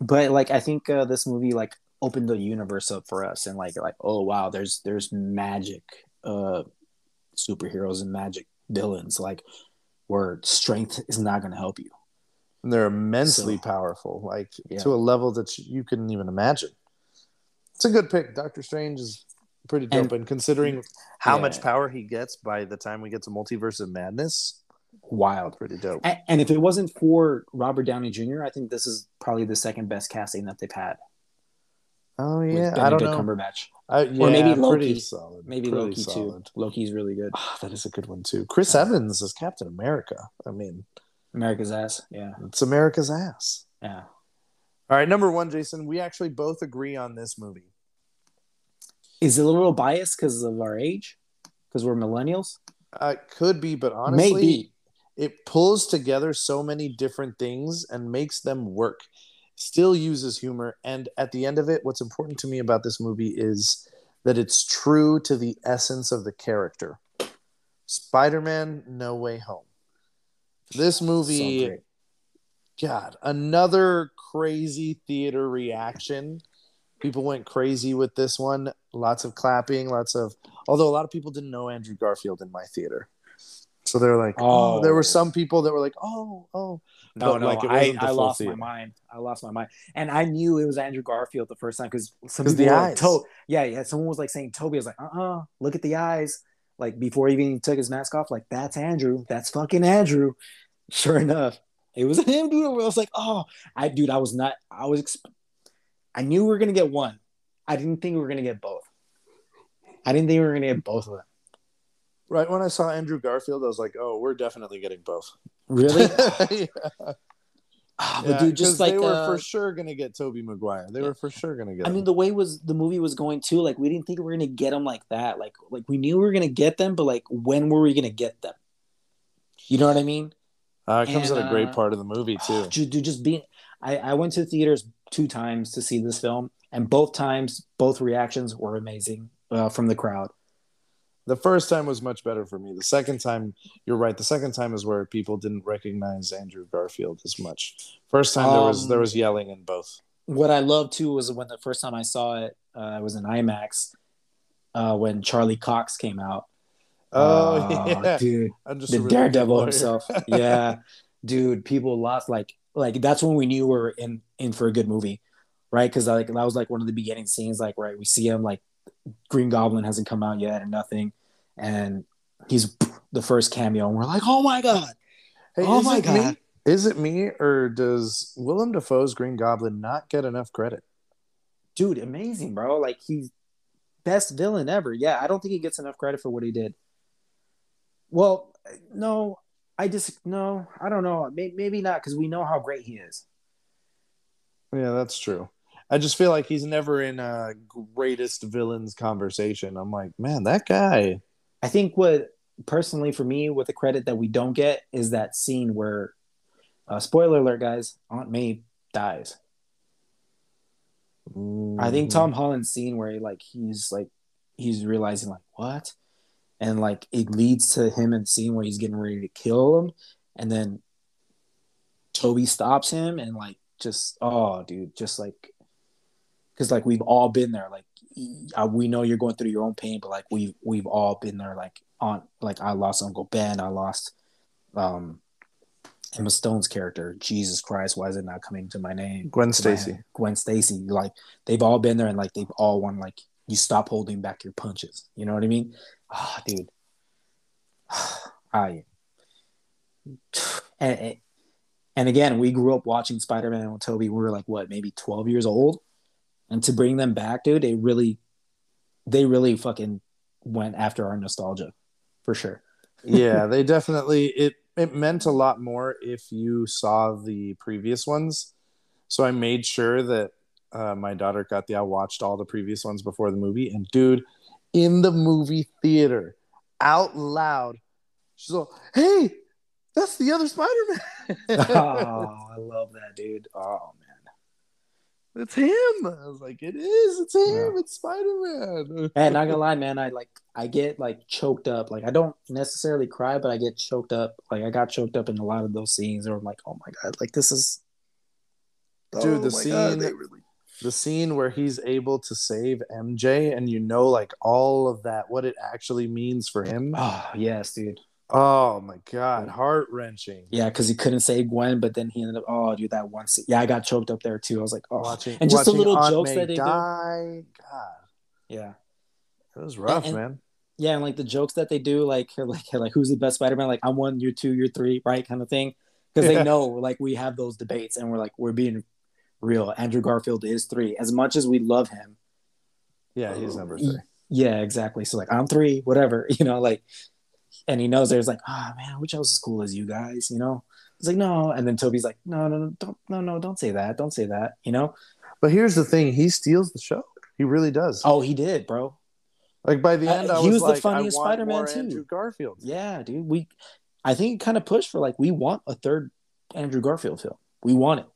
But like I think uh, this movie like opened the universe up for us, and like like oh wow, there's there's magic uh superheroes and magic villains like where strength is not going to help you. And they're immensely So- powerful, like Yeah. to a level that you couldn't even imagine. It's a good pick. Doctor Strange is pretty dope, and, And- considering how Yeah. much power he gets by the time we get to Multiverse of Madness, Wild. pretty dope. And, and if it wasn't for Robert Downey Jr., I think this is probably the second best casting that they've had. Oh yeah, I don't know. Cumberbatch. I, yeah, maybe pretty Loki. solid. Maybe Loki solid. too. Loki's really good. Ah, that is a good one too. Chris Evans as Captain America. I mean, America's ass. Yeah, it's America's ass. yeah. All right, number one, Jason. We actually both agree on this movie. Is it a little biased because of our age? Because we're millennials? Uh, could be, but honestly, Maybe. it pulls together so many different things and makes them work. Still uses humor, and at the end of it, what's important to me about this movie is that it's true to the essence of the character. Spider-Man: No Way Home. This movie, great. God, another crazy theater reaction. People went crazy with this one. Lots of clapping, lots of. Although a lot of people didn't know Andrew Garfield in my theater, so they're like, oh, Oh. there were some people that were like, oh, oh, No, but, no, like, it I, I lost theater. my mind. I lost my mind, and I knew it was Andrew Garfield the first time because some 'Cause people the were like, to- yeah, yeah. Someone was like saying Tobey. I was like, uh, uh look at the eyes. Like before he even took his mask off, like that's Andrew. That's fucking Andrew. Sure enough, it was him, dude. I was like, oh, I, dude, I was not. I was. Exp- I knew we were gonna get one. I didn't think we were gonna get both. I didn't think we were gonna get both of them. right when I saw Andrew Garfield, I was like, oh, we're definitely getting both. Really? yeah, But Yeah, dude, just like they were uh, for sure gonna get Tobey Maguire. They were for sure gonna get. I him. mean, the way was the movie was going too. Like, we didn't think we were gonna get them like that. Like, like we knew we were gonna get them, but like, when were we gonna get them? You know what I mean? Uh, it comes And, at a great uh, part of the movie too. dude, dude, just being I, I went to the theaters two times to see this film and both times both reactions were amazing uh, from the crowd The first time was much better for me. The second time, you're right. The second time is where people didn't recognize Andrew Garfield as much. First time there was Um, there was yelling in both. what i loved too was when the first time i saw it uh, it was in imax uh, when charlie cox came out Oh Uh, yeah, dude the really daredevil himself yeah dude people lost like like that's when we knew we were in in for a good movie right because like that was like one of the beginning scenes like right we see him like green goblin hasn't come out yet and nothing and he's the first cameo and we're like oh my god Hey, Oh is my it me? God. Is it me or does Willem Dafoe's Green Goblin not get enough credit? dude amazing bro like he's best villain ever yeah i don't think he gets enough credit for what he did well no i just no i don't know maybe, maybe not because we know how great he is Yeah, that's true. I just feel like he's never in a greatest villains conversation. I'm like, man, that guy. I think what personally for me, with the credit that we don't get is that scene where, uh, spoiler alert, guys, Aunt May dies. I Mm-hmm. think Tom Holland's scene where he, like he's like he's realizing like what, and like it leads to him in the scene where he's getting ready to kill him, and then Tobey stops him and like just oh dude, just like because like we've all been there, like uh, we know you're going through your own pain, but like we've we've all been there, like on like I lost Uncle Ben, I lost um Emma Stone's character. Jesus Christ, why is it not coming to my name? Gwen Stacy. Gwen Stacy. Like they've all been there, and like they've all won. Like you stop holding back your punches. You know what I mean? Ah, dude. I. And, and and again, we grew up watching Spider Man with Tobey. We were like what, maybe twelve years old, and to bring them back, dude, they really, they really fucking went after our nostalgia, for sure. yeah, they definitely it it meant a lot more if you saw the previous ones. So I made sure that uh, my daughter got the I watched all the previous ones before the movie, and dude, in the movie theater, out loud, she's like, "Hey, that's the other Spider-Man! oh, I love that, dude. Oh man. It's him!" I was like, "It is! It's him! Yeah. It's Spider-Man!" And not gonna lie, man, I like I get like choked up. Like I don't necessarily cry, but I get choked up. Like I got choked up in a lot of those scenes where I'm like, oh my god, like this is Dude, Oh the scene, God, really- the scene where he's able to save MJ, and you know, like all of that, what it actually means for him. Oh yes, dude. Oh my god, heart wrenching. Yeah, because he couldn't save Gwen, but then he ended up. Oh, dude, that one scene. Yeah, I got choked up there too. I was like, oh, Watching and just the watching little Aunt jokes May that they do. God, yeah, it was rough, And- man. yeah, and like the jokes that they do, like like like who's the best Spider-Man? Like I'm one, you're two, you're three, right? Kind of thing. Because Yeah. they know, like we have those debates, and we're like we're being real. Andrew Garfield is three. As much as we love him, Yeah, he's number three. Yeah, exactly. So like I'm three, whatever, you know, like and he knows there's like, oh man, I wish I was as cool as you guys, you know? It's like, no, and then Tobey's like, no, no, no, don't no, no, don't say that. Don't say that, you know? But here's the thing: he steals the show. He really does. Oh, he did, bro. like by the Uh, end, I he was, was the funniest Spider-Man too. Andrew Garfield. Yeah, dude. We I think it kind of pushed for like we want a third Andrew Garfield film. We want it.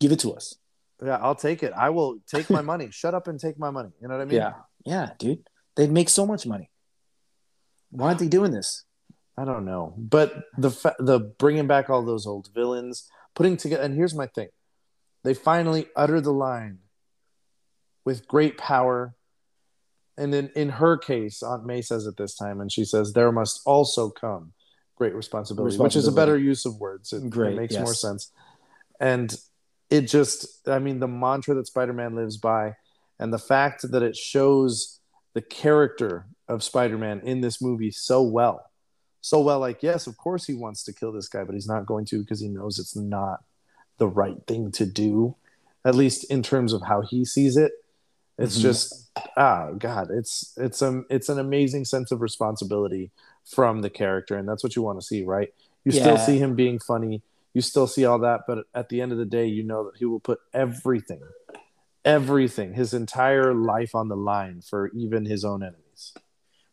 Give it to us. Yeah, I'll take it. I will take my money. Shut up and take my money. You know what I mean? yeah. Yeah, dude. They'd make so much money. Why aren't they doing this? I don't know, but the fa- the bringing back all those old villains, putting together. And here's my thing: they finally utter the line with great power. And in in her case, Aunt May says it this time, and she says, "There must also come great responsibility,", which is a better use of words. It, it makes yes. more sense. And it just, I mean, the mantra that Spider-Man lives by, and the fact that it shows the character of Spider-Man in this movie so well. So well like yes of course he wants to kill this guy but he's not going to because he knows it's not the right thing to do at least in terms of how he sees it. It's Mhm. just ah god it's it's um it's an amazing sense of responsibility from the character and that's what you want to see right? You still see him being funny. You still see all that but at the end of the day you know that he will put everything everything his entire life on the line for even his own enemies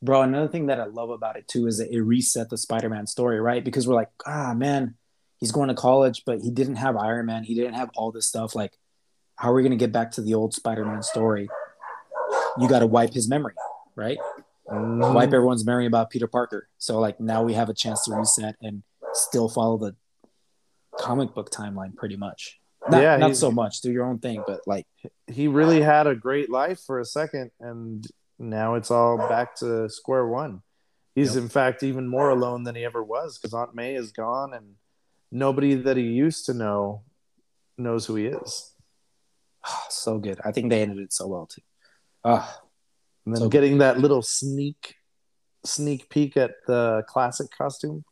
Bro, another thing that I love about it too is that it reset the Spider-Man story, right? Because we're like, ah, man, he's going to college, but he didn't have Iron Man. He didn't have all this stuff. Like, how are we going to get back to the old Spider-Man story? You got to wipe his memory, right? Mhm. Wipe everyone's memory about Peter Parker. So like now we have a chance to reset and still follow the comic book timeline pretty much. Not, Yeah, not so much. Do your own thing, but like he really had a great life for a second, and now it's all back to square one. He's Yep. in fact even more alone than he ever was because Aunt May is gone, and nobody that he used to know knows who he is. so good. I think they ended it so well too. Ah, And then So- getting that little sneak sneak peek at the classic costume.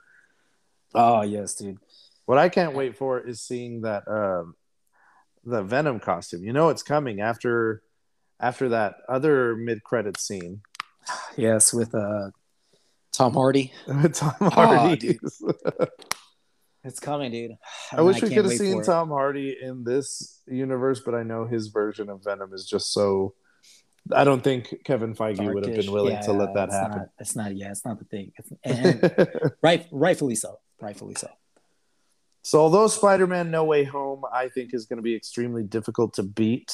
oh yes, dude. What I can't wait for is seeing that um, the Venom costume. You know it's coming after after that other mid credit scene Yes, with uh Tom Hardy. Tom Oh, Hardy. It's coming, dude. I wish we could have seen. Tom Hardy in this universe, but I know his version of Venom is just so. I don't think Kevin Feige would have been willing Yeah, to let that it's happen. Not, it's not. Yeah, it's not the thing. And right, rightfully so. Rightfully so. so, although Spider-Man: No Way Home, I think is going to be extremely difficult to beat.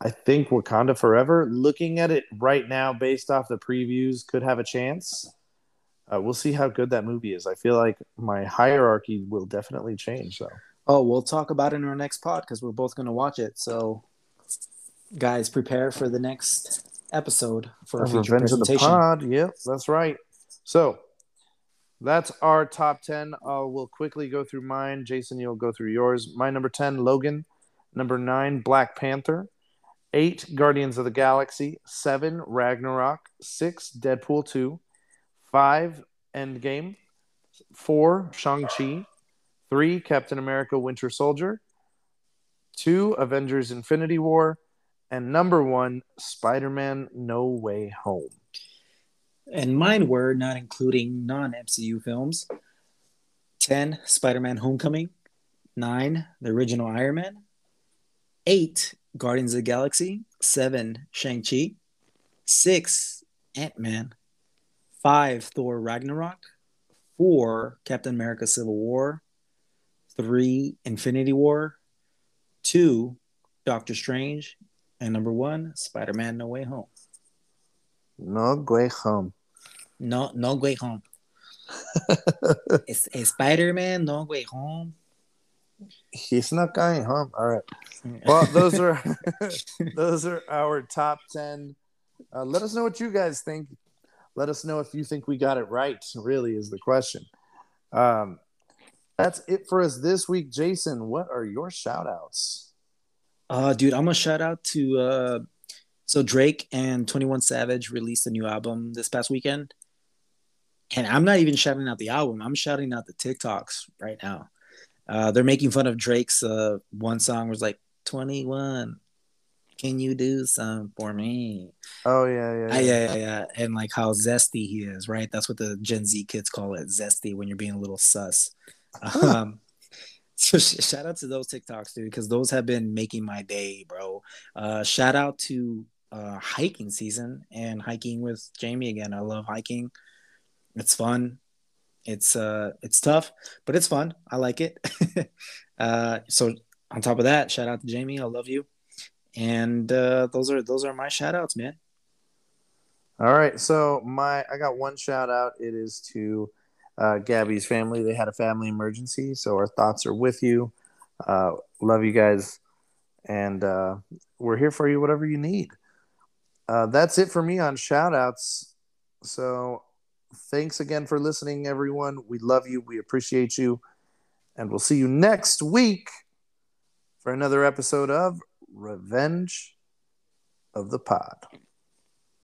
I think Wakanda Forever, looking at it right now, based off the previews, could have a chance. Uh, we'll see how good that movie is. I feel like my hierarchy will definitely change, though. Oh, we'll talk about it in our next pod because we're both going to watch it. So, guys, prepare for the next episode for a future Revenge of the presentation. Pod. Yep, that's right. So that's our top 10. Uh, we'll quickly go through mine. Jason, you'll go through yours. My number 10, Logan. Number 9, Black Panther. 8, Guardians of the Galaxy. 7, Ragnarok. 6, Deadpool 2. 5, Endgame. 4, Shang-Chi. 3, Captain America Winter Soldier. 2, Avengers Infinity War and number one, Spider Man No Way Home. And mine were not including non MCU films 10, Spider Man Homecoming. 9, the original Iron Man. 8, Guardians of the Galaxy. 7, Shang-Chi. 6, Ant Man. 5, Thor Ragnarok. 4, Captain America Civil War. 3, Infinity War. 2, Doctor Strange. And number 1, Spider Man No Way Home. No Way Home. No, no way home. it's, it's Spider Man, no way home. He's not going home. All right. Well, those are those are our top ten. Uh, let us know what you guys think. Let us know if you think we got it right. Really, is the question. Um, that's it for us this week, Jason. What are your shout outs? Uh, dude, I'm gonna shout out to uh, so Drake and Twenty One Savage released a new album this past weekend, and I'm not even shouting out the album. I'm shouting out the TikToks right now. Uh, they're making fun of Drake's uh one song was like Twenty One. Can you do some for me? Oh yeah, yeah, Ah, yeah, yeah, yeah, and like how zesty he is, right? That's what the Gen Z kids call it, zesty, when you're being a little sus. Um, so sh- shout out to those TikToks, dude, because those have been making my day, bro. Uh, shout out to uh, hiking season and hiking with Jamie again. I love hiking. It's fun. It's uh, it's tough, but it's fun. I like it. uh, so on top of that, shout out to Jamie. I love you. And uh, those are those are my shout outs, man. All right, so my I got one shout out. It is to uh, Gabby's family. They had a family emergency, so our thoughts are with you. Uh, love you guys, and uh, we're here for you, whatever you need. Uh, that's it for me on shout outs. So thanks again for listening, everyone. We love you. We appreciate you, and we'll see you next week for another episode of Revenge of the Pod.